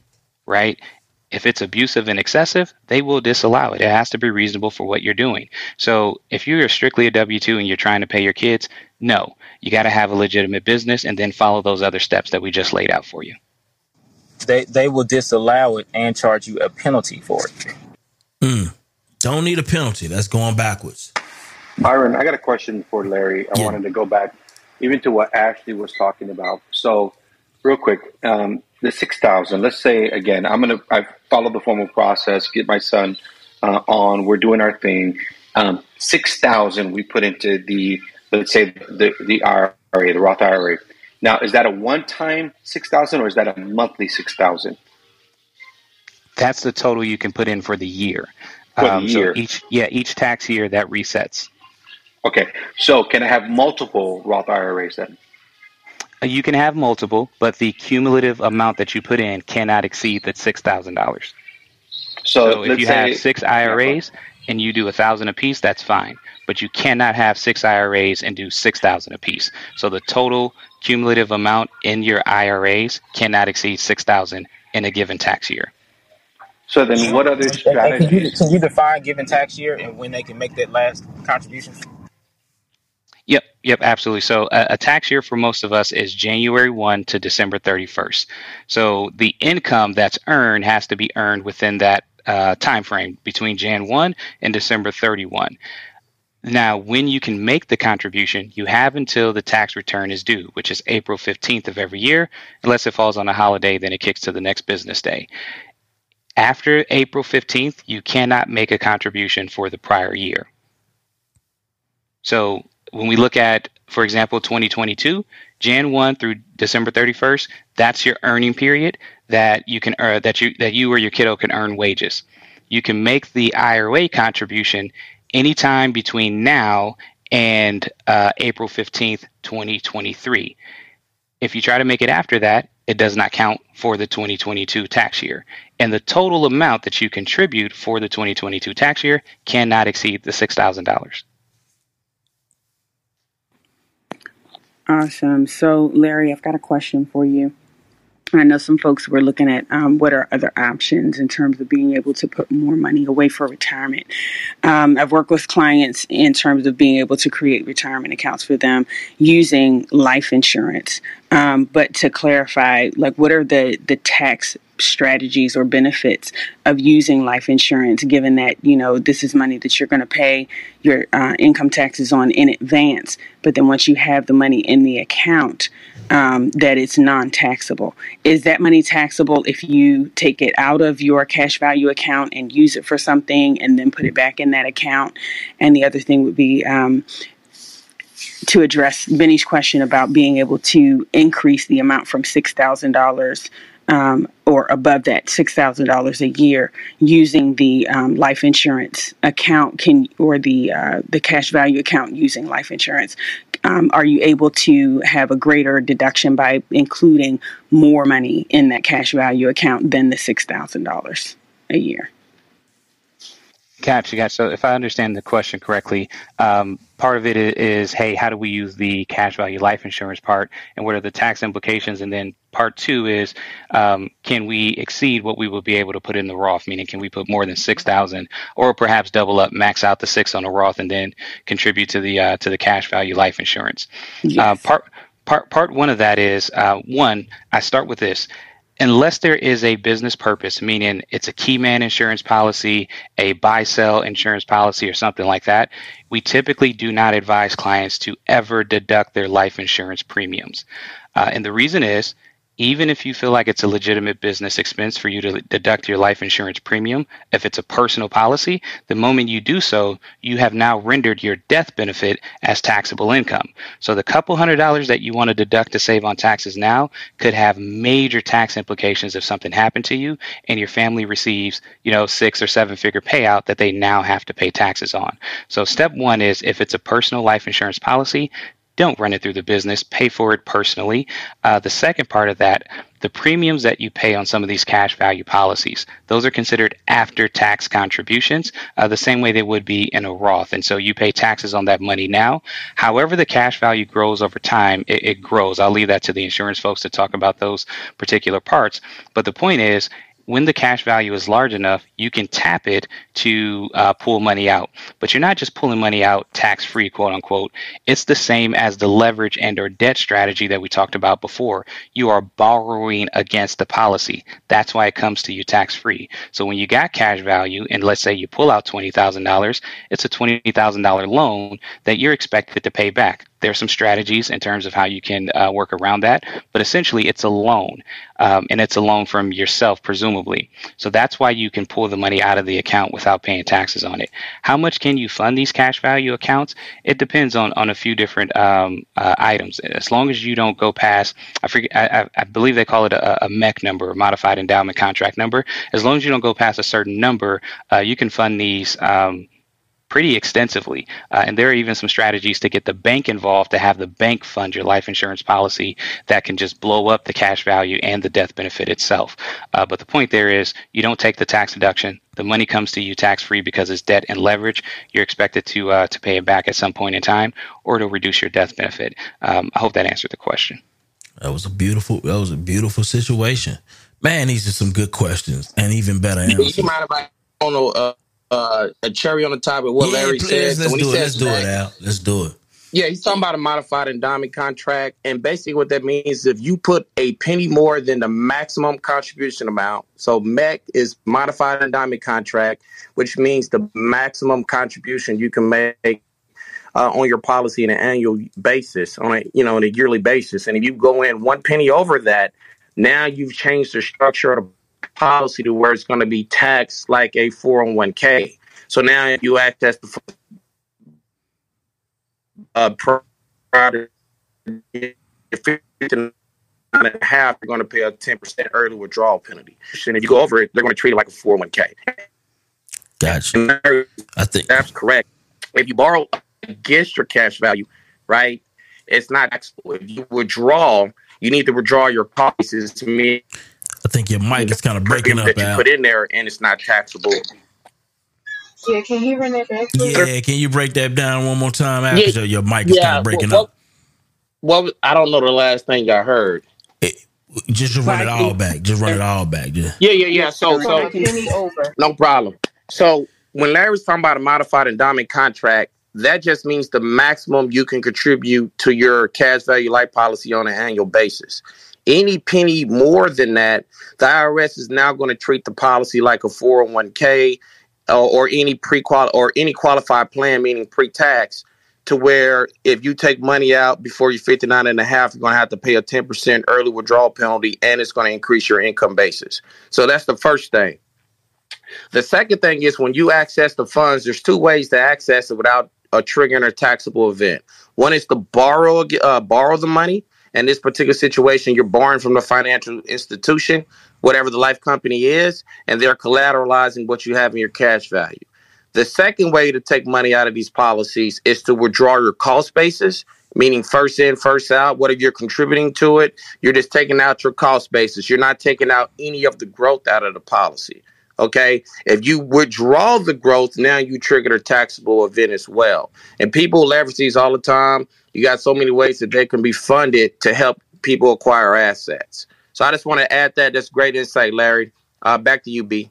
Right? If it's abusive and excessive, they will disallow it. It has to be reasonable for what you're doing. So if you're strictly a W 2 and you're trying to pay your kids, no, you got to have a legitimate business and then follow those other steps that we just laid out for you. They, they will disallow it and charge you a penalty for it. Mm. Don't need a penalty. That's going backwards. Byron, I got a question for Larry. I yeah. wanted to go back even to what Ashley was talking about. So, real quick, um, the 6,000, let's say again, I'm going to, I follow the formal process, get my son uh, on, we're doing our thing. Um, 6,000 we put into the, let's say the, the IRA, the Roth IRA. Now, is that a one time 6,000 or is that a monthly 6,000? That's the total you can put in for the year. For the um, year. So each, yeah, each tax year that resets. Okay. So can I have multiple Roth IRAs then? You can have multiple, but the cumulative amount that you put in cannot exceed the six thousand dollars. So, so if you have six IRAs and you do a thousand apiece, that's fine. But you cannot have six IRAs and do six thousand a piece. So the total cumulative amount in your IRAs cannot exceed six thousand in a given tax year. So then, what other strategies? Can you, can you define given tax year and when they can make that last contribution? Yep, absolutely. So a, a, tax year for most of us is January 1 to December 31st. So the income that's earned has to be earned within that uh, time frame between Jan 1 and December 31. Now, when you can make the contribution, you have until the tax return is due, which is April 15th of every year. Unless it falls on a holiday, then it kicks to the next business day. After April 15th, you cannot make a contribution for the prior year. So when we look at, for example, 2022, Jan 1 through December 31st, that's your earning period that you can earn, that you that you or your kiddo can earn wages. You can make the IRA contribution anytime between now and uh, April 15th, 2023. If you try to make it after that, it does not count for the 2022 tax year. And the total amount that you contribute for the 2022 tax year cannot exceed the $6,000. Awesome. So, Larry, I've got a question for you. I know some folks were looking at um, what are other options in terms of being able to put more money away for retirement. Um, I've worked with clients in terms of being able to create retirement accounts for them using life insurance. Um, but to clarify, like, what are the the tax strategies or benefits of using life insurance, given that, you know, this is money that you're going to pay your uh, income taxes on in advance. But then once you have the money in the account, um, that it's non taxable. Is that money taxable if you take it out of your cash value account and use it for something and then put it back in that account? And the other thing would be, um, to address Benny's question about being able to increase the amount from six thousand dollars um, or above that six thousand dollars a year using the um, life insurance account can or the uh, the cash value account using life insurance. Um, are you able to have a greater deduction by including more money in that cash value account than the six thousand dollars a year? Gotcha, gotcha. So if I understand the question correctly, um, part of it is, hey, how do we use the cash value life insurance part, and what are the tax implications? And then part two is, um, can we exceed what we will be able to put in the Roth? Meaning, can we put more than six thousand, or perhaps double up, max out the six on the Roth, and then contribute to the uh, to the cash value life insurance? Yes. Uh, part part part one of that is uh, one. I start with this unless there is a business purpose, meaning it's a key man insurance policy, a buy sell insurance policy, or something like that, we typically do not advise clients to ever deduct their life insurance premiums. Uh, and the reason is even if you feel like it's a legitimate business expense for you to deduct your life insurance premium, if it's a personal policy, the moment you do so, you have now rendered your death benefit as taxable income. So the couple hundred dollars that you want to deduct to save on taxes now could have major tax implications if something happened to you and your family receives, you know, six or seven figure payout that they now have to pay taxes on. So step one is if it's a personal life insurance policy, don't run it through the business, pay for it personally. Uh, the second part of that, the premiums that you pay on some of these cash value policies, those are considered after tax contributions, uh, the same way they would be in a Roth. And so you pay taxes on that money now. However, the cash value grows over time, it, it grows. I'll leave that to the insurance folks to talk about those particular parts. But the point is, when the cash value is large enough, you can tap it to uh, pull money out. But you're not just pulling money out tax free, quote unquote. It's the same as the leverage and or debt strategy that we talked about before. You are borrowing against the policy. That's why it comes to you tax free. So when you got cash value, and let's say you pull out twenty thousand dollars, it's a twenty thousand dollar loan that you're expected to pay back. There are some strategies in terms of how you can uh, work around that, but essentially it's a loan, um, and it's a loan from yourself, presumably. So that's why you can pull the money out of the account without paying taxes on it. How much can you fund these cash value accounts? It depends on on a few different um, uh, items. As long as you don't go past, I forget, I, I believe they call it a, a MEC number, a modified endowment contract number. As long as you don't go past a certain number, uh, you can fund these. Um, pretty extensively. Uh, and there are even some strategies to get the bank involved to have the bank fund your life insurance policy that can just blow up the cash value and the death benefit itself. Uh, but the point there is you don't take the tax deduction. The money comes to you tax free because it's debt and leverage. You're expected to uh, to pay it back at some point in time or to reduce your death benefit. Um, I hope that answered the question. That was a beautiful. That was a beautiful situation. Man, these are some good questions and even better answers. You mind if I don't know uh, a cherry on the top of what yeah, Larry please, said. Let's when do he it. Let's do it, Al. Let's do it. Yeah, he's talking about a modified endowment contract. And basically, what that means is if you put a penny more than the maximum contribution amount, so MEC is modified endowment contract, which means the maximum contribution you can make uh, on your policy on an annual basis, on a you know on a yearly basis. And if you go in one penny over that, now you've changed the structure of the policy to where it's going to be taxed like a 401k. So now if you access the uh, prior and a half, you're going to pay a 10% early withdrawal penalty. And if you go over it, they're going to treat it like a 401k. Gotcha. I think that's correct. If you borrow against your cash value, right, it's not taxable. If you withdraw, you need to withdraw your policies to me I think your mic is kind of breaking up. That you put in there, and it's not taxable. Yeah, can you run that back? Yeah, can you break that down one more time? After yeah, your mic is yeah, kind of breaking well, up. Well, I don't know the last thing I heard. It, just run it all back. Just run it all back. Just. Yeah, yeah, yeah. So, so no problem. So when Larry's talking about a modified endowment contract, that just means the maximum you can contribute to your cash value life policy on an annual basis. Any penny more than that, the IRS is now going to treat the policy like a 401k uh, or any pre or any qualified plan, meaning pre-tax, to where if you take money out before you're 59 and a half, you're going to have to pay a 10% early withdrawal penalty and it's going to increase your income basis. So that's the first thing. The second thing is when you access the funds, there's two ways to access it without a triggering or taxable event. One is to borrow uh, borrow the money, in this particular situation, you're borrowing from the financial institution, whatever the life company is, and they're collateralizing what you have in your cash value. The second way to take money out of these policies is to withdraw your cost basis, meaning first in, first out. Whatever you're contributing to it, you're just taking out your cost basis. You're not taking out any of the growth out of the policy. Okay. If you withdraw the growth, now you trigger a taxable event as well. And people leverage these all the time. You got so many ways that they can be funded to help people acquire assets. So I just want to add that. That's great insight, Larry. Uh, back to you, B.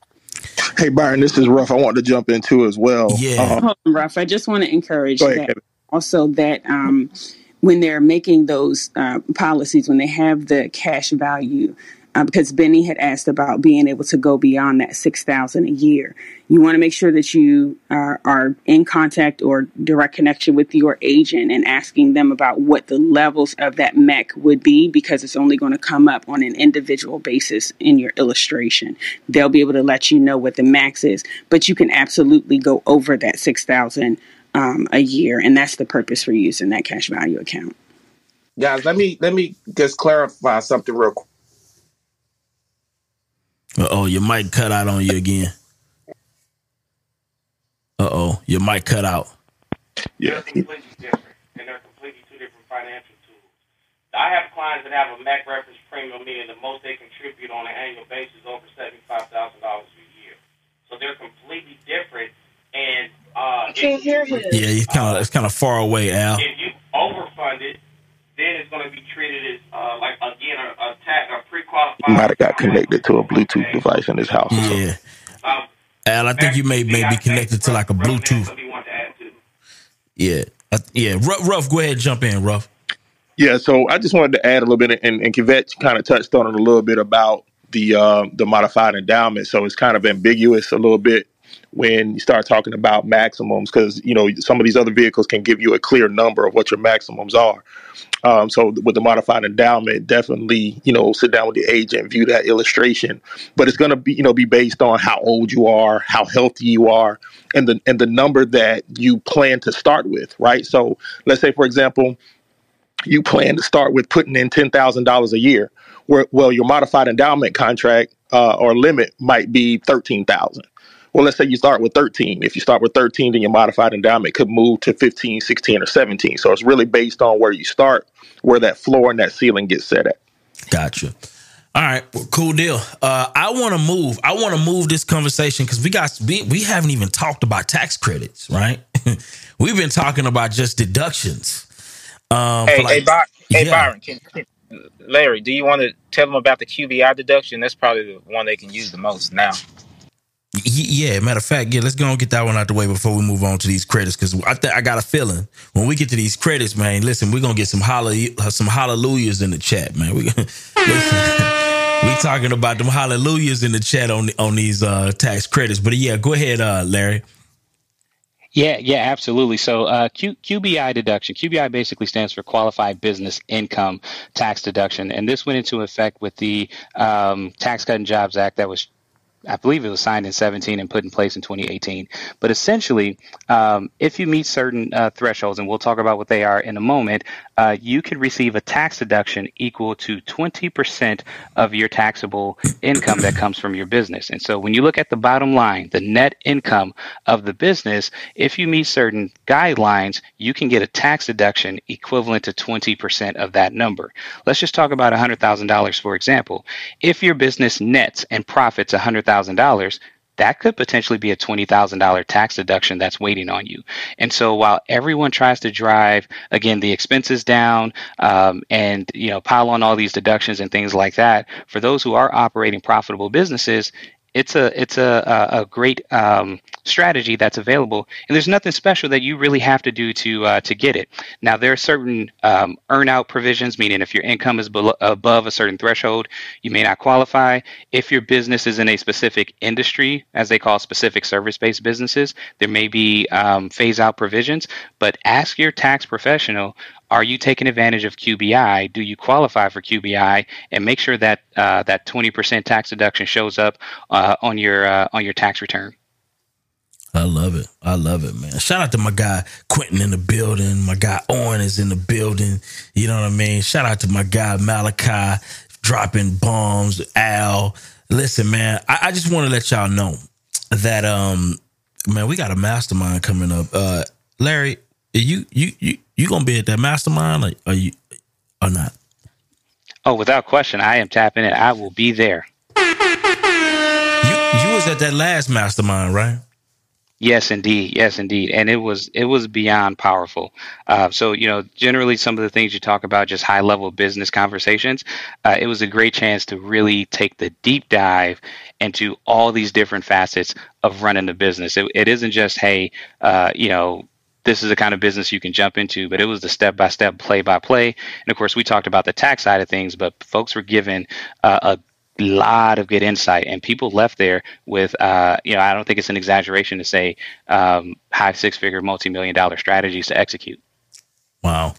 Hey, Byron, this is Ruff. I want to jump into as well. Yeah. Um, Hold on, Ruff. I just want to encourage ahead, that Kevin. also that um, when they're making those uh, policies, when they have the cash value, uh, because Benny had asked about being able to go beyond that six thousand a year. You want to make sure that you are, are in contact or direct connection with your agent and asking them about what the levels of that MEC would be, because it's only going to come up on an individual basis in your illustration. They'll be able to let you know what the max is, but you can absolutely go over that six thousand um, a year, and that's the purpose for using that cash value account. Guys, let me let me just clarify something real quick. Uh oh, your mic cut out on you again. Uh oh, your mic cut out. Yeah. completely different, and they're completely two different financial tools. I have clients that have a MEC reference premium, meaning the most they contribute on an annual basis over seventy-five thousand dollars a year. So they're completely different, and uh, Can't hear him. Yeah, it's kind of it's kind of far away, Al. if you overfund it, then it's going to be treated as uh, like again a, a, tax, a pre-qualified. Might have got connected to a Bluetooth device in his house. Or something. Yeah. Al, I think you may may be connected to like a Bluetooth. Yeah, Uh, yeah. Ruff, Ruff, go ahead, jump in, Ruff. Yeah, so I just wanted to add a little bit, and, and Kivette kind of touched on it a little bit about the um, the modified endowment. So it's kind of ambiguous a little bit when you start talking about maximums, because you know some of these other vehicles can give you a clear number of what your maximums are. Um, so with the modified endowment, definitely you know sit down with the agent, view that illustration, but it's going to be you know be based on how old you are, how healthy you are, and the and the number that you plan to start with, right? So let's say for example you plan to start with putting in ten thousand dollars a year. Where well, your modified endowment contract uh, or limit might be thirteen thousand. Well, let's say you start with 13. If you start with 13, then your modified endowment could move to 15, 16, or 17. So it's really based on where you start, where that floor and that ceiling gets set at. Gotcha. All right, well, cool deal. Uh, I want to move. I want to move this conversation because we got we, we haven't even talked about tax credits, right? We've been talking about just deductions. Um, Hey, for like- hey, By- hey Byron, can, can- Larry, do you want to tell them about the QBI deduction? That's probably the one they can use the most now. Yeah, matter of fact, yeah, let's go and get that one out the way before we move on to these credits. Because I th- I got a feeling when we get to these credits, man. Listen, we're gonna get some holla- some hallelujahs in the chat, man. We we talking about them hallelujahs in the chat on on these uh, tax credits. But yeah, go ahead, uh, Larry. Yeah, yeah, absolutely. So uh, Q, QBI deduction. QBI basically stands for Qualified Business Income Tax Deduction, and this went into effect with the um, Tax Cut and Jobs Act that was. I believe it was signed in 17 and put in place in 2018. But essentially, um, if you meet certain uh, thresholds, and we'll talk about what they are in a moment, uh, you can receive a tax deduction equal to 20% of your taxable income that comes from your business. And so when you look at the bottom line, the net income of the business, if you meet certain guidelines, you can get a tax deduction equivalent to 20% of that number. Let's just talk about $100,000 for example. If your business nets and profits $100,000, that could potentially be a $20,000 tax deduction that's waiting on you. And so while everyone tries to drive, again, the expenses down um, and, you know, pile on all these deductions and things like that, for those who are operating profitable businesses, it's a it's a a, a great um, strategy that's available, and there's nothing special that you really have to do to uh, to get it. Now there are certain um, earn out provisions, meaning if your income is below, above a certain threshold, you may not qualify. If your business is in a specific industry, as they call specific service based businesses, there may be um, phase out provisions. But ask your tax professional are you taking advantage of QBI? Do you qualify for QBI? And make sure that uh, that 20% tax deduction shows up uh, on your uh, on your tax return. I love it. I love it, man. Shout out to my guy Quentin in the building. My guy Owen is in the building. You know what I mean? Shout out to my guy Malaki dropping bombs. Al, listen, man. I, I just want to let y'all know that um, man, we got a mastermind coming up. Uh, Larry, you you you you gonna be at that mastermind? Or are you or not? Oh, without question, I am tapping it. I will be there. You you was at that last mastermind, right? Yes, indeed. Yes, indeed. And it was it was beyond powerful. Uh, so you know, generally, some of the things you talk about, just high level business conversations. Uh, it was a great chance to really take the deep dive into all these different facets of running the business. It, it isn't just hey, uh, you know, this is the kind of business you can jump into, but it was the step by step, play by play. And of course, we talked about the tax side of things, but folks were given uh, a lot of good insight, and people left there with, uh, you know, I don't think it's an exaggeration to say um, high six figure, multi million dollar strategies to execute. Wow.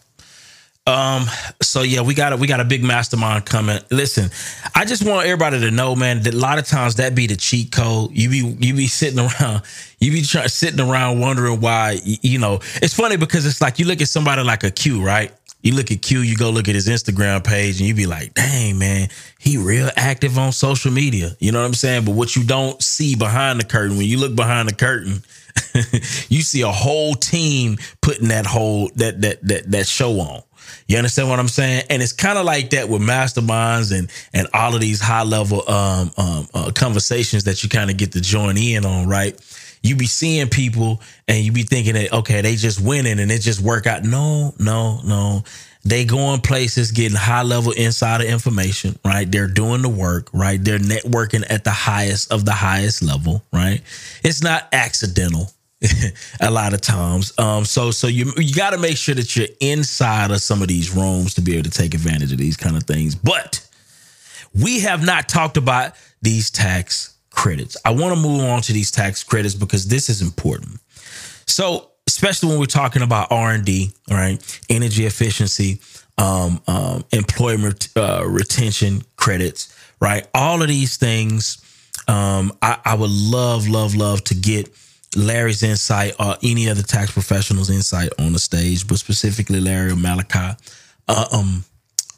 Um, so yeah, we got a we got a big mastermind coming. Listen, I just want everybody to know, man, that a lot of times that be the cheat code. You be you be sitting around, you be sitting around wondering why. You know, it's funny because it's like you look at somebody like a Q, right? You look at Q, you go look at his Instagram page, and you be like, dang, man, he real active on social media. You know what I'm saying? But what you don't see behind the curtain, when you look behind the curtain, you see a whole team putting that whole that that that that show on. You understand what I'm saying? And it's kind of like that with masterminds and and all of these high level um, um uh, conversations that you kind of get to join in on, right? you be seeing people and you be thinking that okay, they just winning and it just work out. No, no, no. They going places, getting high level insider information, right? They're doing the work, right? They're networking at the highest of the highest level, right? It's not accidental a lot of times. Um, so so you you got to make sure that you're inside of some of these rooms to be able to take advantage of these kind of things. But we have not talked about these tax credits. I want to move on to these tax credits because this is important. So, especially when we're talking about R and D, right? Energy efficiency, um, um, employment uh, retention credits, right? All of these things, um, I, I, would love, love, love to get Larry's insight or any other tax professionals' insight on the stage, but specifically Larry or Malaki. Uh, um,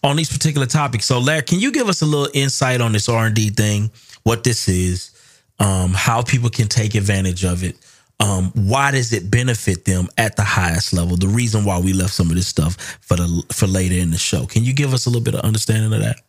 on these particular topics. So, Larry, can you give us a little insight on this R and D thing? What this is, um, how people can take advantage of it. Um, why does it benefit them at the highest level? The reason why we left some of this stuff for the for later in the show. Can you give us a little bit of understanding of that?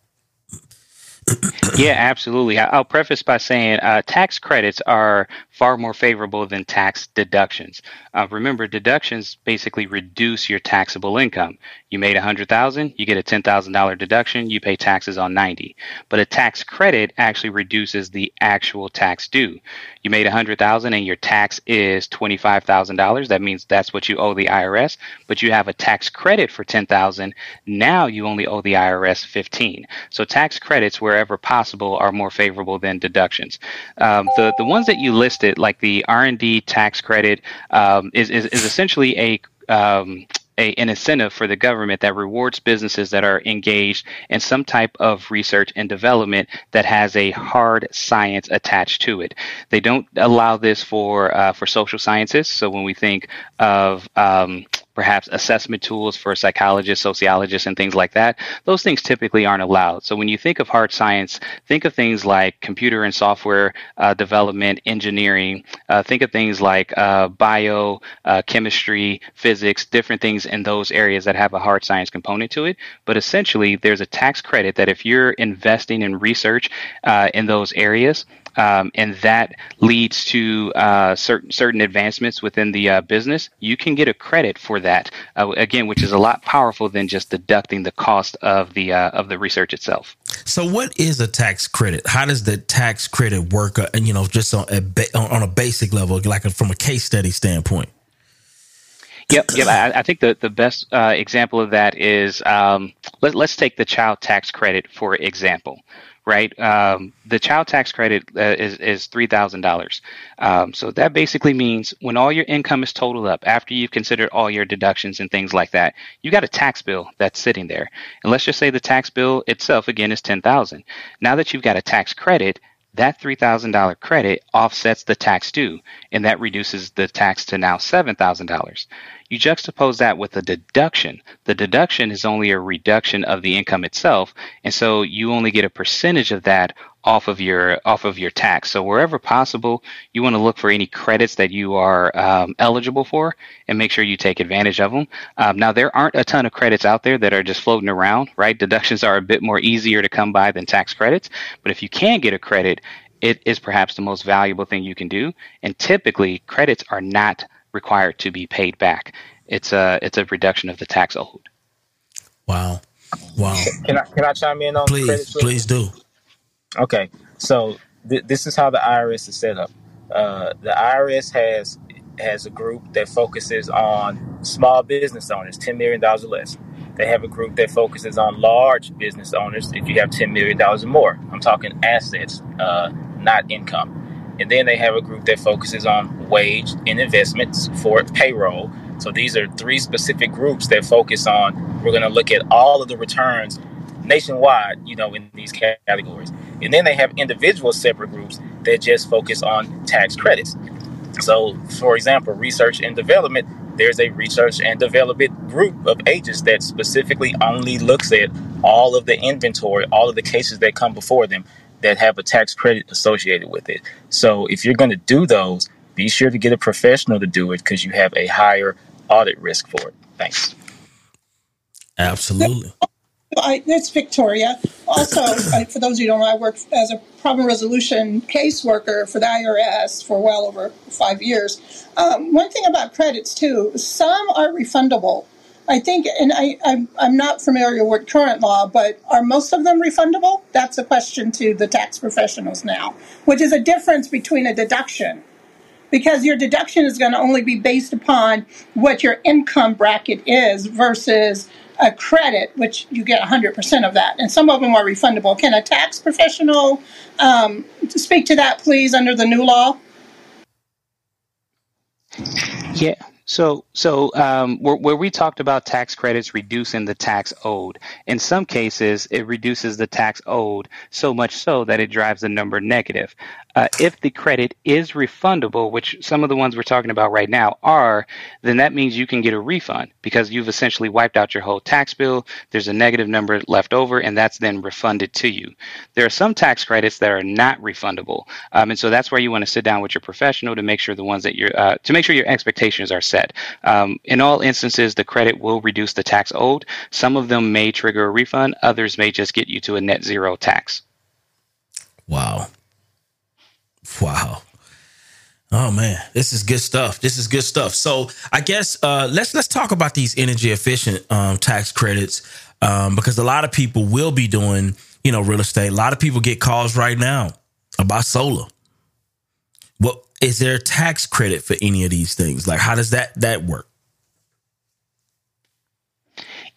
yeah, absolutely. I'll preface by saying uh, tax credits are far more favorable than tax deductions. Uh, remember, deductions basically reduce your taxable income. You made a hundred thousand, you get a ten thousand dollar deduction, you pay taxes on ninety. But a tax credit actually reduces the actual tax due. You made a hundred thousand and your tax is twenty five thousand dollars. That means that's what you owe the IRS. But you have a tax credit for ten thousand. Now you only owe the IRS fifteen. So tax credits, wherever possible, are more favorable than deductions. Um, the the ones that you listed, like the R and D tax credit, um, is, is is essentially a um, a, an incentive for the government that rewards businesses that are engaged in some type of research and development that has a hard science attached to it. They don't allow this for uh, for social scientists. So when we think of um, perhaps assessment tools for psychologists, sociologists, and things like that. Those things typically aren't allowed. So when you think of hard science, think of things like computer and software uh, development, engineering. Uh, think of things like uh, bio, uh, chemistry, physics, different things in those areas that have a hard science component to it. But essentially, there's a tax credit that if you're investing in research uh, in those areas, um, and that leads to uh, certain certain advancements within the uh, business, you can get a credit for that. Uh, again, which is a lot powerful than just deducting the cost of the uh, of the research itself. So, what is a tax credit? How does the tax credit work? And uh, you know, just on a ba- on a basic level, like a, from a case study standpoint. Yep, yep. I, I, think the the best uh, example of that is um, let, let's take the child tax credit for example right? Um, the child tax credit uh, is is three thousand um, dollars. So that basically means when all your income is totaled up, after you've considered all your deductions and things like that, you got a tax bill that's sitting there. And let's just say the tax bill itself again is ten thousand. Now that you've got a tax credit, that $3,000 credit offsets the tax due, and that reduces the tax to now $7,000. You juxtapose that with a deduction. The deduction is only a reduction of the income itself, and so you only get a percentage of that off of your off of your tax. So wherever possible, you want to look for any credits that you are um, eligible for, and make sure you take advantage of them. Um, now there aren't a ton of credits out there that are just floating around, right? Deductions are a bit more easier to come by than tax credits, but if you can get a credit, it is perhaps the most valuable thing you can do. And typically, credits are not required to be paid back. It's a it's a reduction of the tax owed. Wow, wow. Can I can I chime in on please, credit? please do. Okay, so th- this is how the IRS is set up. Uh, the IRS has has a group that focuses on small business owners, ten million dollars or less. They have a group that focuses on large business owners. If you have ten million dollars or more, I'm talking assets, uh, not income. And then they have a group that focuses on wage and investments for payroll. So these are three specific groups that focus on. We're going to look at all of the returns nationwide, you know, in these categories. And then they have individual separate groups that just focus on tax credits. So, for example, research and development, there's a research and development group of agents that specifically only looks at all of the inventory, all of the cases that come before them that have a tax credit associated with it. So, if you're going to do those, be sure to get a professional to do it because you have a higher audit risk for it. Thanks. Absolutely. I, it's Victoria. Also, I, for those of you who don't know, I worked as a problem resolution caseworker for the IRS for well over five years. Um, one thing about credits, too, some are refundable. I think, and I, I'm, I'm not familiar with current law, but are most of them refundable? That's a question to the tax professionals now, which is a difference between a deduction because your deduction is going to only be based upon what your income bracket is versus a credit, which you get 100% of that. And some of them are refundable. Can a tax professional um, speak to that, please, under the new law? Yeah. So, so um, where, where, we talked about tax credits reducing the tax owed, in some cases it reduces the tax owed so much so that it drives the number negative. Uh, if the credit is refundable, which some of the ones we're talking about right now are, then that means you can get a refund because you've essentially wiped out your whole tax bill. There's a negative number left over, and that's then refunded to you. There are some tax credits that are not refundable, um, and so that's where you want to sit down with your professional to make sure the ones that you're uh, to make sure your expectations are set. Um, in all instances, the credit will reduce the tax owed. Some of them may trigger a refund. Others may just get you to a net zero tax. Wow. Wow. Oh man, this is good stuff. This is good stuff. So I guess uh, let's let's talk about these energy efficient um, tax credits um, because a lot of people will be doing you know real estate. A lot of people get calls right now about solar. What is there a tax credit for any of these things? Like how does that that work?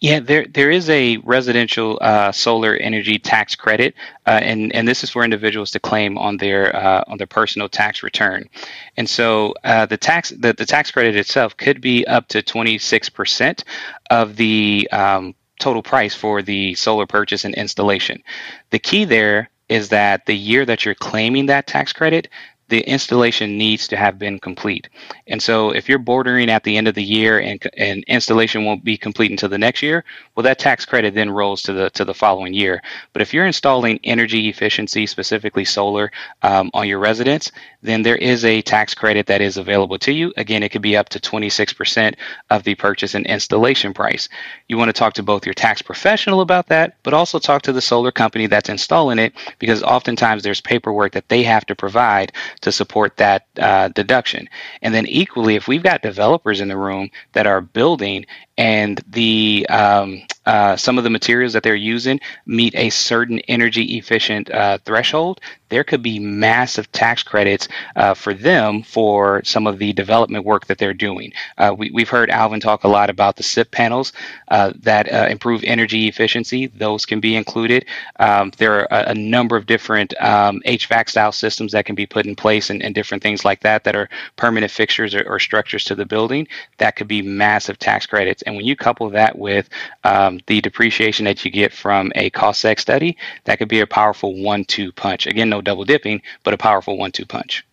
Yeah, there there is a residential uh, solar energy tax credit, uh, and and this is for individuals to claim on their uh, on their personal tax return, and so uh, the tax the, the tax credit itself could be up to twenty six percent of the um, total price for the solar purchase and installation. The key there is that the year that you're claiming that tax credit, the installation needs to have been complete. And so if you're bordering at the end of the year and, and installation won't be complete until the next year, well, that tax credit then rolls to the to the following year. But if you're installing energy efficiency, specifically solar, um, on your residence, then there is a tax credit that is available to you. Again, it could be up to 26% of the purchase and installation price. You want to talk to both your tax professional about that, but also talk to the solar company that's installing it because oftentimes there's paperwork that they have to provide to support that uh, deduction. And then equally, if we've got developers in the room that are building and the um, uh, some of the materials that they're using meet a certain energy efficient uh, threshold, there could be massive tax credits uh, for them for some of the development work that they're doing. Uh, we, have heard Alvin talk a lot about the SIP panels uh, that improve energy efficiency. Those can be included. Um, there are a, a, number of different um, HVAC style systems that can be put in place and, and, different things like that that are permanent fixtures or, or, structures to the building. That could be massive tax credits. And when you couple that with um, the depreciation that you get from a cost seg study, that could be a powerful one two punch. Again, no double dipping, but a powerful one two punch.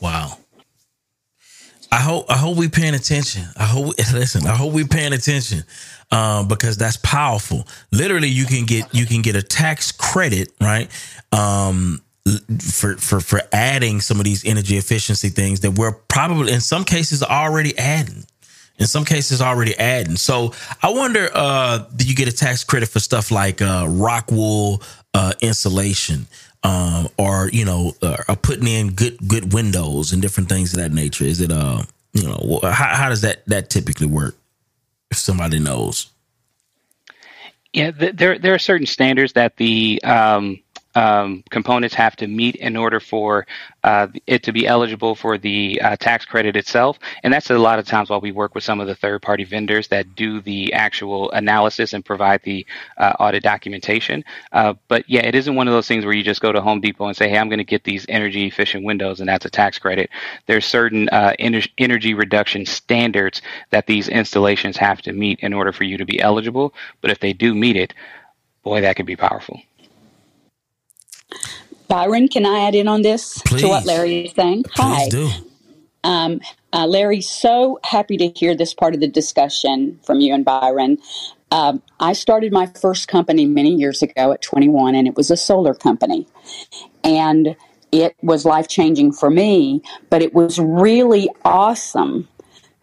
Wow. I hope I hope we paying attention. I hope listen. I hope we paying attention um, because that's powerful. Literally, you can get you can get a tax credit, right? Um, for for for adding some of these energy efficiency things that we're probably in some cases already adding In some cases, already adding. So I wonder, uh, do you get a tax credit for stuff like uh, rock wool uh, insulation? Um, or you know, uh, putting in good good windows and different things of that nature. Is it uh, you know, how, how does that that typically work? If somebody knows. Yeah, there there are certain standards that the um, um, components have to meet in order for uh, it to be eligible for the uh, tax credit itself. And that's a lot of times why we work with some of the third party vendors that do the actual analysis and provide the uh, audit documentation. Uh, but yeah, it isn't one of those things where you just go to Home Depot and say, hey, I'm going to get these energy efficient windows and that's a tax credit. There's certain uh, ener- energy reduction standards that these installations have to meet in order for you to be eligible. But if they do meet it, boy, that could be powerful. Byron, can I add in on this Please. to what Larry is saying? Please Hi. do. Um, uh, Larry, so happy to hear this part of the discussion from you and Byron. Um, I started my first company many years ago at 21, and it was a solar company. And it was life changing for me, but it was really awesome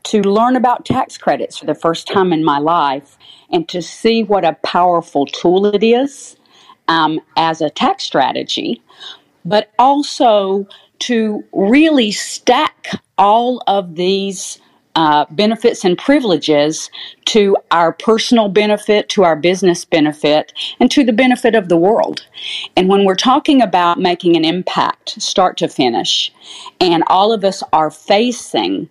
to learn about tax credits for the first time in my life and to see what a powerful tool it is um, as a tax strategy, but also to really stack all of these uh, benefits and privileges to our personal benefit, to our business benefit, and to the benefit of the world. And when we're talking about making an impact, start to finish, and all of us are facing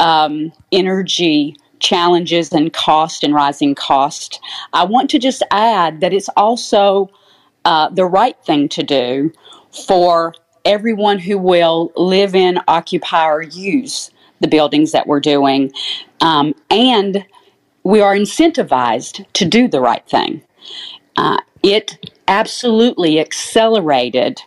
um, energy challenges and cost and rising cost, I want to just add that it's also uh, the right thing to do for everyone who will live in, occupy, or use the buildings that we're doing. Um, and we are incentivized to do the right thing. Uh, it absolutely accelerated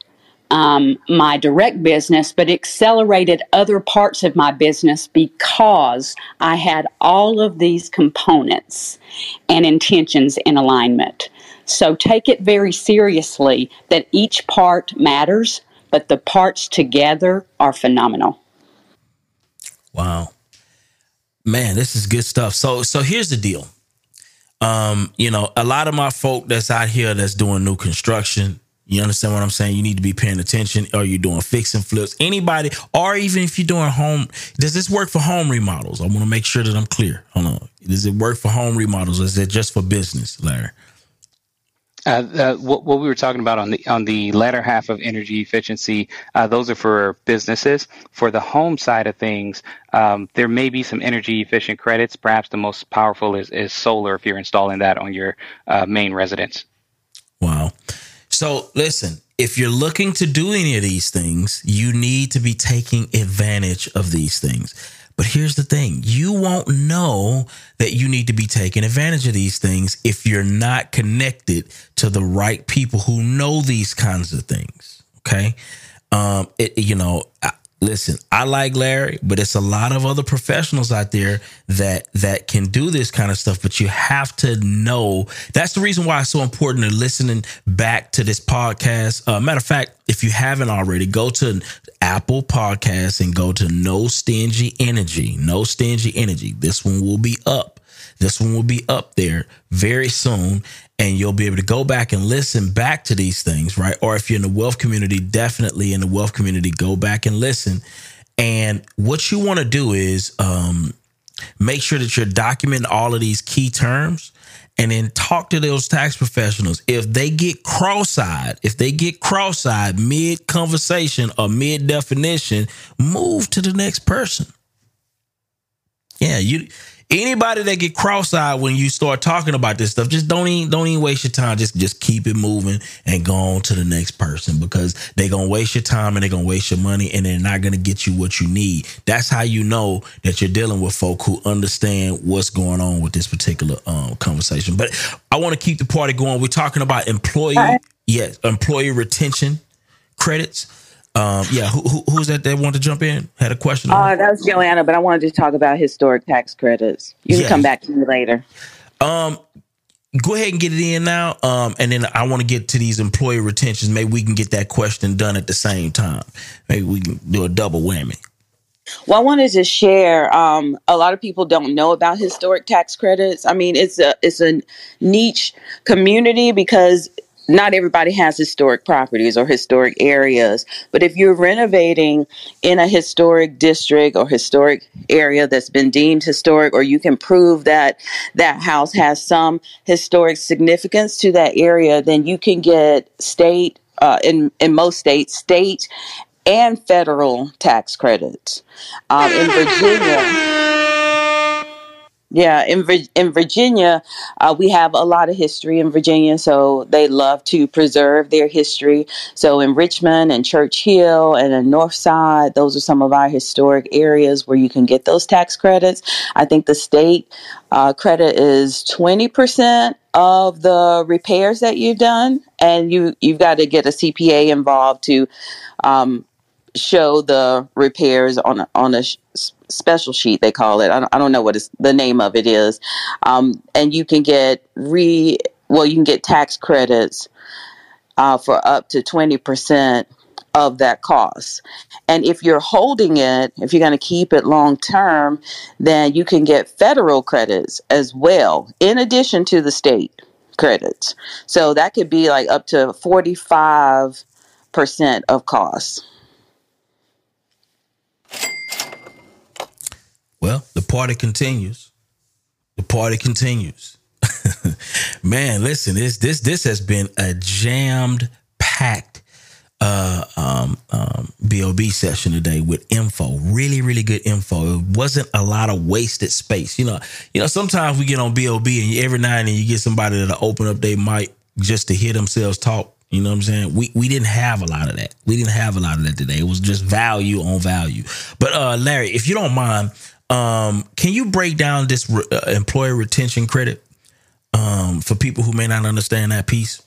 um, my direct business, but accelerated other parts of my business because I had all of these components and intentions in alignment. So take it very seriously that each part matters, but the parts together are phenomenal. Wow. Man, this is good stuff. So so here's the deal. Um, you know, a lot of my folk that's out here that's doing new construction, you understand what I'm saying? You need to be paying attention. Or you're doing fixing flips, anybody, or even if you're doing home, does this work for home remodels? I want to make sure that I'm clear. Hold on. Does it work for home remodels is it just for business, Larry? Uh, uh, what, what, we were talking about on the on the latter half of energy efficiency, uh, those are for businesses. For the home side of things, um, there may be some energy efficient credits. Perhaps the most powerful is, is solar if you're installing that on your uh, main residence. Wow. So listen, if you're looking to do any of these things, you need to be taking advantage of these things. But here's the thing you won't know that you need to be taking advantage of these things if you're not connected to the right people who know these kinds of things. Okay. Um, it, you know, listen, I like Larry, but it's a lot of other professionals out there that that can do this kind of stuff. But you have to know. That's the reason why it's so important to listening back to this podcast. Uh, matter of fact, if you haven't already, go to Apple Podcasts and go to No Stingy Energy. No Stingy Energy. This one will be up. This one will be up there very soon and you'll be able to go back and listen back to these things, right? Or if you're in the wealth community, definitely in the wealth community, go back and listen. And what you want to do is um, make sure that you're documenting all of these key terms and then talk to those tax professionals. If they get cross eyed, if they get cross eyed mid conversation or mid definition, move to the next person. Yeah, you anybody that get cross-eyed when you start talking about this stuff, just don't even don't even waste your time. Just just keep it moving and go on to the next person because they're gonna waste your time and they're gonna waste your money and they're not gonna get you what you need. That's how you know that you're dealing with folk who understand what's going on with this particular um, conversation. But I want to keep the party going. We're talking about employee, yes, employee retention credits. Um, yeah, who, who, who's that that wanted to jump in? Had a question? Uh, that was Joanna, but I wanted to talk about historic tax credits. You can Yeah. come back to me later. Um, go ahead and get it in now. Um, and then I want to get to these employee retentions. Maybe we can get that question done at the same time. Maybe we can do a double whammy. Well, I wanted to share. Um, a lot of people don't know about historic tax credits. I mean, it's a it's a niche community because not everybody has historic properties or historic areas. But if you're renovating in a historic district or historic area that's been deemed historic, or you can prove that that house has some historic significance to that area, then you can get state. Uh, in in most states, state and federal tax credits. Um, in Virginia, yeah, in in Virginia, uh, we have a lot of history in Virginia, so they love to preserve their history. So in Richmond and Church Hill and in North Side, those are some of our historic areas where you can get those tax credits. I think the state uh, credit is twenty percent of the repairs that you've done, and you you've got to get a CPA involved to um, show the repairs on a, on a special sheet they call it. I don't, know what the name of it is. Um, and you can get re well you can get tax credits uh, for up to 20% of that cost. And if you're holding it if you're going to keep it long term then you can get federal credits as well in addition to the state credits. So that could be like up to 45% of costs Well, the party continues. The party continues. Man, listen, this this this has been a jammed packed uh um um BOB session today with info. Really, really good info. It wasn't a lot of wasted space. You know, you know, sometimes we get on BOB and every now and then you get somebody that'll open up their mic just to hear themselves talk. You know what I'm saying? We we didn't have a lot of that. We didn't have a lot of that today. It was just value on value. But uh Larry, if you don't mind, um, can you break down this re- uh, employer retention credit um, for people who may not understand that piece?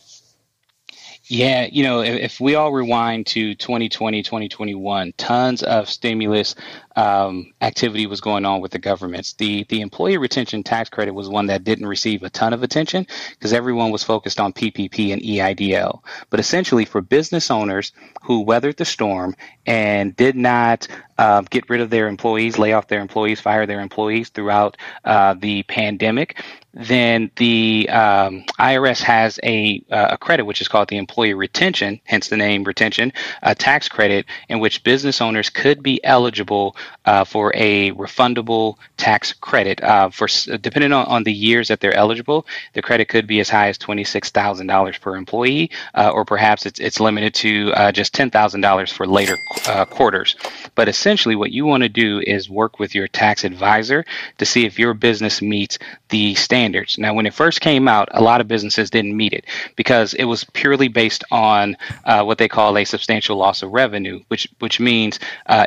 Yeah, you know, if, if, we all rewind to 2020, 2021, tons of stimulus um, activity was going on with the governments. The the employee retention tax credit was one that didn't receive a ton of attention because everyone was focused on PPP and EIDL. But essentially, for business owners who weathered the storm and did not uh, get rid of their employees, lay off their employees, fire their employees throughout uh, the pandemic, then the um, IRS has a, uh, a credit which is called the employee retention, hence the name retention, a tax credit in which business owners could be eligible uh, for a refundable tax credit. Uh, for depending on, on the years that they're eligible, the credit could be as high as twenty six thousand dollars per employee, uh, or perhaps it's it's limited to uh, just ten thousand dollars for later uh, quarters. But essentially, what you want to do is work with your tax advisor to see if your business meets the standards. Now, when it first came out, a lot of businesses didn't meet it because it was purely based on uh, what they call a substantial loss of revenue, which which means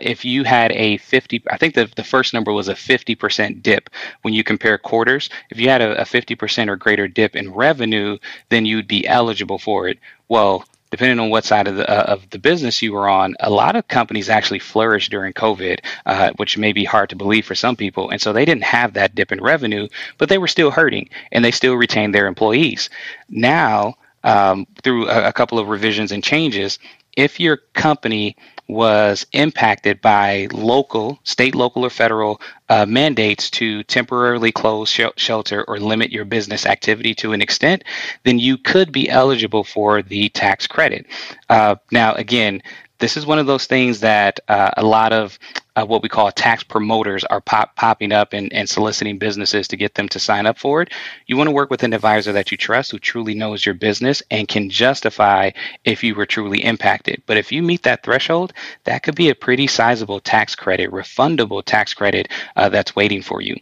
if you had a 50, I think the, the first number was a 50% dip when you compare quarters. If you had a, a 50% or greater dip in revenue, then you'd be eligible for it. Well, depending on what side of the uh, of the business you were on, a lot of companies actually flourished during COVID, uh, which may be hard to believe for some people. And so they didn't have that dip in revenue, but they were still hurting, and they still retained their employees. Now, um, through a, a couple of revisions and changes, if your company was impacted by local, state, local, or federal uh, mandates to temporarily close sh- shelter or limit your business activity to an extent, then you could be eligible for the tax credit. Uh, now, again, this is one of those things that uh, a lot of uh, what we call tax promoters are pop, popping up and, and soliciting businesses to get them to sign up for it. You want to work with an advisor that you trust who truly knows your business and can justify if you were truly impacted. But if you meet that threshold, that could be a pretty sizable tax credit, refundable tax credit uh, that's waiting for you.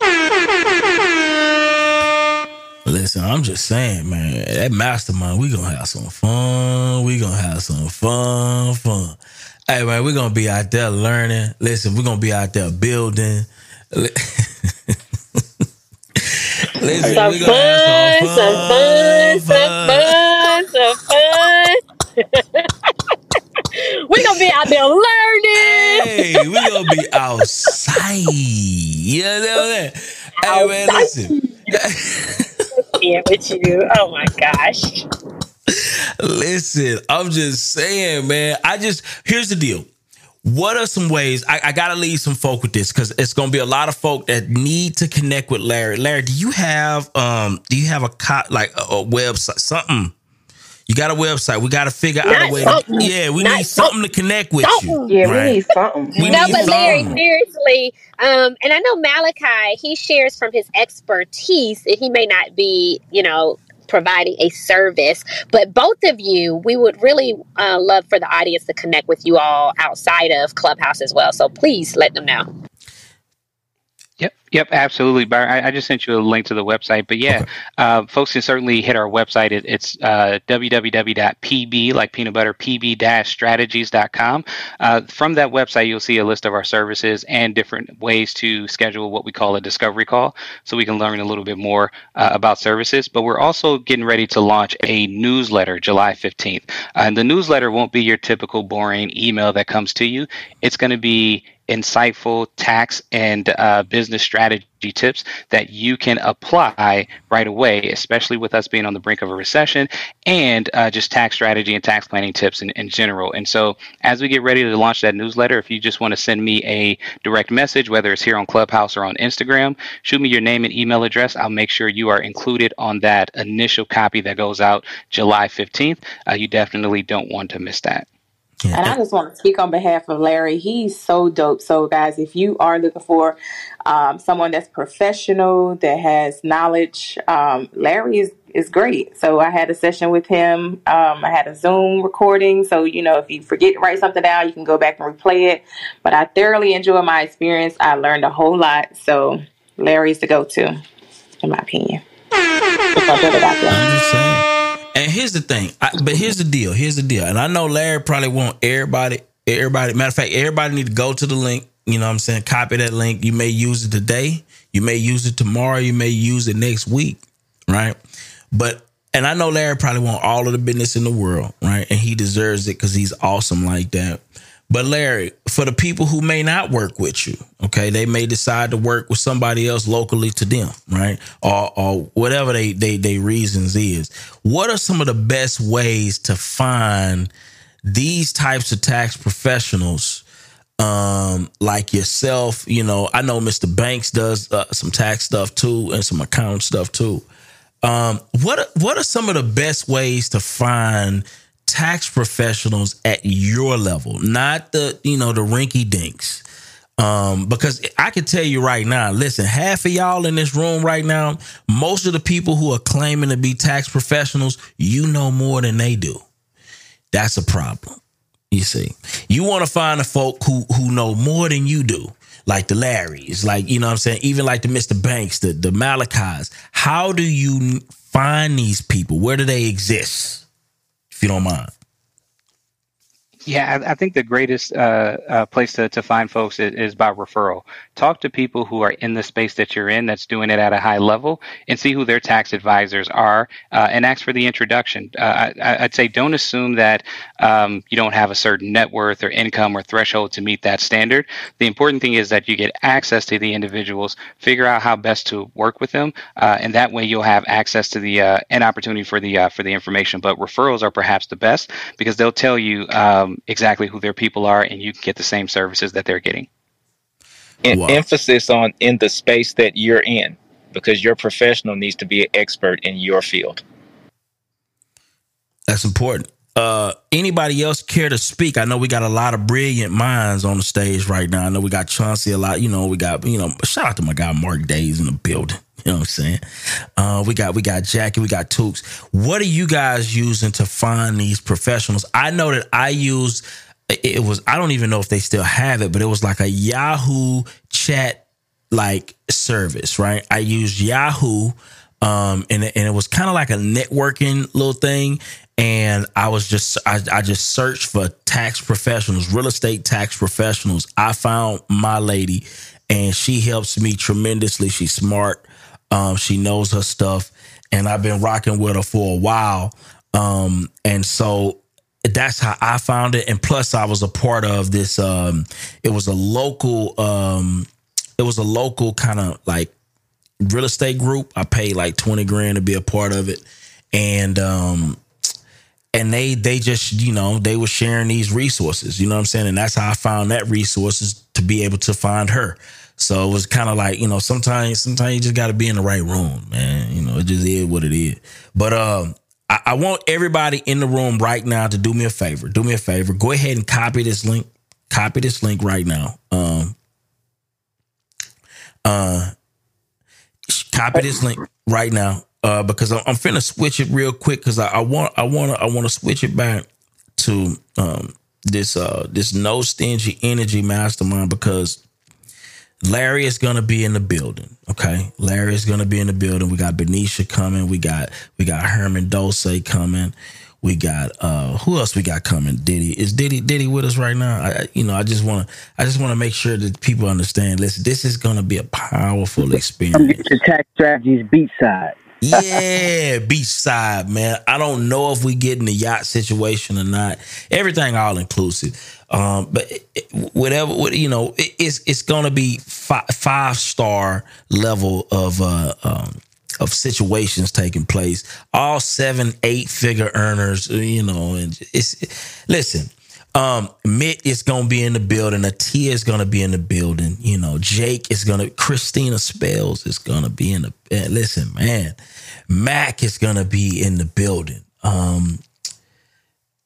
Listen, I'm just saying, man, that mastermind, we gonna have some fun. We gonna have some fun, fun. Hey man, we're gonna be out there learning. Listen, we're gonna be out there building. Listen, some, fun, some, fun, some fun, some fun, some fun. we're gonna be out there learning. Hey, we're gonna be outside. You know what I'm Hey man, listen. yeah, with you. Oh my gosh. Listen, I'm just saying, man. I just here's the deal. what are some ways I, I gotta leave some folk with this because it's gonna be a lot of folk that need to connect with Larry. Larry, do you have um do you have a co- like a, a website something? You got a website. We got to figure Not out a way. To, yeah, we Not need something to connect with something. you. Yeah, we need something. We no, need but Larry, something. seriously, um, and I know Malaki, he shares from his expertise, and he may not be, you know, providing a service, but both of you, we would really uh, love for the audience to connect with you all outside of Clubhouse as well. So please let them know. Yep, yep, absolutely. Byron, I, I just sent you a link to the website, but yeah, uh, folks can certainly hit our website. It, it's uh, www.pb, like peanut butter, pb-strategies.com. Uh, from that website, you'll see a list of our services and different ways to schedule what we call a discovery call, so we can learn a little bit more uh, about services. But we're also getting ready to launch a newsletter July 15th, uh, and the newsletter won't be your typical boring email that comes to you. It's going to be insightful tax and uh, business strategy tips that you can apply right away, especially with us being on the brink of a recession and uh, just tax strategy and tax planning tips in, in general. And so, as we get ready to launch that newsletter, if you just want to send me a direct message, whether it's here on Clubhouse or on Instagram, shoot me your name and email address. I'll make sure you are included on that initial copy that goes out July 15th. Uh, you definitely don't want to miss that. And I just want to speak on behalf of Larry. He's so dope. So, guys, if you are looking for um, someone that's professional, that has knowledge, um, Larry is, is great. So, I had a session with him. Um, I had a Zoom recording. So, you know, if you forget to write something down, you can go back and replay it. But I thoroughly enjoyed my experience. I learned a whole lot. So, Larry's the go to, in my opinion. And here's the thing. I, but here's the deal. Here's the deal. And I know Larry probably want everybody. Everybody. Matter of fact, everybody need to go to the link. You know what I'm saying? Copy that link. You may use it today. You may use it tomorrow. You may use it next week. Right. But and I know Larry probably want all of the business in the world, right? And he deserves it because he's awesome like that. But Larry, for the people who may not work with you, okay, they may decide to work with somebody else locally to them, right? Or or whatever they they they reasons is. What are some of the best ways to find these types of tax professionals um like yourself, you know, I know Mr. Banks does uh, some tax stuff too and some account stuff too. Um what what are some of the best ways to find tax professionals at your level, not the you know the rinky dinks. Um, because I can tell you right now, listen, half of y'all in this room right now, most of the people who are claiming to be tax professionals, you know more than they do. That's a problem. You see, you want to find the folk who who know more than you do, like the Larrys, like you know what I'm saying, even like the Mr. Banks, the the Malakis. How do you find these people? Where do they exist? If you don't mind. Yeah, I, think the greatest uh, uh, place to, to find folks is, is by referral. Talk to people who are in the space that you're in that's doing it at a high level and see who their tax advisors are uh, and ask for the introduction. Uh, I, I'd say don't assume that um, you don't have a certain net worth or income or threshold to meet that standard. The important thing is that you get access to the individuals, figure out how best to work with them, uh, and that way you'll have access to the uh, an opportunity for the uh, for the information. But referrals are perhaps the best because they'll tell you um, exactly who their people are, and you can get the same services that they're getting. And emphasis on in the space that you're in because your professional needs to be an expert in your field. That's important. Uh, anybody else care to speak? I know we got a lot of brilliant minds on the stage right now. I know we got Chauncey a lot. You know, we got you know. Shout out to my guy Mark Days in the building. You know what I'm saying? Uh, we got we got Jackie, we got Tooks. What are you guys using to find these professionals? I know that I use it was I don't even know if they still have it, but it was like a Yahoo chat like service, right? I used Yahoo, um, and it- and it was kind of like a networking little thing. And I was just I, I just searched for tax professionals, real estate tax professionals. I found my lady, and she helps me tremendously. She's smart. Um, she knows her stuff, and I've been rocking with her for a while. Um, and so that's how I found it. And plus, I was a part of this. Um, it was a local. Um, it was a local kind of like real estate group. I paid like twenty grand to be a part of it, and um, and they they just you know they were sharing these resources you know what i'm saying and that's how i found that resources to be able to find her so it was kind of like you know sometimes sometimes you just got to be in the right room man you know it just is what it is but um I, I want everybody in the room right now to do me a favor. Do me a favor. Go ahead and copy this link. Copy this link right now. Um uh copy this link right now uh, because I'm, I'm finna switch it real quick because I, I, want I want to I want to switch it back to um, this uh, this no stingy energy mastermind because Larry is gonna be in the building. Okay, Larry is gonna be in the building. We got Benicia coming. We got we got Herman Dose coming. We got uh who else we got coming? Ditty is Ditty Ditty with us right now. I you know I just want to I just want to make sure that people understand. Listen, this is gonna be a powerful experience. Come get your tax strategies beat side yeah, beachside, man. I don't know if we get in the yacht situation or not. Everything all inclusive. Um, but it, whatever, what, you know, it, it's it's gonna be five, five star level of uh, um, of situations taking place. All seven, eight figure earners, you know, and it's listen. Um, Mitt is gonna be in the building. Atia is gonna be in the building. You know, Jake is gonna. Christina Spells is gonna be in the. Uh, listen, man, Mac is gonna be in the building. Um,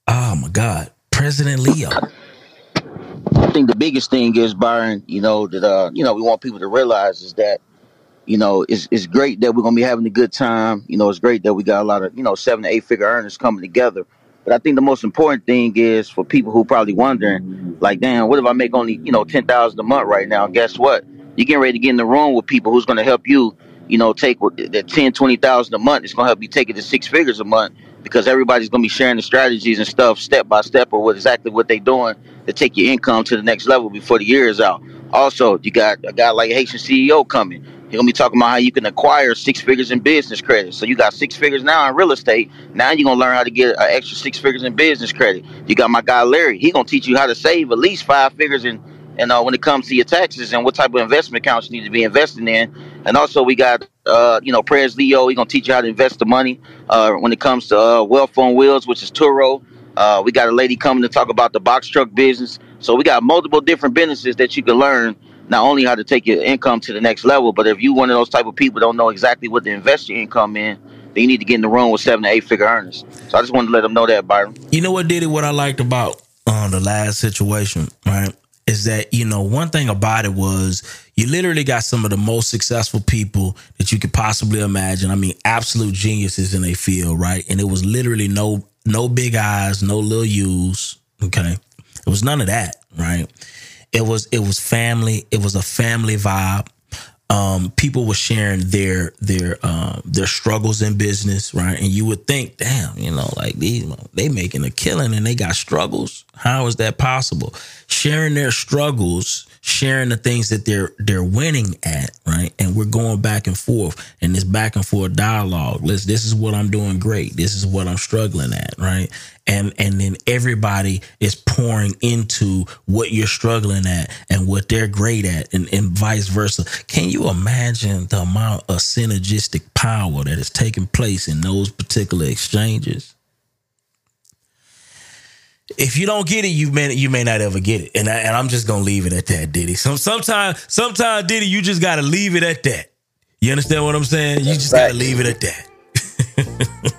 oh my God, President Leo. I think the biggest thing is Byron. You know that uh, you know we want people to realize is that you know it's it's great that we're gonna be having a good time. You know, it's great that we got a lot of you know seven to eight figure earners coming together but I think the most important thing is for people who probably wondering, like, damn, what if I make only, you know, ten thousand a month right now? Guess what? You're getting ready to get in the room with people who's to help you, you know, take that ten, twenty thousand a month. It's going to help you take it to six figures a month because everybody's going to be sharing the strategies and stuff step by step or what exactly what they're doing to take your income to the next level before the year is out. Also, you got a guy like Haitian CEO coming. He's gonna be talking about how you can acquire six figures in business credit. So you got six figures now in real estate. Now you're gonna learn how to get an extra six figures in business credit. You got my guy Larry. He gonna teach you how to save at least five figures in and uh, when it comes to your taxes and what type of investment accounts you need to be investing in. And also we got uh, you know Prez Leo. He gonna teach you how to invest the money uh, when it comes to uh, wealth on wheels, which is Turo. Uh, we got a lady coming to talk about the box truck business. So we got multiple different businesses that you can learn not only how to take your income to the next level, but if you one of those type of people don't know exactly what to invest your income in, then you need to get in the room with seven to eight figure earners. So I just wanted to let them know that, Byron. You know what did it? What I liked about uh, the last situation, right, is that you know one thing about it was you literally got some of the most successful people that you could possibly imagine. I mean, absolute geniuses in a field, right? And it was literally no no big eyes, no little U's. Okay, it was none of that, right? It was it was family. It was a family vibe. Um, people were sharing their their um, their struggles in business, right? And you would think, damn, you know, like these they making a killing and they got struggles. How is that possible? Sharing their struggles sharing the things that they're they're winning at, right? And we're going back and forth and this back and forth dialogue. Let's this is what I'm doing great. This is what I'm struggling at, right? And and then everybody is pouring into what you're struggling at and what they're great at and, and vice versa. Can you imagine the amount of synergistic power that is taking place in those particular exchanges? If you don't get it, you may you may not ever get it, and I, and I'm just gonna leave it at that, Ditty. Some sometimes sometimes Ditty, you just gotta leave it at that. You understand what I'm saying? You just gotta leave it at that.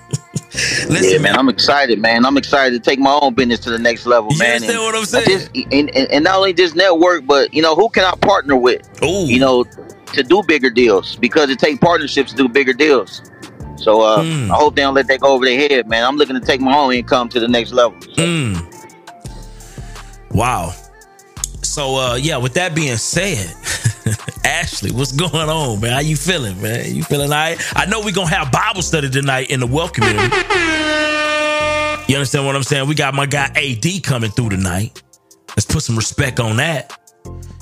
Listen, yeah, man, I'm excited, man. I'm excited to take my own business to the next level, you man. understand and what I'm saying? Just, and, and, and, not only just network, but you know, who can I partner with? Ooh. You know, to do bigger deals because it takes partnerships to do bigger deals. So uh, mm. I hope they don't let that go over their head, man. I'm looking to take my own income to the next level. So. Mm. Wow. So uh yeah, with that being said, Ashley, what's going on, man? How you feeling, man? You feeling all right? I know we're gonna have Bible study tonight in the wealth community. You understand what I'm saying? We got my guy AD coming through tonight. Let's put some respect on that.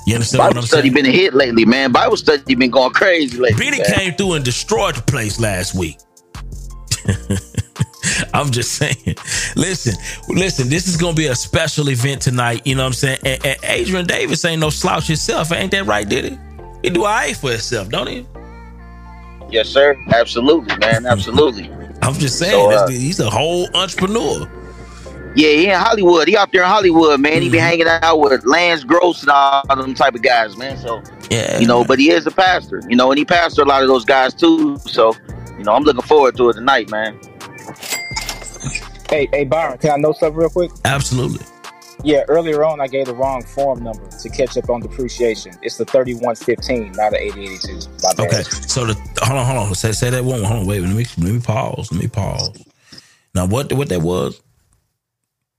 You understand Bible what I'm saying? Bible study saying? been a hit lately, man. Bible study been going crazy lately. Benny man. came through and destroyed the place last week. I'm just saying. Listen, listen, this is gonna be a special event tonight. You know what I'm saying? And, and Adrian Davis ain't no slouch himself. Ain't that right, did he? He do all right for himself, don't he? Yes, sir. Absolutely, man. Absolutely. I'm just saying, So, uh, he's a whole entrepreneur. Yeah, he in Hollywood. He out there in Hollywood, man. Mm-hmm. He be hanging out with Lance Gross and all them type of guys, man. So yeah, you know, but he is a pastor, you know, and he pastor a lot of those guys too. So, you know, I'm looking forward to it tonight, man. Hey, hey, Byron, can I know something real quick? Absolutely. Yeah, earlier on, I gave the wrong form number to catch up on depreciation. It's the 3115, not the 8082. Okay, so the hold on, hold on. Say, say that one. Hold on, wait. Let me let me pause. Let me pause. Now, what what that was?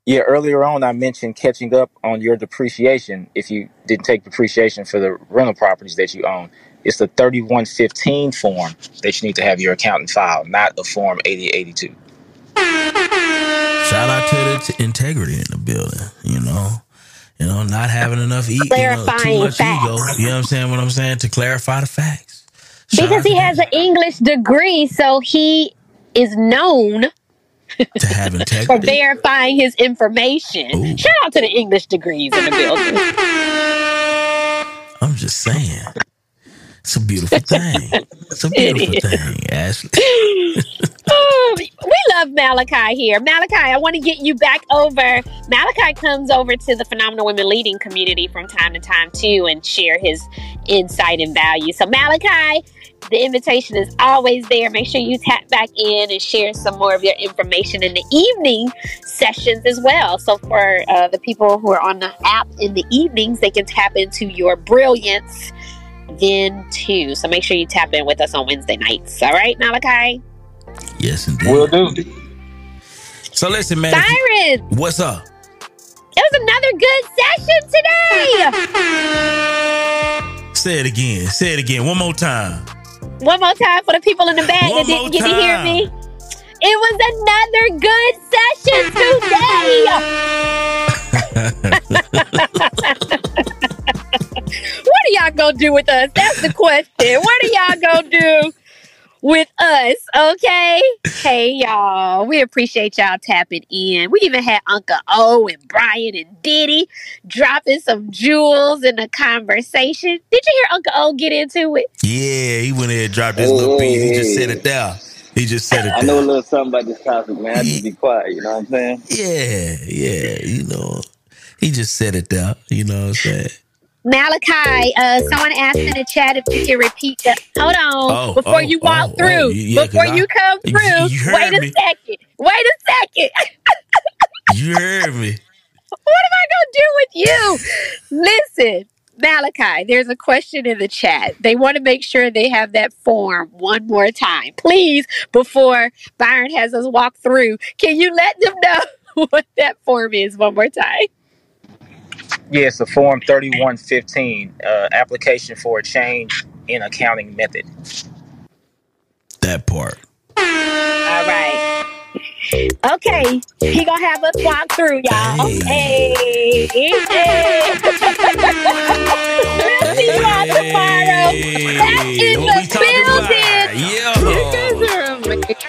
Yeah, earlier on, I mentioned catching up on your depreciation if you didn't take depreciation for the rental properties that you own. It's the 3115 form that you need to have your accountant file, not the form 8082. Shout out to the t- integrity in the building. You know, you know, not having enough eat, you know, too much facts. ego. You know what I'm saying? What I'm saying to clarify the facts. Shout because he has an English degree, so he is known to have integrity for verifying his information. Ooh. Shout out to the English degrees in the building. I'm just saying. It's a beautiful thing. It's a beautiful thing, Ashley. oh, we love Malaki here. Malaki, I want to get you back over. Malaki comes over to the Phenomenal Women Leading community from time to time too and share his insight and value. So, Malaki, the invitation is always there. Make sure you tap back in and share some more of your information in the evening sessions as well. So, for uh, the people who are on the app in the evenings, they can tap into your brilliance then too. So make sure you tap in with us on Wednesday nights. All right, Malaki? Yes, indeed. Will do. So listen, man. Siren! You, what's up? It was another good session today. Say it again. Say it again. One more time. One more time for the people in the back that didn't get to hear me. It was another good session today. what are y'all gonna do with us? That's the question. What are y'all gonna do with us? Okay. Hey y'all. We appreciate y'all tapping in. We even had Uncle O and Brian and Ditty dropping some jewels in the conversation. Did you hear Uncle O get into it? Yeah, he went ahead and dropped his hey, little piece. He just said it down. He just said it. I know a little something about this topic, man. I just be quiet. You know what I'm saying? Yeah, yeah. You know, he just said it down. You know what I'm saying? Malaki, uh, someone asked in the chat if you can repeat the. Hold on, oh, before oh, you walk oh, through, oh, yeah, before you come through, you wait a me. second. Wait a second. you heard me. What am I gonna do with you? Listen, Malaki, there's a question in the chat. They want to make sure they have that form one more time, please. Before Byron has us walk through, can you let them know what that form is one more time? Yes, the Form 3115, uh, application for a change in accounting method. That part. All right. Okay, he gonna have us walk through, y'all. Hey, hey. hey. we'll see you all tomorrow. Back in the building. Yeah.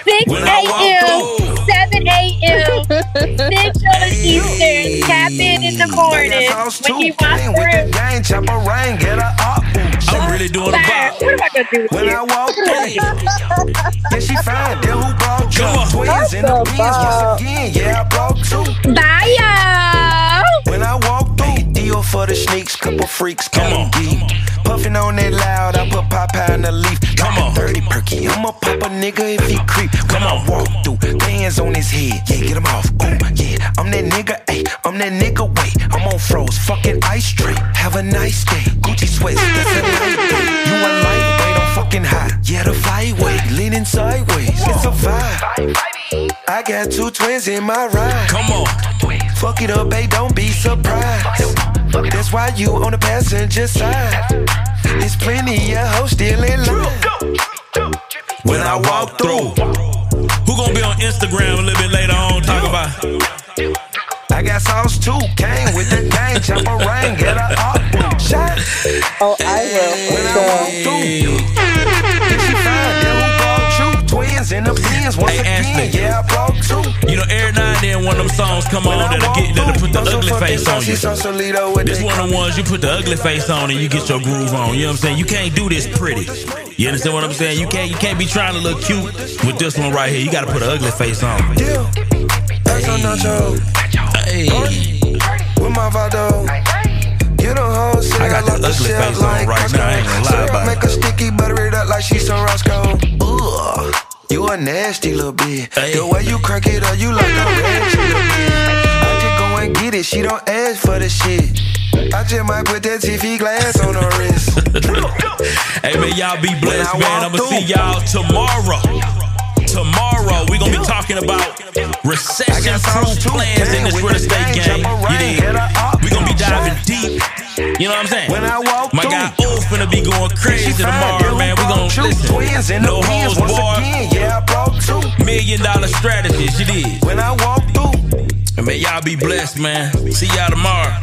6 a.m. 7 a.m. Central and Eastern. Tap in in the morning when he walks through. I'm really doing a bop. What am I gonna do with when you? I walk in, yeah, she fine. Then who brought you? Twins in the beans once again. Yeah, I brought two. Bye, y'all. When I walk through, for the sneaks, couple freaks, come on. Deep. Puffing on that loud, I put Popeye in the leaf. Come on. 30 perky, I'ma pop a nigga if he creep. Come on, walk through, hands on his head, yeah, get him off. Ooh, yeah, I'm that nigga, ayy, I'm that nigga, wait. I'm on froze, fucking ice tray. Have a nice day, Gucci sweats, that's a night day. You a lightweight, I'm fucking hot. Yeah, the flyweight, leaning sideways, it's a vibe. I got two twins in my ride. Come on. Fuck it up, babe, don't be surprised. That's why you on the passenger side. There's plenty of hoes still in line. When I walk through, who gonna be on Instagram a little bit later on? Talk about. I got sauce too. Came with the gang, chop a ring, get a up shot. Oh, I will. When I walk through, in the bins once Hey, again. Ashley. Yeah, I brought two. You know, every now and then one of them songs come on that'll get that'll put the ugly face on you. This one of the ones you put the ugly face on and you get your groove on. You know what I'm saying? You can't do this pretty. You understand what I'm saying? You can't you can't be trying to look cute with this one right here. You gotta put an ugly face on. Yeah. some nacho. Hey. With my vado. You the whole I got the ugly face on right now. I ain't gonna lie about it. Make her sticky, butter it up like she's some Roscoe. Ugh. You a nasty little bitch. The way you crack it up, you like a ratchet little bitch. I just go and get it. She don't ask for the shit. I just might put that TV glass on her wrist. Hey man, y'all be blessed, man. I'ma see y'all tomorrow. Tomorrow we gonna be talking about recession-proof plans in this real estate game. You dig? We gonna be diving deep. You know what I'm saying? When I walk My guy O finna be going crazy tomorrow, man. We gonna listen. No hoes, boy. Yeah, holds barred. Million dollar strategies. You dig? When I walk through. And may y'all be blessed, man. See y'all tomorrow.